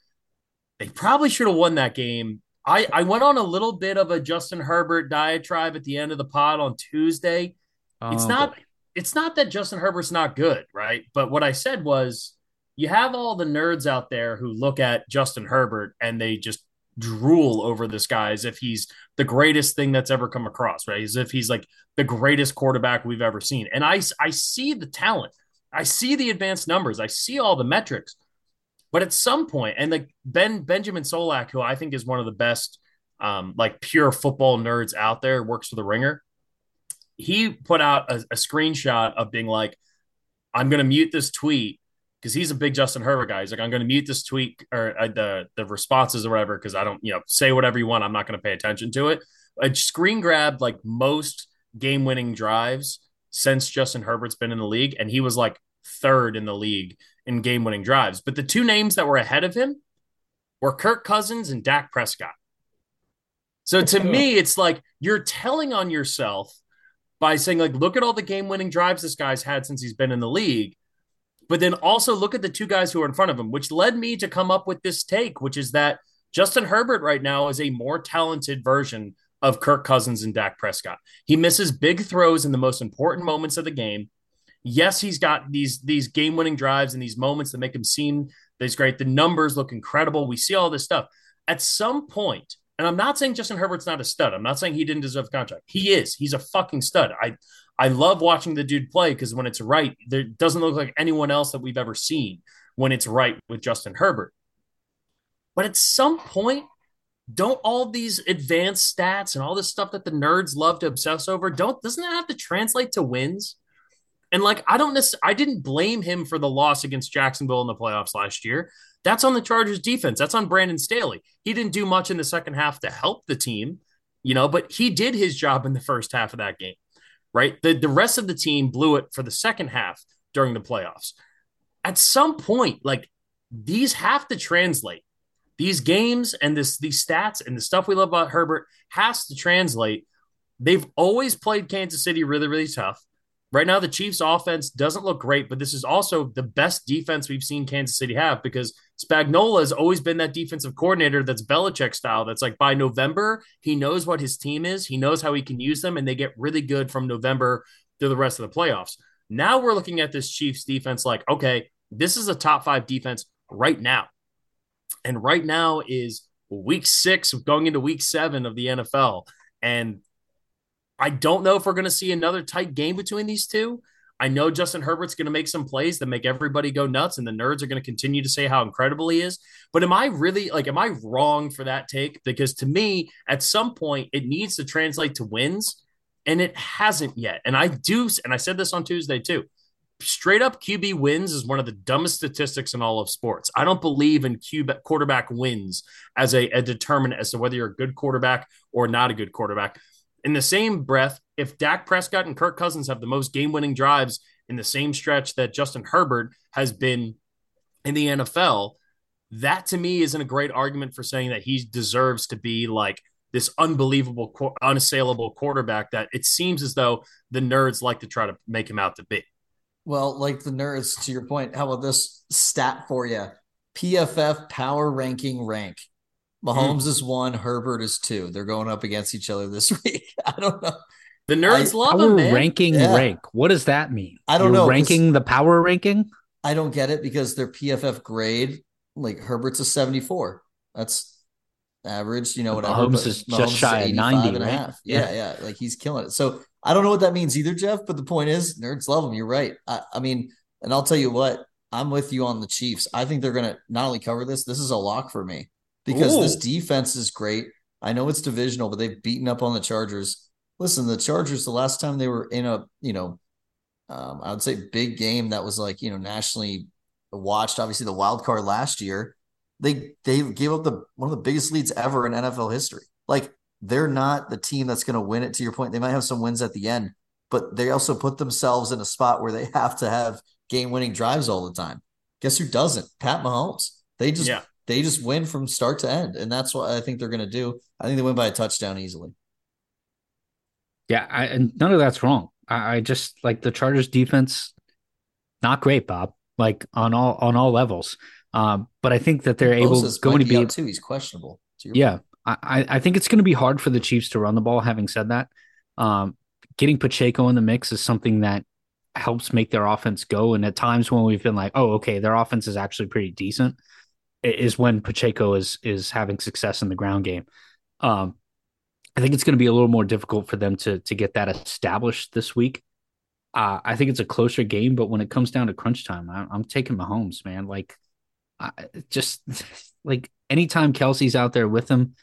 they probably should have won that game. I I went on a little bit of a Justin Herbert diatribe at the end of the pod on Tuesday. Oh, it's not. Boy it's not that Justin Herbert's not good, right? But what I said was you have all the nerds out there who look at Justin Herbert and they just drool over this guy as if he's the greatest thing that's ever come across, right? As if he's like the greatest quarterback we've ever seen. And I I see the talent. I see the advanced numbers. I see all the metrics. But at some point, and like Ben Benjamin Solak, who I think is one of the best um, like pure football nerds out there, works for the ringer he put out a, a screenshot of being like, I'm going to mute this tweet because he's a big Justin Herbert guy. He's like, I'm going to mute this tweet or uh, the the responses or whatever because I don't, you know, say whatever you want. I'm not going to pay attention to it. A screen grabbed like most game winning drives since Justin Herbert's been in the league, and he was like third in the league in game winning drives. But the two names that were ahead of him were Kirk Cousins and Dak Prescott. So to me, it's like you're telling on yourself by saying like look at all the game winning drives this guy's had since he's been in the league but then also look at the two guys who are in front of him which led me to come up with this take which is that Justin Herbert right now is a more talented version of Kirk Cousins and Dak Prescott. He misses big throws in the most important moments of the game. Yes, he's got these these game-winning drives and these moments that make him seem that's great. The numbers look incredible. We see all this stuff. At some point, and I'm not saying Justin Herbert's not a stud. I'm not saying he didn't deserve the contract. He is. He's a fucking stud. I I love watching the dude play because when it's right, there doesn't look like anyone else that we've ever seen when it's right with Justin Herbert. But at some point, don't all these advanced stats and all this stuff that the nerds love to obsess over, don't doesn't that have to translate to wins? And like I don't necessarily I didn't blame him for the loss against Jacksonville in the playoffs last year. That's on the Chargers defense. That's on Brandon Staley. He didn't do much in the second half to help the team, you know, but he did his job in the first half of that game, right? The, the rest of the team blew it for the second half during the playoffs. At some point, like these have to translate. These games and this these stats and the stuff we love about Herbert has to translate. They've always played Kansas City really, really tough. Right now, the Chiefs' offense doesn't look great, but this is also the best defense we've seen Kansas City have because Spagnuolo has always been that defensive coordinator that's Belichick style. That's like by November, he knows what his team is, he knows how he can use them, and they get really good from November to the rest of the playoffs. Now we're looking at this Chiefs defense like, okay, this is a top five defense right now. And right now is week six going into week seven of the NFL. And I don't know if we're going to see another tight game between these two. I know Justin Herbert's going to make some plays that make everybody go nuts, and the nerds are going to continue to say how incredible he is. But am I really like, am I wrong for that take? Because to me, at some point, it needs to translate to wins, and it hasn't yet. And I do, and I said this on Tuesday too. straight up QB wins is one of the dumbest statistics in all of sports. I don't believe in QB quarterback wins as a, a determinant as to whether you're a good quarterback or not a good quarterback. In the same breath, if Dak Prescott and Kirk Cousins have the most game winning drives in the same stretch that Justin Herbert has been in the NFL, that to me isn't a great argument for saying that he deserves to be like this unbelievable, unassailable quarterback that it seems as though the nerds like to try to make him out to be. Well, like the nerds, to your point, how about this stat for you? PFF power ranking rank. Mahomes mm. is one, Herbert is two. They're going up against each other this week. I don't know. The nerds I, love power him, ranking yeah. rank. What does that mean? I don't You're know. Ranking the power ranking? I don't get it because their PFF grade, like Herbert's a 74. That's average, you know, whatever. Mahomes is Mahomes just shy of 90, and right? a half. Yeah, yeah, yeah, like he's killing it. So I don't know what that means either, Jeff. But the point is, nerds love him. You're right. I, I mean, and I'll tell you what, I'm with you on the Chiefs. I think they're going to not only cover this. This is a lock for me because Ooh. this defense is great. I know it's divisional, but they've beaten up on the Chargers. Listen, the Chargers, the last time they were in a, you know, um, I would say big game that was like, you know, nationally watched, obviously the wild card last year, they they gave up the one of the biggest leads ever in NFL history. Like they're not the team that's going to win it to your point. They might have some wins at the end, but they also put themselves in a spot where they have to have game-winning drives all the time. Guess who doesn't? Pat Mahomes. They just yeah. They just win from start to end, and that's what I think they're going to do. I think they win by a touchdown easily. Yeah, I, and none of that's wrong. I, I just like the Chargers defense, not great, Bob. Like on all on all levels. Um, but I think that they're able going to be, be too. He's questionable. Yeah, I, I think it's going to be hard for the Chiefs to run the ball. Having said that, um, getting Pacheco in the mix is something that helps make their offense go. And at times when we've been like, oh, okay, their offense is actually pretty decent, is when Pacheco is is having success in the ground game. Um, I think it's going to be a little more difficult for them to to get that established this week. Uh, I think it's a closer game, but when it comes down to crunch time, I, I'm taking Mahomes, man. Like I, just like anytime Kelce's out there with him,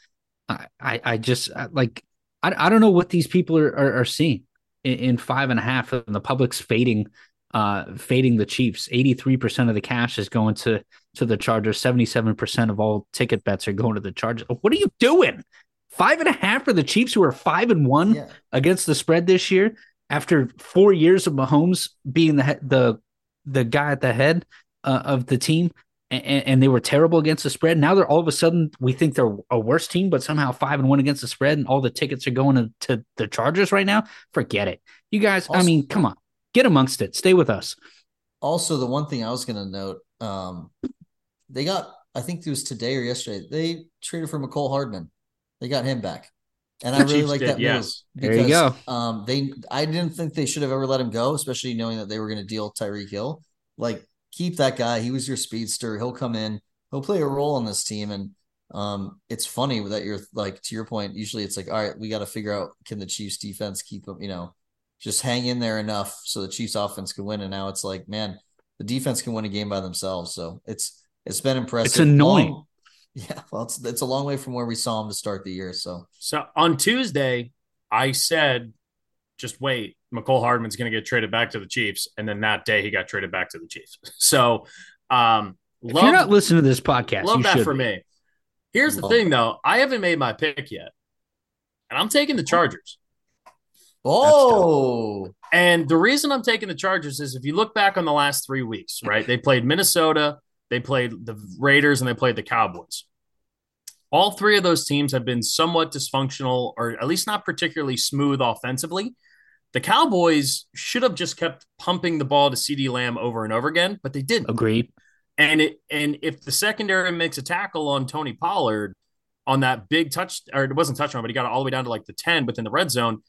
I, I, I just like I, I don't know what these people are, are, are seeing in, in, five and a half, and the public's fading, uh, fading the Chiefs. Eighty three percent of the cash is going to to the Chargers. Seventy seven percent of all ticket bets are going to the Chargers. What are you doing? Five and a half for the Chiefs, who are five and one yeah. against the spread this year, after four years of Mahomes being the the the guy at the head uh, of the team and, and, they were terrible against the spread. Now they're all of a sudden we think they're a worse team, but somehow five and one against the spread, and all the tickets are going to, to the Chargers right now. Forget it, you guys. Also, I mean, come on, get amongst it. Stay with us. Also, the one thing I was going to note, um, they got I think it was today or yesterday. They traded for Mecole Hardman. They got him back. And I really like that yes. move because there you go. Um, they I didn't think they should have ever let him go, especially knowing that they were going to deal Tyreek Hill. Like keep that guy. He was your speedster. He'll come in. He'll play a role on this team. And um, it's funny that you're like to your point. Usually, it's like, all right, we got to figure out can the Chiefs defense keep him. you know, just hang in there enough so the Chiefs offense can win. And now it's like, man, the defense can win a game by themselves. So it's it's been impressive. It's annoying. Long, yeah, well, it's it's a long way from where we saw him to start the year. So so on Tuesday, I said, just wait Mecole Hardman's going to get traded back to the Chiefs, and then that day he got traded back to the Chiefs. So, um, if love, you're not listening to this podcast, love that for be. me. Here's the thing, though, I haven't made my pick yet, and I'm taking the Chargers. Oh, and the reason I'm taking the Chargers is if you look back on the last three weeks, right? They played Minnesota, they played the Raiders, and they played the Cowboys. All three of those teams have been somewhat dysfunctional, or at least not particularly smooth offensively. The Cowboys should have just kept pumping the ball to CeeDee Lamb over and over again, but they didn't. Agreed. And it and if the secondary makes a tackle on Tony Pollard on that big touch, or it wasn't touchdown, but he got it all the way down to like the 10 within the red zone,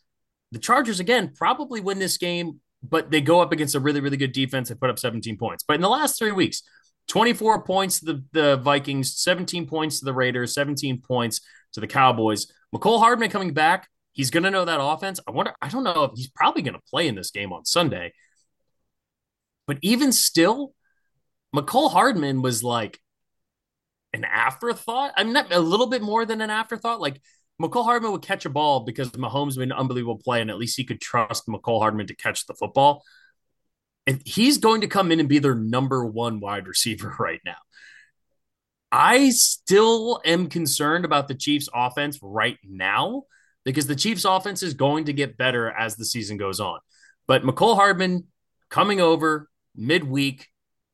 the Chargers again probably win this game, but they go up against a really, really good defense and put up 17 points. But in the last three weeks, 24 points to the, the Vikings, 17 points to the Raiders, 17 points to the Cowboys. Mecole Hardman coming back He's going to know that offense. I wonder, I don't know if he's probably going to play in this game on Sunday. But even still, Mecole Hardman was like an afterthought. I'm not a little bit more than an afterthought. Like Mecole Hardman would catch a ball because Mahomes made an unbelievable play, and at least he could trust Mecole Hardman to catch the football. And he's going to come in and be their number one wide receiver right now. I still am concerned about the Chiefs offense right now because the Chiefs offense is going to get better as the season goes on. But Mecole Hardman coming over midweek,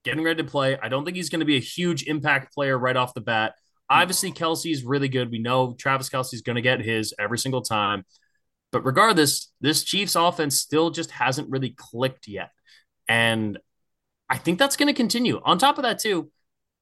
getting ready to play. I don't think he's going to be a huge impact player right off the bat. Hmm. Obviously, Kelce's really good. We know Travis Kelce's going to get his every single time. But regardless, this Chiefs offense still just hasn't really clicked yet. And I think that's going to continue. On top of that, too,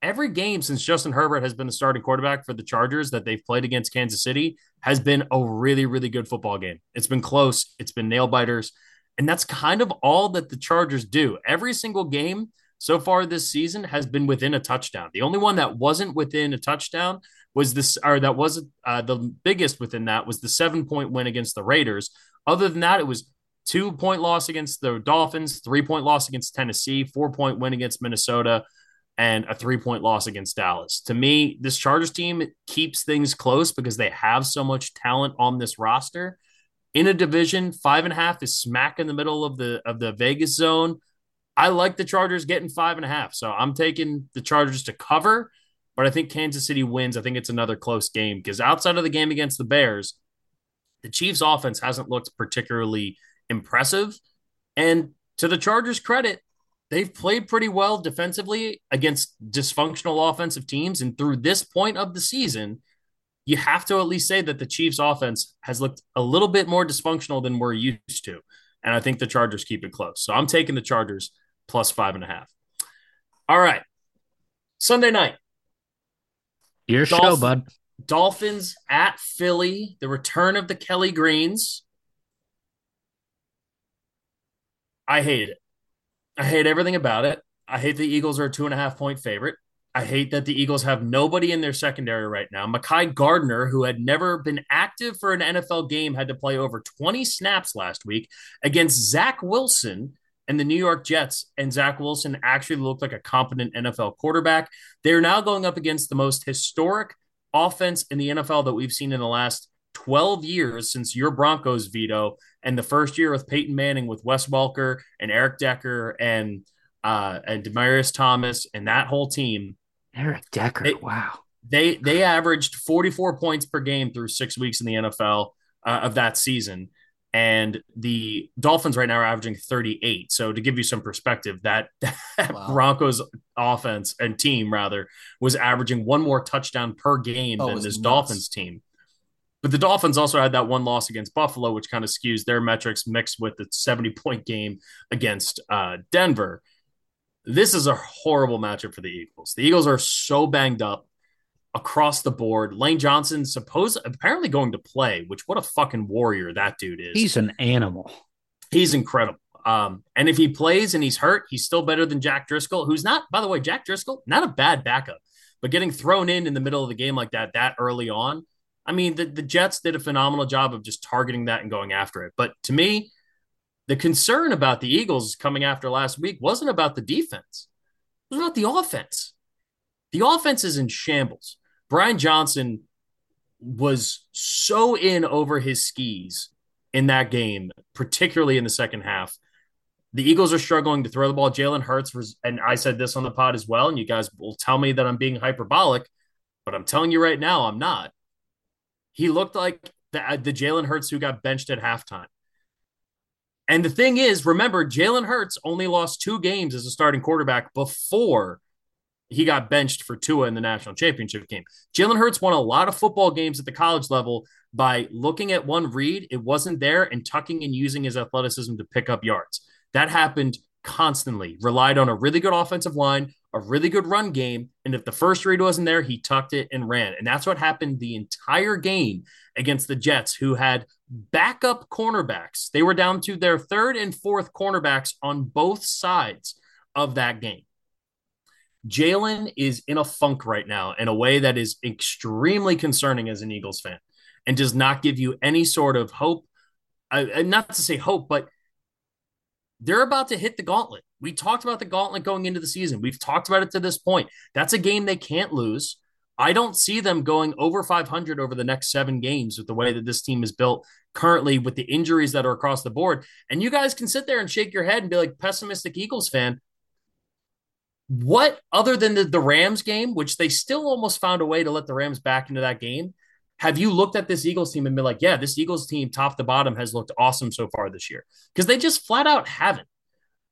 every game since Justin Herbert has been the starting quarterback for the Chargers that they've played against Kansas City has been a really, really good football game. It's been close, it's been nail biters. And that's kind of all that the Chargers do. Every single game so far this season has been within a touchdown. The only one that wasn't within a touchdown was this, or that was uh, the biggest within that was the seven point win against the Raiders. Other than that, it was two point loss against the Dolphins, three point loss against Tennessee, four point win against Minnesota, and a three point loss against Dallas. To me, this Chargers team keeps things close because they have so much talent on this roster. In a division, five and a half is smack in the middle of the of the Vegas zone. I like the Chargers getting five and a half, so I'm taking the Chargers to cover. But I think Kansas City wins. I think it's another close game because outside of the game against the Bears, the Chiefs' offense hasn't looked particularly impressive. And to the Chargers' credit, they've played pretty well defensively against dysfunctional offensive teams. And through this point of the season, you have to at least say that the Chiefs' offense has looked a little bit more dysfunctional than we're used to. And I think the Chargers keep it close. So I'm taking the Chargers plus five and a half. All right. Sunday night. Your show, bud. Dolphins at Philly, the return of the Kelly Greens. I hate it. I hate everything about it. I hate the Eagles are a two and a half point favorite. I hate that the Eagles have nobody in their secondary right now. Mekhi Garner, who had never been active for an NFL game, had to play over 20 snaps last week against Zach Wilson and the New York Jets. And Zach Wilson actually looked like a competent NFL quarterback. They're now going up against the most historic offense in the NFL that we've seen in the last 12 years since your Broncos Vido and the first year with Peyton Manning with Wes Welker and Eric Decker and uh and Demaryius Thomas and that whole team. Eric Decker, they, wow. They they averaged 44 points per game through 6 weeks in the NFL uh, of that season and the Dolphins right now are averaging 38. So to give you some perspective, that, that wow. Broncos offense and team rather was averaging one more touchdown per game oh, than this nuts. Dolphins team. But the Dolphins also had that one loss against Buffalo, which kind of skews their metrics mixed with the 70 point game against uh, Denver. This is a horrible matchup for the Eagles. The Eagles are so banged up across the board. Lane Johnson, suppose apparently going to play, which what a fucking warrior that dude is. He's an animal. He's incredible. Um, and if he plays and he's hurt, he's still better than Jack Driscoll, who's not, by the way, Jack Driscoll, not a bad backup, but getting thrown in in the middle of the game like that, that early on I mean, the, the Jets did a phenomenal job of just targeting that and going after it. But to me, the concern about the Eagles coming after last week wasn't about the defense, it was about the offense. The offense is in shambles. Brian Johnson was so in over his skis in that game, particularly in the second half. The Eagles are struggling to throw the ball. Jalen Hurts was, and I said this on the pod as well, and you guys will tell me that I'm being hyperbolic, but I'm telling you right now, I'm not. He looked like the, the Jalen Hurts who got benched at halftime. And the thing is, remember, Jalen Hurts only lost two games as a starting quarterback before he got benched for Tua in the national championship game. Jalen Hurts won a lot of football games at the college level by looking at one read, it wasn't there, and tucking and using his athleticism to pick up yards. That happened constantly, relied on a really good offensive line, a really good run game. And if the first read wasn't there, he tucked it and ran. And that's what happened the entire game against the Jets, who had backup cornerbacks. They were down to their third and fourth cornerbacks on both sides of that game. Jalen is in a funk right now in a way that is extremely concerning as an Eagles fan and does not give you any sort of hope. Not to say hope, but they're about to hit the gauntlet. We talked about the gauntlet going into the season. We've talked about it to this point. That's a game they can't lose. I don't see them going over 500 over the next seven games with the way that this team is built currently with the injuries that are across the board. And you guys can sit there and shake your head and be like, pessimistic Eagles fan. What other than the, the Rams game, which they still almost found a way to let the Rams back into that game, have you looked at this Eagles team and been like, yeah, this Eagles team, top to bottom, has looked awesome so far this year? Because they just flat out haven't.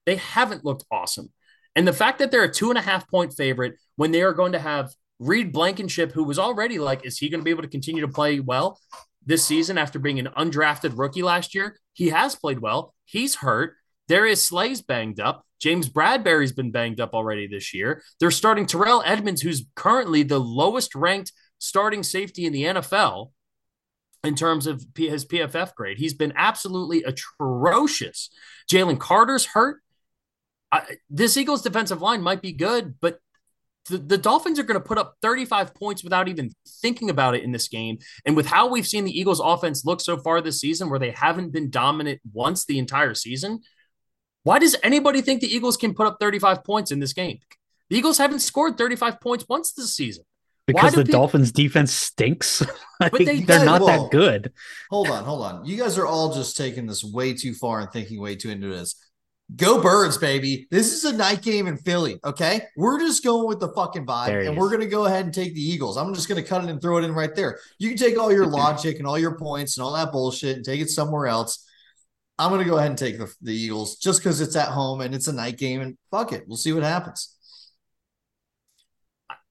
They haven't looked awesome. And the fact that they're a two and a half point favorite when they are going to have Reed Blankenship, who was already like, is he going to be able to continue to play well this season after being an undrafted rookie last year? He has played well. He's hurt. Darius Slay's banged up. James Bradberry's been banged up already this year. They're starting Terrell Edmunds, who's currently the lowest ranked starting safety in the NFL in terms of his PFF grade. He's been absolutely atrocious. Jalen Carter's hurt. I, this Eagles defensive line might be good, but the, the Dolphins are going to put up 35 points without even thinking about it in this game. And with how we've seen the Eagles offense look so far this season, where they haven't been dominant once the entire season, why does anybody think the Eagles can put up 35 points in this game? The Eagles haven't scored 35 points once this season. Because the people... Dolphins defense stinks. but they, they're not that good. Hold on, hold on. You guys are all just taking this way too far and thinking way too into this. Go birds, baby. This is a night game in Philly. Okay. We're just going with the fucking vibe and we're going to go ahead and take the Eagles. I'm just going to cut it and throw it in right there. You can take all your logic and all your points and all that bullshit and take it somewhere else. I'm going to go ahead and take the, the Eagles just because it's at home and it's a night game and fuck it. We'll see what happens.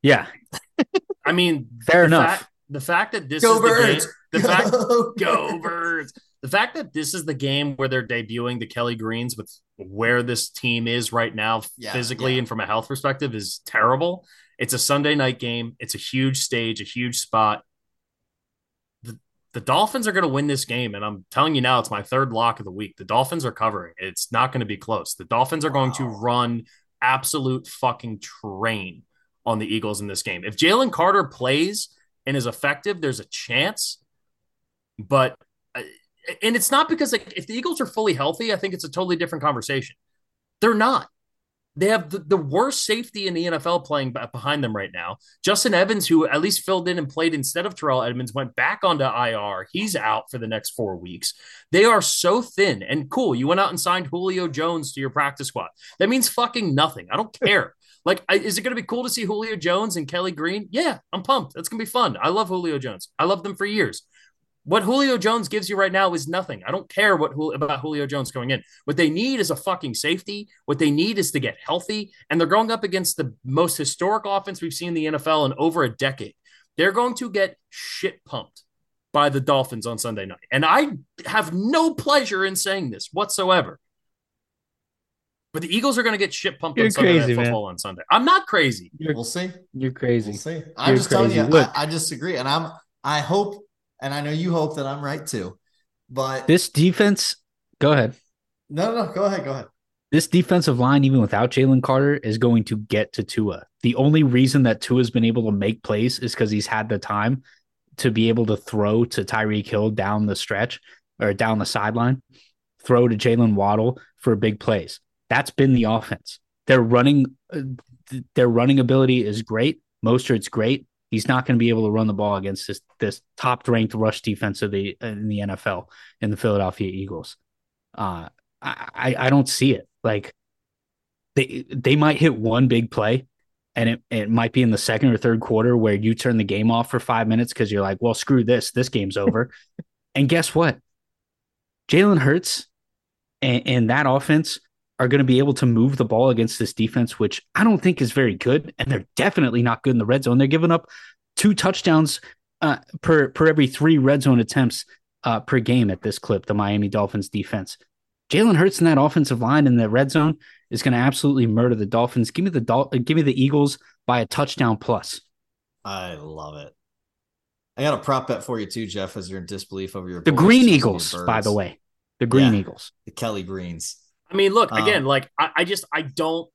Yeah. I mean, fair enough. Fact, the fact that this go is birds. the game, the fact go birds. The fact that this is the game where they're debuting the Kelly Greens with where this team is right now, yeah, physically yeah. and from a health perspective, is terrible. It's a Sunday night game. It's a huge stage, a huge spot. The, Dolphins are going to win this game. And I'm telling you now, it's my third lock of the week. The Dolphins are covering. It's not going to be close. The Dolphins are wow. going to run absolute fucking train on the Eagles in this game. If Jalen Carter plays and is effective, there's a chance. But uh, and it's not because like if the Eagles are fully healthy, I think it's a totally different conversation. They're not. They have the, the worst safety in the NFL playing behind them right now. Justin Evans, who at least filled in and played instead of Terrell Edmunds, went back onto IR. He's out for the next four weeks. They are so thin and cool. You went out and signed Julio Jones to your practice squad. That means fucking nothing. I don't care. Like, is it going to be cool to see Julio Jones and Kelly Green? Yeah, I'm pumped. That's going to be fun. I love Julio Jones. I love them for years. What Julio Jones gives you right now is nothing. I don't care what about Julio Jones going in. What they need is a fucking safety. What they need is to get healthy, and they're going up against the most historic offense we've seen in the NFL in over a decade. They're going to get shit pumped by the Dolphins on Sunday night, and I have no pleasure in saying this whatsoever. But the Eagles are going to get shit pumped You're on Sunday crazy, Night Football man. on Sunday. I'm not crazy. You're, we'll see. You're crazy. We'll see. I'm You're just crazy. telling you. I, I disagree, and I'm. I hope and I know you hope that I'm right too. But this defense, go ahead. No, no, no. go ahead, go ahead. This defensive line, even without Jalen Carter, is going to get to Tua. The only reason that Tua's been able to make plays is because he's had the time to be able to throw to Tyreek Hill down the stretch or down the sideline, throw to Jaylen Waddle for big plays. That's been the offense. Their running, uh, their running ability is great. Mostert's great. He's not going to be able to run the ball against this this top ranked rush defense of the in the NFL in the Philadelphia Eagles. Uh, I I don't see it. Like they they might hit one big play, and it it might be in the second or third quarter where you turn the game off for five minutes because you're like, well, screw this, this game's over. and guess what? Jalen Hurts and, and that offense are going to be able to move the ball against this defense, which I don't think is very good. And they're definitely not good in the red zone. They're giving up two touchdowns uh, per per every three red zone attempts uh, per game at this clip. The Miami Dolphins defense. Jalen Hurts in that offensive line in the red zone is going to absolutely murder the Dolphins. Give me the Dol- give me the Eagles by a touchdown plus. I love it. I got a prop bet for you too, Jeff, as you're in disbelief over your the Green Eagles, by the way. The Green yeah, Eagles. The Kelly Greens. I mean, look again. Um, like I, I just I don't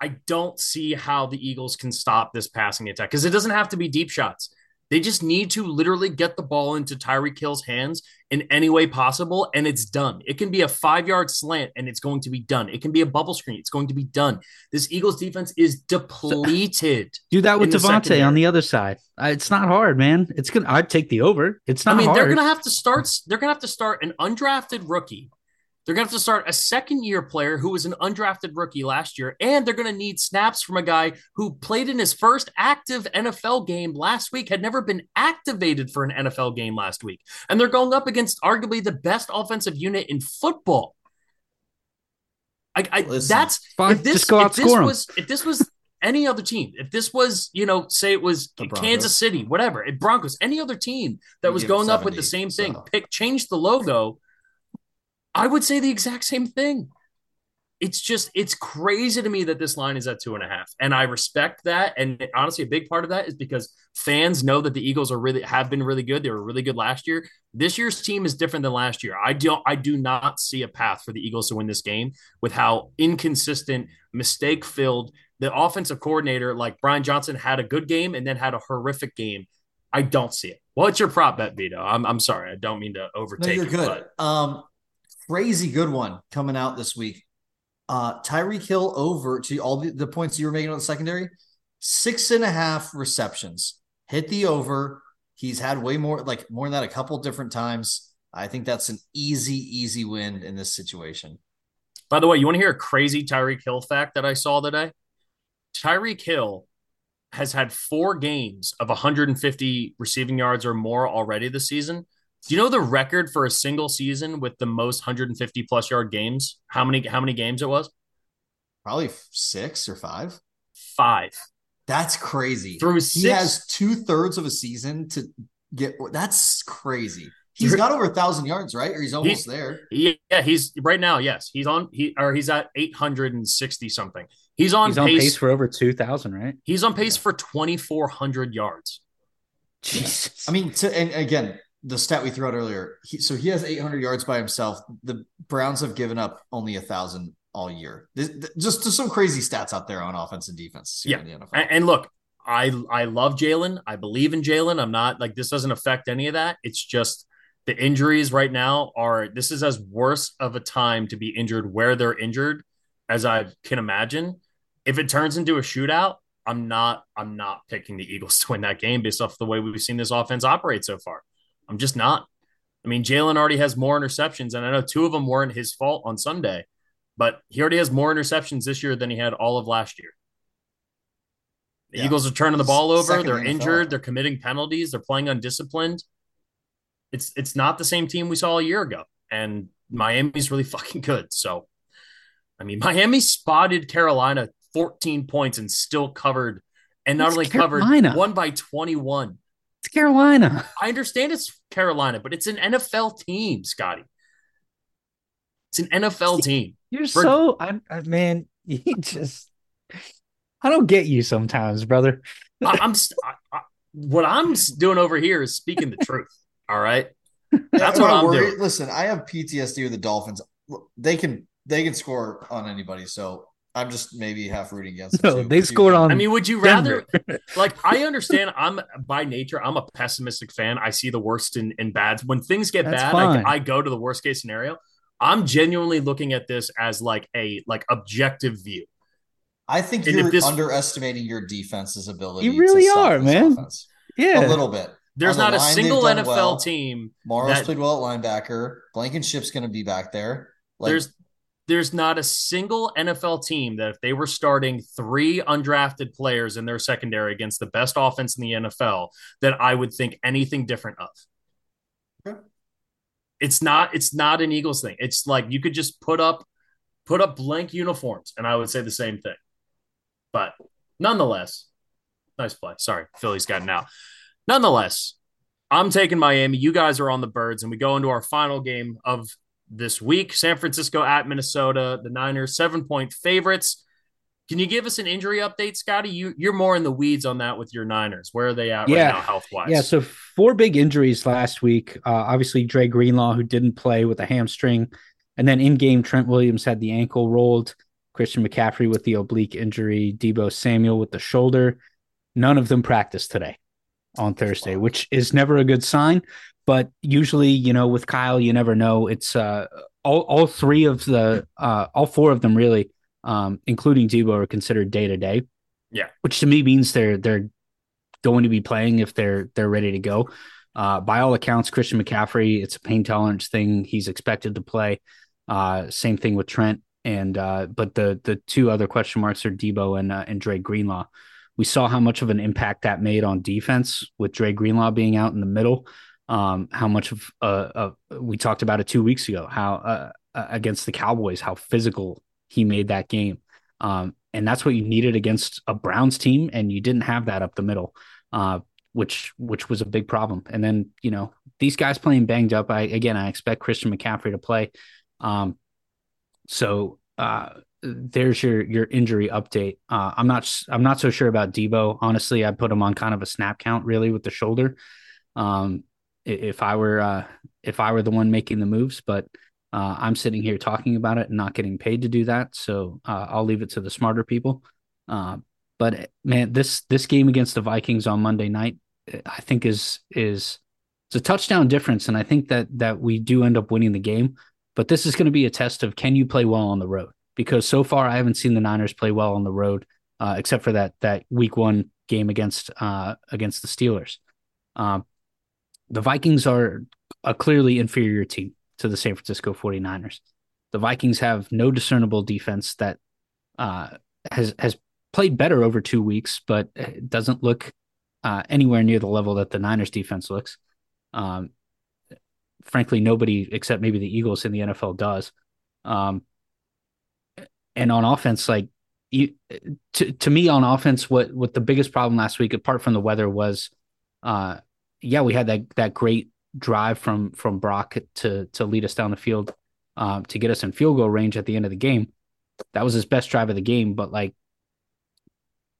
I don't see how the Eagles can stop this passing attack because it doesn't have to be deep shots. They just need to literally get the ball into Tyreek Hill's hands in any way possible, and it's done. It can be a five yard slant, and it's going to be done. It can be a bubble screen, it's going to be done. This Eagles defense is depleted. Do that with DeVonta on the other side. It's not hard, man. It's gonna. I'd take the over. It's not. I mean, hard. they're gonna have to start. They're gonna have to start an undrafted rookie they're going to have to start a second year player who was an undrafted rookie last year, and they're going to need snaps from a guy who played in his first active NFL game last week, had never been activated for an NFL game last week. And they're going up against arguably the best offensive unit in football. I, I that's fine. if this, Just go out, if this was if this was any other team, if this was, you know, say it was Kansas City, whatever, it Broncos, any other team that was going up with the same thing, pick change the logo I would say the exact same thing. It's just, it's crazy to me that this line is at two and a half. And I respect that. And honestly, a big part of that is because fans know that the Eagles are really have been really good. They were really good last year. This year's team is different than last year. I don't I do not see a path for the Eagles to win this game with how inconsistent, mistake filled the offensive coordinator like Brian Johnson had a good game and then had a horrific game. I don't see it. What's your prop bet, Vito? I'm, I'm sorry. I don't mean to overtake. No, you're good. But... Um, crazy good one coming out this week. Uh, Tyreek Hill over to all the, the points you were making on the secondary, six and a half receptions. Hit the over. He's had way more, like more than that, a couple different times. I think that's an easy, easy win in this situation. By the way, you want to hear a crazy Tyreek Hill fact that I saw today? Tyreek Hill has had four games of 150 receiving yards or more already this season. Do you know the record for a single season with the most 150 plus yard games? How many how many games it was? Probably six or five. Five. That's crazy. Through six, he has two thirds of a season to get. That's crazy. He's got over a thousand yards, right? Or he's almost he's, there. Yeah, he's right now. Yes, he's on. He or he's at eight hundred and sixty something. He's on, he's pace, on pace for over two thousand, right? He's on pace yeah. for twenty four hundred yards. Jesus. I mean, to, and again, the stat we threw out earlier. He, so he has 800 yards by himself. The Browns have given up only a thousand all year. This, just, just some crazy stats out there on offense and defense. yeah, and, and, look, I I love Jalen. I believe in Jalen. I'm not like this doesn't affect any of that. It's just the injuries right now are. This is as worse of a time to be injured where they're injured as I can imagine. If it turns into a shootout, I'm not I'm not picking the Eagles to win that game based off the way we've seen this offense operate so far. I'm just not. I mean, Jalen already has more interceptions, and I know two of them weren't his fault on Sunday, but he already has more interceptions this year than he had all of last year. The yeah. Eagles are turning the ball over. Second they're NFL. injured. They're committing penalties. They're playing undisciplined. It's it's not the same team we saw a year ago, and Miami's really fucking good. So, I mean, Miami spotted Carolina 14 points and still covered, and not only Carolina. covered, won by 21. It's Carolina. I understand it's Carolina, but it's an NFL team, Scotty. It's an NFL team. You're For, so, I, I, man, you just, I don't get you sometimes, brother. I, am I, what I'm doing over here is speaking the truth. All right. That's what I'm doing. Listen, I have PTSD with the Dolphins. They can, they can score on anybody. So I'm just maybe half rooting against them. No, they scored on. I mean, would you rather? like, I understand. I'm by nature, I'm a pessimistic fan. I see the worst in, in bads. When things get That's bad, I, I, go to the worst case scenario. I'm genuinely looking at this as like a like objective view. I think and you're this, underestimating your defense's ability. You really are, man. Offense. Yeah, a little bit. There's not the a single NFL well. team. Morrow's that, played well at linebacker. Blankenship's going to be back there. Like, there's there's not a single NFL team that if they were starting three undrafted players in their secondary against the best offense in the NFL, that I would think anything different of. Okay. It's not it's not an Eagles thing. It's like you could just put up put up blank uniforms and I would say the same thing. But nonetheless, nice play. Sorry, Philly's gotten out. Nonetheless, I'm taking Miami. You guys are on the birds, and we go into our final game of this week. San Francisco at Minnesota, the Niners, seven point favorites. Can you give us an injury update, Scotty? You you're more in the weeds on that with your Niners. Where are they at yeah. right now, health wise? Yeah, so four big injuries last week. Uh, obviously, Dre Greenlaw, who didn't play with a hamstring, and then in game, Trent Williams had the ankle rolled. Christian McCaffrey with the oblique injury. Deebo Samuel with the shoulder. None of them practiced today. On Thursday, which is never a good sign. But usually, you know, with Kyle, you never know. It's uh, all all three of the uh, all four of them really, um, including Deebo, are considered day to day. Yeah, which to me means they're they're going to be playing if they're they're ready to go. Uh, by all accounts, Christian McCaffrey, it's a pain tolerance thing. He's expected to play. Uh, same thing with Trent, and uh, but the the two other question marks are Deebo and uh, and Dre Greenlaw. We saw how much of an impact that made on defense with Dre Greenlaw being out in the middle. Um, how much of uh, we talked about it two weeks ago, how uh, against the Cowboys, how physical he made that game. Um, and that's what you needed against a Browns team, and you didn't have that up the middle, uh, which which was a big problem. And then you know these guys playing banged up. I again I expect Christian McCaffrey to play. Um, so uh, there's your your injury update. Uh, I'm not I'm not so sure about Deebo. Honestly, I put him on kind of a snap count really with the shoulder. Um, if I were uh, if I were the one making the moves, but uh, I'm sitting here talking about it and not getting paid to do that. So uh, I'll leave it to the smarter people. Uh, but man, this this game against the Vikings on Monday night, I think is is it's a touchdown difference, and I think that that we do end up winning the game. But this is going to be a test of can you play well on the road? Because so far I haven't seen the Niners play well on the road, uh, except for that that Week One game against uh, against the Steelers. Uh, the Vikings are a clearly inferior team to the San Francisco 49ers. The Vikings have no discernible defense that uh, has has played better over two weeks, but doesn't look uh, anywhere near the level that the Niners defense looks. Um, frankly, nobody except maybe the Eagles in the NFL does. Um, and on offense, like you, to to me on offense, what what the biggest problem last week, apart from the weather, was, uh, yeah, we had that that great drive from from Brock to to lead us down the field um, to get us in field goal range at the end of the game. That was his best drive of the game, but like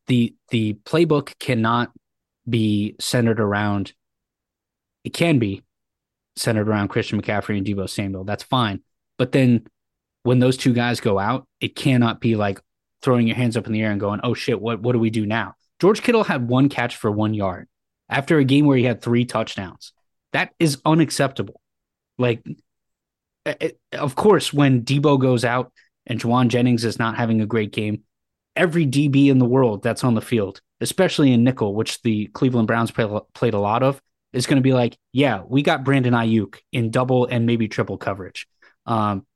the the playbook cannot be centered around. It can be centered around Christian McCaffrey and Deebo Samuel. That's fine, but then when those two guys go out, it cannot be like throwing your hands up in the air and going, "Oh shit, what what do we do now?" George Kittle had one catch for one yard after a game where he had three touchdowns. That is unacceptable. Like, it, of course, when Deebo goes out and Jauan Jennings is not having a great game, every DB in the world that's on the field, especially in nickel, which the Cleveland Browns play, played a lot of, is going to be like, yeah, we got Brandon Aiyuk in double and maybe triple coverage. Um,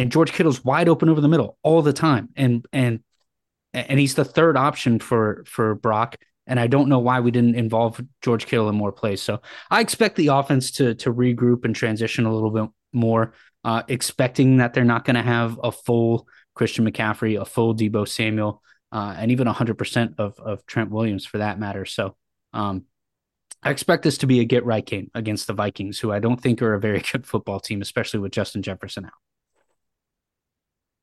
and George Kittle's wide open over the middle all the time. And, and, and he's the third option for, for Brock. And I don't know why we didn't involve George Kittle in more plays. So I expect the offense to to regroup and transition a little bit more, uh, expecting that they're not going to have a full Christian McCaffrey, a full Deebo Samuel, uh, and even 100% of, of Trent Williams for that matter. So um, I expect this to be a get right game against the Vikings, who I don't think are a very good football team, especially with Justin Jefferson out.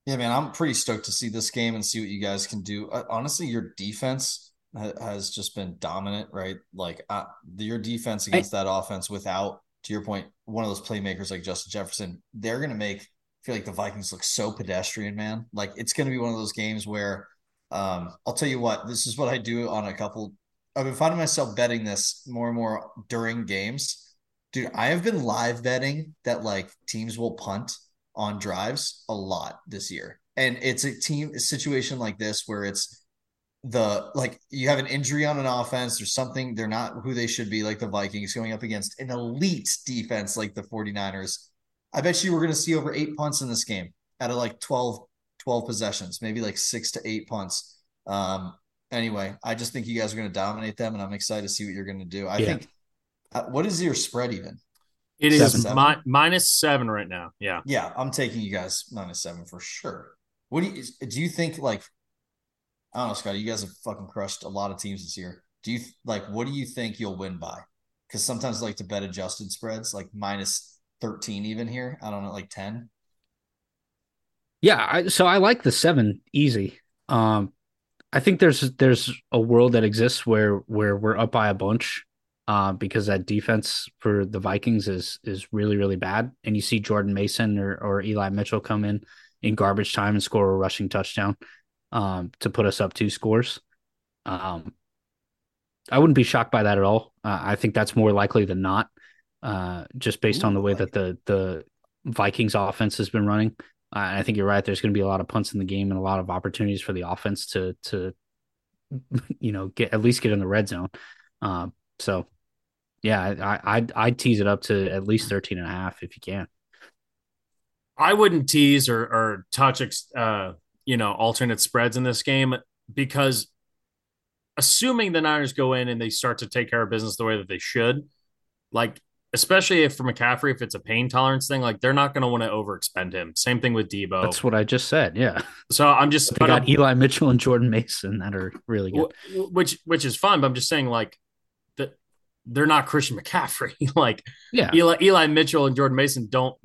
Yeah, man, I'm pretty stoked to see this game and see what you guys can do. Uh, honestly, your defense has just been dominant, right? Like uh, your defense against I, that offense without, to your point, one of those playmakers like Justin Jefferson, they're going to make, I feel like the Vikings look so pedestrian, man. Like it's going to be one of those games where, um, I'll tell you what, this is what I do on a couple. I've been finding myself betting this more and more during games. Dude, I have been live betting that like teams will punt on drives a lot this year. And it's a team a situation like this where it's the like you have an injury on an offense or something they're not who they should be like the Vikings going up against an elite defense like the 49ers. I bet you we're going to see over 8 punts in this game out of like 12 12 possessions, maybe like 6 to 8 punts. Um anyway, I just think you guys are going to dominate them and I'm excited to see what you're going to do. I yeah. think uh, what is your spread even? It is mi- minus 7 right now. Yeah. Yeah, I'm taking you guys minus 7 for sure. What do you do you think like I don't know, Scotty. You guys have fucking crushed a lot of teams this year. Do you like what do you think you'll win by? Because sometimes I like to bet adjusted spreads, like minus 13 even here. I don't know, like 10. Yeah, I, so I like the seven easy. Um, I think there's there's a world that exists where where we're up by a bunch, uh, because that defense for the Vikings is is really really bad, and you see Jordan Mason or or Eli Mitchell come in in garbage time and score a rushing touchdown um, to put us up two scores. Um, I wouldn't be shocked by that at all. Uh, I think that's more likely than not, uh, just based Ooh, on the way that the the Vikings offense has been running. I think you're right. There's going to be a lot of punts in the game and a lot of opportunities for the offense to to you know get at least get in the red zone. Uh, so yeah, I I'd, I'd tease it up to at least 13 and a half if you can. I wouldn't tease or or touch uh, you know alternate spreads in this game because assuming the Niners go in and they start to take care of business the way that they should, like especially if for McCaffrey, if it's a pain tolerance thing, like they're not going to want to overexpend him. Same thing with Deebo. That's what I just said. Yeah. So I'm just got Eli Mitchell and Jordan Mason that are really good, which which is fun. But I'm just saying, like they're not Christian McCaffrey. like yeah, Eli Eli Mitchell and Jordan Mason don't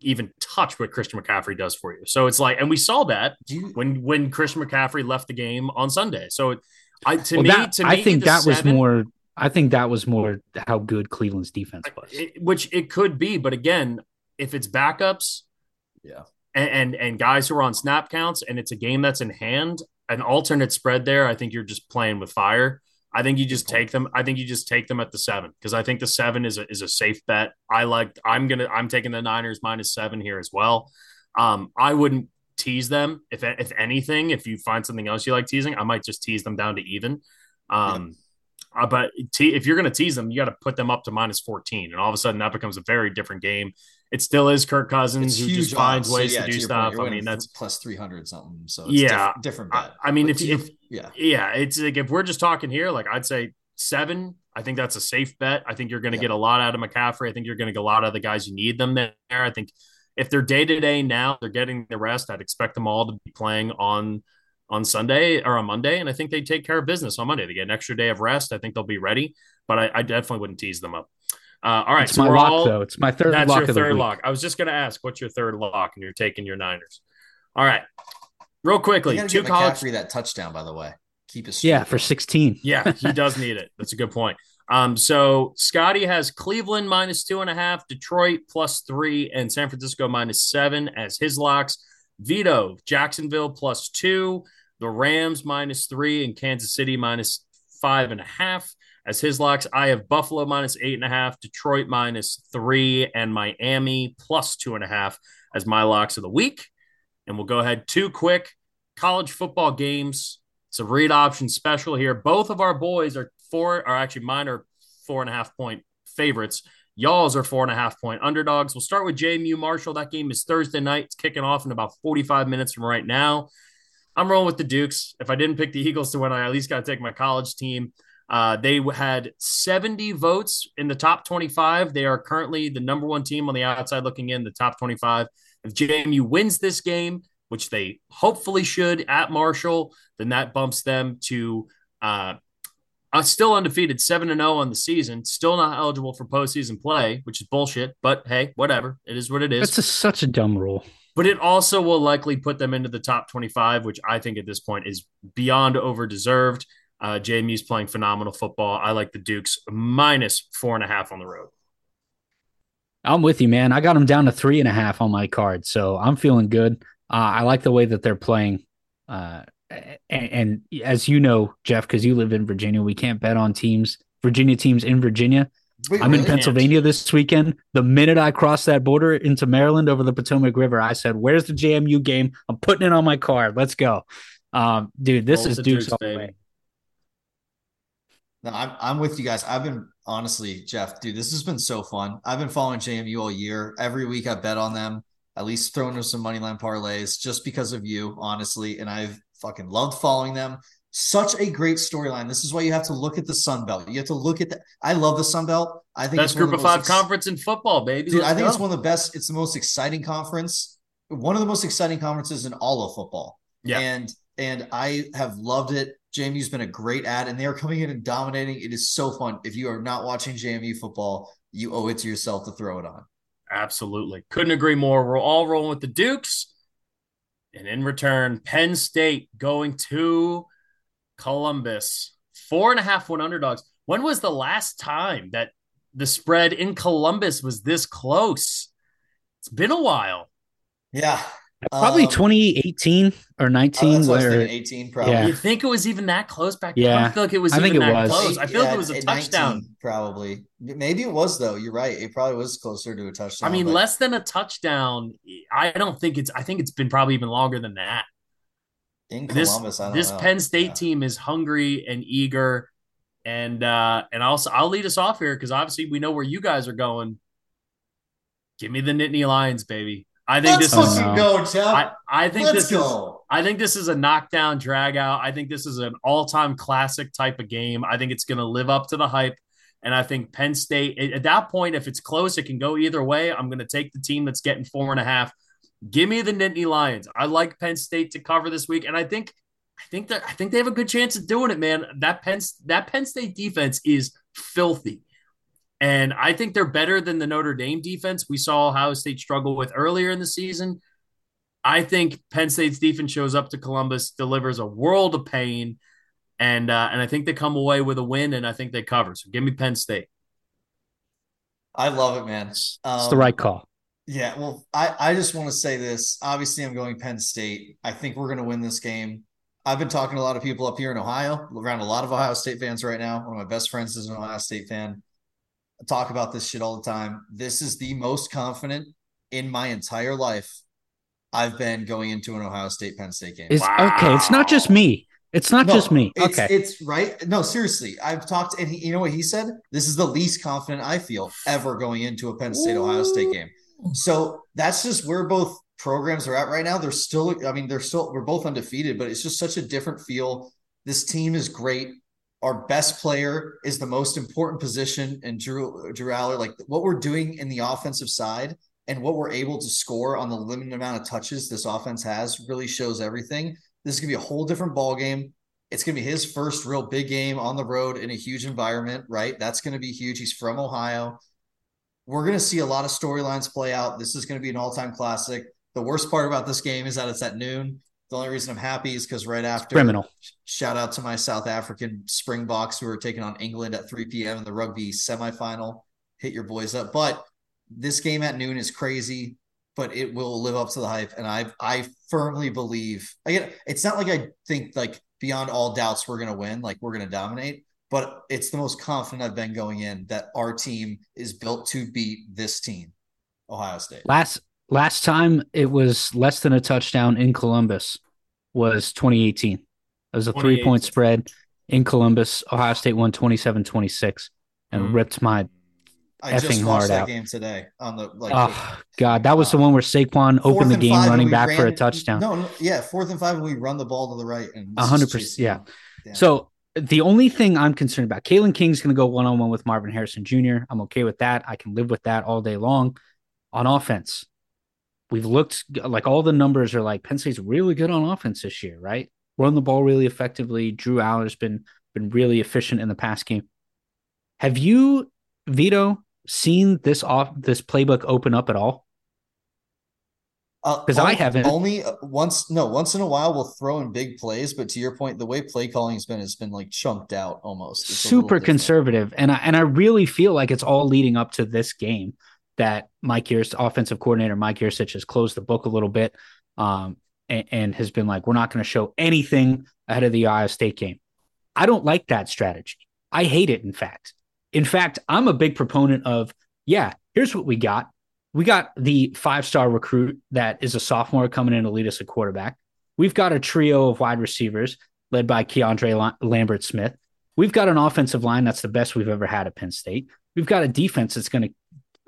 even touch what Christian McCaffrey does for you. So it's like, and we saw that you, when when Christian McCaffrey left the game on Sunday. So I to well, me, that, to me, I think that seven, was more. I think that was more how good Cleveland's defense was, it, which it could be. But again, if it's backups, yeah, and, and and guys who are on snap counts, and it's a game that's in hand, an alternate spread there, I think you're just playing with fire. I think you just take them. I think you just take them at the seven because I think the seven is a is a safe bet. I like. I'm gonna. I'm taking the Niners minus seven here as well. Um, I wouldn't tease them if if anything. If you find something else you like teasing, I might just tease them down to even. Um, yeah. uh, but te- if you're gonna tease them, you got to put them up to minus 14, and all of a sudden that becomes a very different game. It still is Kirk Cousins who just finds ways so, yeah, to do to stuff. Point, I mean, that's plus 300 something. So yeah, diff- different bet. I, I mean, if, if yeah, yeah, it's like if we're just talking here, like I'd say seven. I think that's a safe bet. I think you're going to yeah. get a lot out of McCaffrey. I think you're going to get a lot out of the guys you need them there. I think if they're day to day now, they're getting the rest. I'd expect them all to be playing on on Sunday or on Monday, and I think they take care of business on Monday. They get an extra day of rest. I think they'll be ready, but I, I definitely wouldn't tease them up. Uh, all right, it's so my lock all, though. It's my third. That's lock your third lock. I was just going to ask, what's your third lock, and you're taking your Niners. All right, real quickly, two college for that touchdown by the way. Keep it yeah for sixteen. yeah, he does need it. That's a good point. Um, so Scotty has Cleveland minus two and a half, Detroit plus three, and San Francisco minus seven as his locks. Vido, Jacksonville plus two, the Rams minus three, and Kansas City minus five and a half as his locks. I have Buffalo minus eight and a half, Detroit minus three, and Miami plus two and a half as my locks of the week. And we'll go ahead two quick college football games. It's a read option special here. Both of our boys are four, are actually mine are four and a half point favorites. Y'all's are four and a half point underdogs. We'll start with JMU Marshall. That game is Thursday night. It's kicking off in about 45 minutes from right now. I'm rolling with the Dukes. If I didn't pick the Eagles to win, I at least got to take my college team. Uh, they had 70 votes in the top 25. They are currently the number one team on the outside looking in the top 25. If JMU wins this game, which they hopefully should at Marshall, then that bumps them to uh, uh, still undefeated, seven and zero oh on the season. Still not eligible for postseason play, which is bullshit. But hey, whatever. It is what it is. It's a, such a dumb rule. But it also will likely put them into the top twenty-five, which I think at this point is beyond over deserved. Uh, JMU's playing phenomenal football. I like the Dukes minus four and a half on the road. I'm with you, man. I got them down to three and a half on my card, so I'm feeling good. Uh, I like the way that they're playing. Uh, and, and as you know, Jeff, because you live in Virginia, we can't bet on teams, Virginia teams in Virginia. We I'm really in Pennsylvania can't. this weekend. The minute I crossed that border into Maryland over the Potomac River, I said, "Where's the JMU game? I'm putting it on my card. Let's go, um, dude. This Roll is Duke's, Duke's all the way." No, I'm I'm with you guys. I've been honestly, Jeff, dude, this has been so fun. I've been following JMU all year. Every week I bet on them, at least throwing them some money line parlays just because of you, honestly. And I've Fucking loved following them. Such a great storyline. This is why you have to look at the Sun Belt. You have to look at the. I love the Sun Belt. I think best group of, five ex- conference in football, baby. Dude, I think go. it's one of the best. It's the most exciting conference. One of the most exciting conferences in all of football. Yeah. And and I have loved it. JMU's been a great ad, and they are coming in and dominating. It is so fun. If you are not watching JMU football, you owe it to yourself to throw it on. Absolutely. Couldn't agree more. We're all rolling with the Dukes. And in return, Penn State going to Columbus. Four and a half one underdogs. When was the last time that the spread in Columbus was this close? It's been a while. Yeah. Probably um, 2018 or 19. where, 18, probably. Yeah. You think it was even that close back then? Yeah. I feel like it was I think it was. close. I feel yeah, like it was a touchdown. 19, probably. Maybe it was, though. You're right. It probably was closer to a touchdown. I mean, but... less than a touchdown. I don't think it's, I think it's been probably even longer than that. In Columbus, this, this know. Penn State yeah. team is hungry and eager. And uh and also I'll lead us off here because obviously we know where you guys are going. Give me the Nittany Lions, baby. I think Let's this is go, Jeff. I, I think Let's this go. is I think this is a knockdown drag out. I think this is an all-time classic type of game. I think it's going to live up to the hype. And I think Penn State at that point, if it's close, it can go either way. I'm going to take the team that's getting four and a half. Give me the Nittany Lions. I like Penn State to cover this week, and I think I think that I think they have a good chance of doing it, man. That Penn that Penn State defense is filthy. And I think they're better than the Notre Dame defense we saw Ohio State struggle with earlier in the season. I think Penn State's defense shows up to Columbus, delivers a world of pain, and uh, and I think they come away with a win, and I think they cover. So give me Penn State. I love it, man. Um, it's the right call. Yeah, well, I, I just want to say this. Obviously, I'm going Penn State. I think we're going to win this game. I've been talking to a lot of people up here in Ohio, around a lot of Ohio State fans right now. One of my best friends is an Ohio State fan talk about this shit all the time. This is the most confident in my entire life I've been going into an Ohio State Penn State game. Is wow. okay. It's not just me. It's not no, just me. It's, okay. It's right. No, seriously. I've talked, and he, you know what he said? This is the least confident I feel ever going into a Penn State Ohio State game. So that's just where both programs are at right now. They're still, I mean, they're still, we're both undefeated, but it's just such a different feel. This team is great our best player is the most important position and Drew Drew Allar. Like what we're doing in the offensive side and what we're able to score on the limited amount of touches this offense has really shows everything. This is gonna be a whole different ball game. It's gonna be his first real big game on the road in a huge environment, right? That's gonna be huge. He's from Ohio. We're gonna see a lot of storylines play out. This is gonna be an all-time classic. The worst part about this game is that it's at noon. The only reason I'm happy is because right after criminal. Shout out to my South African Springboks who are taking on England at 3 p.m. in the rugby semifinal. Hit your boys up. But this game at noon is crazy, but it will live up to the hype. And I I firmly believe again, it's not like I think like beyond all doubts we're gonna win, like we're gonna dominate. But it's the most confident I've been going in that our team is built to beat this team, Ohio State. Last Last time it was less than a touchdown in Columbus was 2018. It was a three point spread in Columbus. Ohio State won 27 26 and mm. ripped my I effing heart out. game today on the like. Oh the, God, that was uh, the one where Saquon opened the game running back ran, for a touchdown. No, no, yeah, fourth and five, and we run the ball to the right and hundred percent. Yeah. Damn. So the only thing I'm concerned about, Kalen King's going to go one on one with Marvin Harrison Jr. I'm okay with that. I can live with that all day long. On offense, we've looked like all the numbers are like Penn State's really good on offense this year, right? Run the ball really effectively. Drew Allar's been been really efficient in the past game. Have you, Vido, seen this off this playbook open up at all? Because uh, I haven't. Only uh, once, no, once in a while we'll throw in big plays, but to your point, the way play calling has been has been like chunked out almost. It's Super conservative, and I and I really feel like it's all leading up to this game that Mike Yurcich, offensive coordinator Mike Yurcich, has closed the book a little bit um, and, and, has been like, we're not going to show anything ahead of the Ohio State game. I don't like that strategy. I hate it, in fact. In fact, I'm a big proponent of, yeah, here's what we got. We got the five star recruit that is a sophomore coming in to lead us a quarterback. We've got a trio of wide receivers led by Keandre Lambert Smith. We've got an offensive line that's the best we've ever had at Penn State. We've got a defense that's going to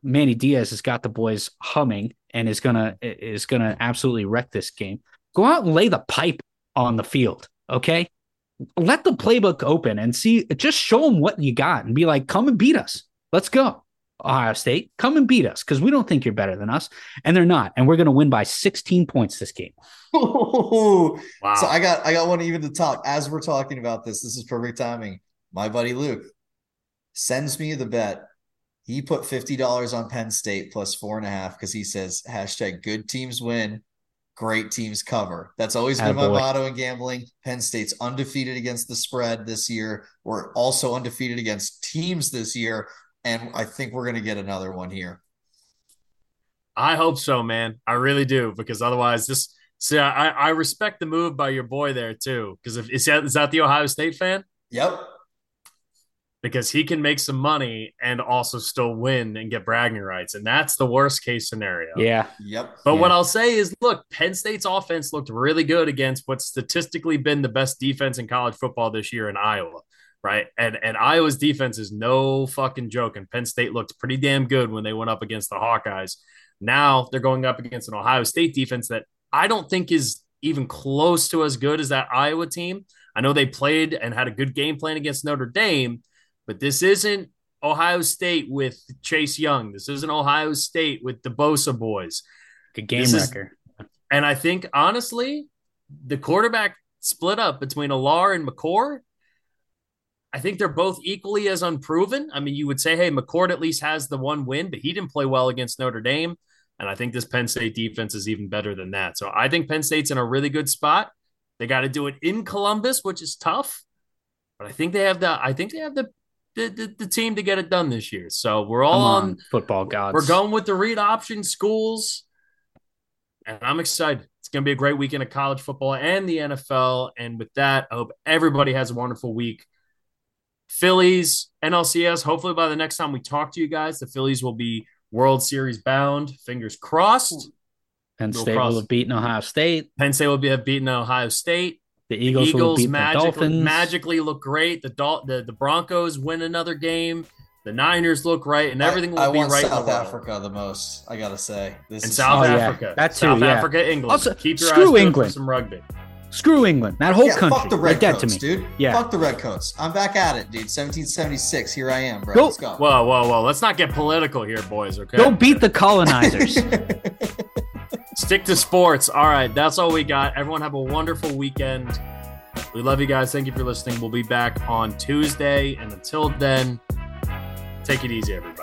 Manny Diaz has got the boys humming and is gonna is gonna absolutely wreck this game. Go out and lay the pipe on the field, okay? Let the playbook open and see. Just show them what you got and be like, "Come and beat us. Let's go, Ohio State. Come and beat us because we don't think you're better than us, and they're not. And we're gonna win by 16 points this game." wow. So I got I got one even to talk as we're talking about this. This is perfect timing. My buddy Luke sends me the bet he put $50 on Penn State plus four and a half because he says hashtag good teams win, great teams cover. That's always been my motto in gambling. Penn State's undefeated against the spread this year. We're also undefeated against teams this year. And I think we're going to get another one here. I hope so, man. I really do, because otherwise, this. See, I, I respect the move by your boy there too. Because if is that, is that the Ohio State fan? Yep. Because he can make some money and also still win and get bragging rights, and that's the worst case scenario. Yeah. Yep. But Yeah. what I'll say is, look, Penn State's offense looked really good against what's statistically been the best defense in college football this year in Iowa, right? And and Iowa's defense is no fucking joke. And Penn State looked pretty damn good when they went up against the Hawkeyes. Now they're going up against an Ohio State defense that I don't think is even close to as good as that Iowa team. I know they played and had a good game plan against Notre Dame, but this isn't Ohio State with Chase Young. This isn't Ohio State with the Bosa boys. Good game This is- And I think honestly, the quarterback split up between Allar and McCord. I think they're both equally as unproven. I mean, you would say, hey, McCord at least has the one win, but he didn't play well against Notre Dame. And I think this Penn State defense is even better than that. So I think Penn State's in a really good spot. They got to do it in Columbus, which is tough. But I think they have the I think they have the the, the, the team to get it done this year. So we're all on on, football gods. we're going with the read option schools, and I'm excited. It's going to be a great weekend of college football and the NFL. And with that, I hope everybody has a wonderful week. Phillies, NLCS. Hopefully, by the next time we talk to you guys, the Phillies will be World Series bound. Fingers crossed. Penn State cross. will have beaten Ohio State. Penn State will be have beaten Ohio State. The Eagles, will have Eagles beaten the magically, Dolphins. magically look great. The, Dol- the the Broncos win another game. The Niners look right, and everything will I, I be want right. in South the world. Africa the most. I gotta say, this and is South Oh, yeah. Africa. That too, South yeah. Africa, England. Also, Keep your screw eyes England. some rugby. Screw England. That whole yeah, country. fuck the They're red coats, to me. dude. Yeah. Fuck the red coats. I'm back at it, dude. 1776. Here I am, bro. Go- Let's go. Whoa, whoa, whoa! Let's not get political here, boys. Okay. Go beat the colonizers. Stick to sports. All right, that's all we got. Everyone have a wonderful weekend. We love you guys. Thank you for listening. We'll be back on Tuesday, and until then, take it easy, everybody.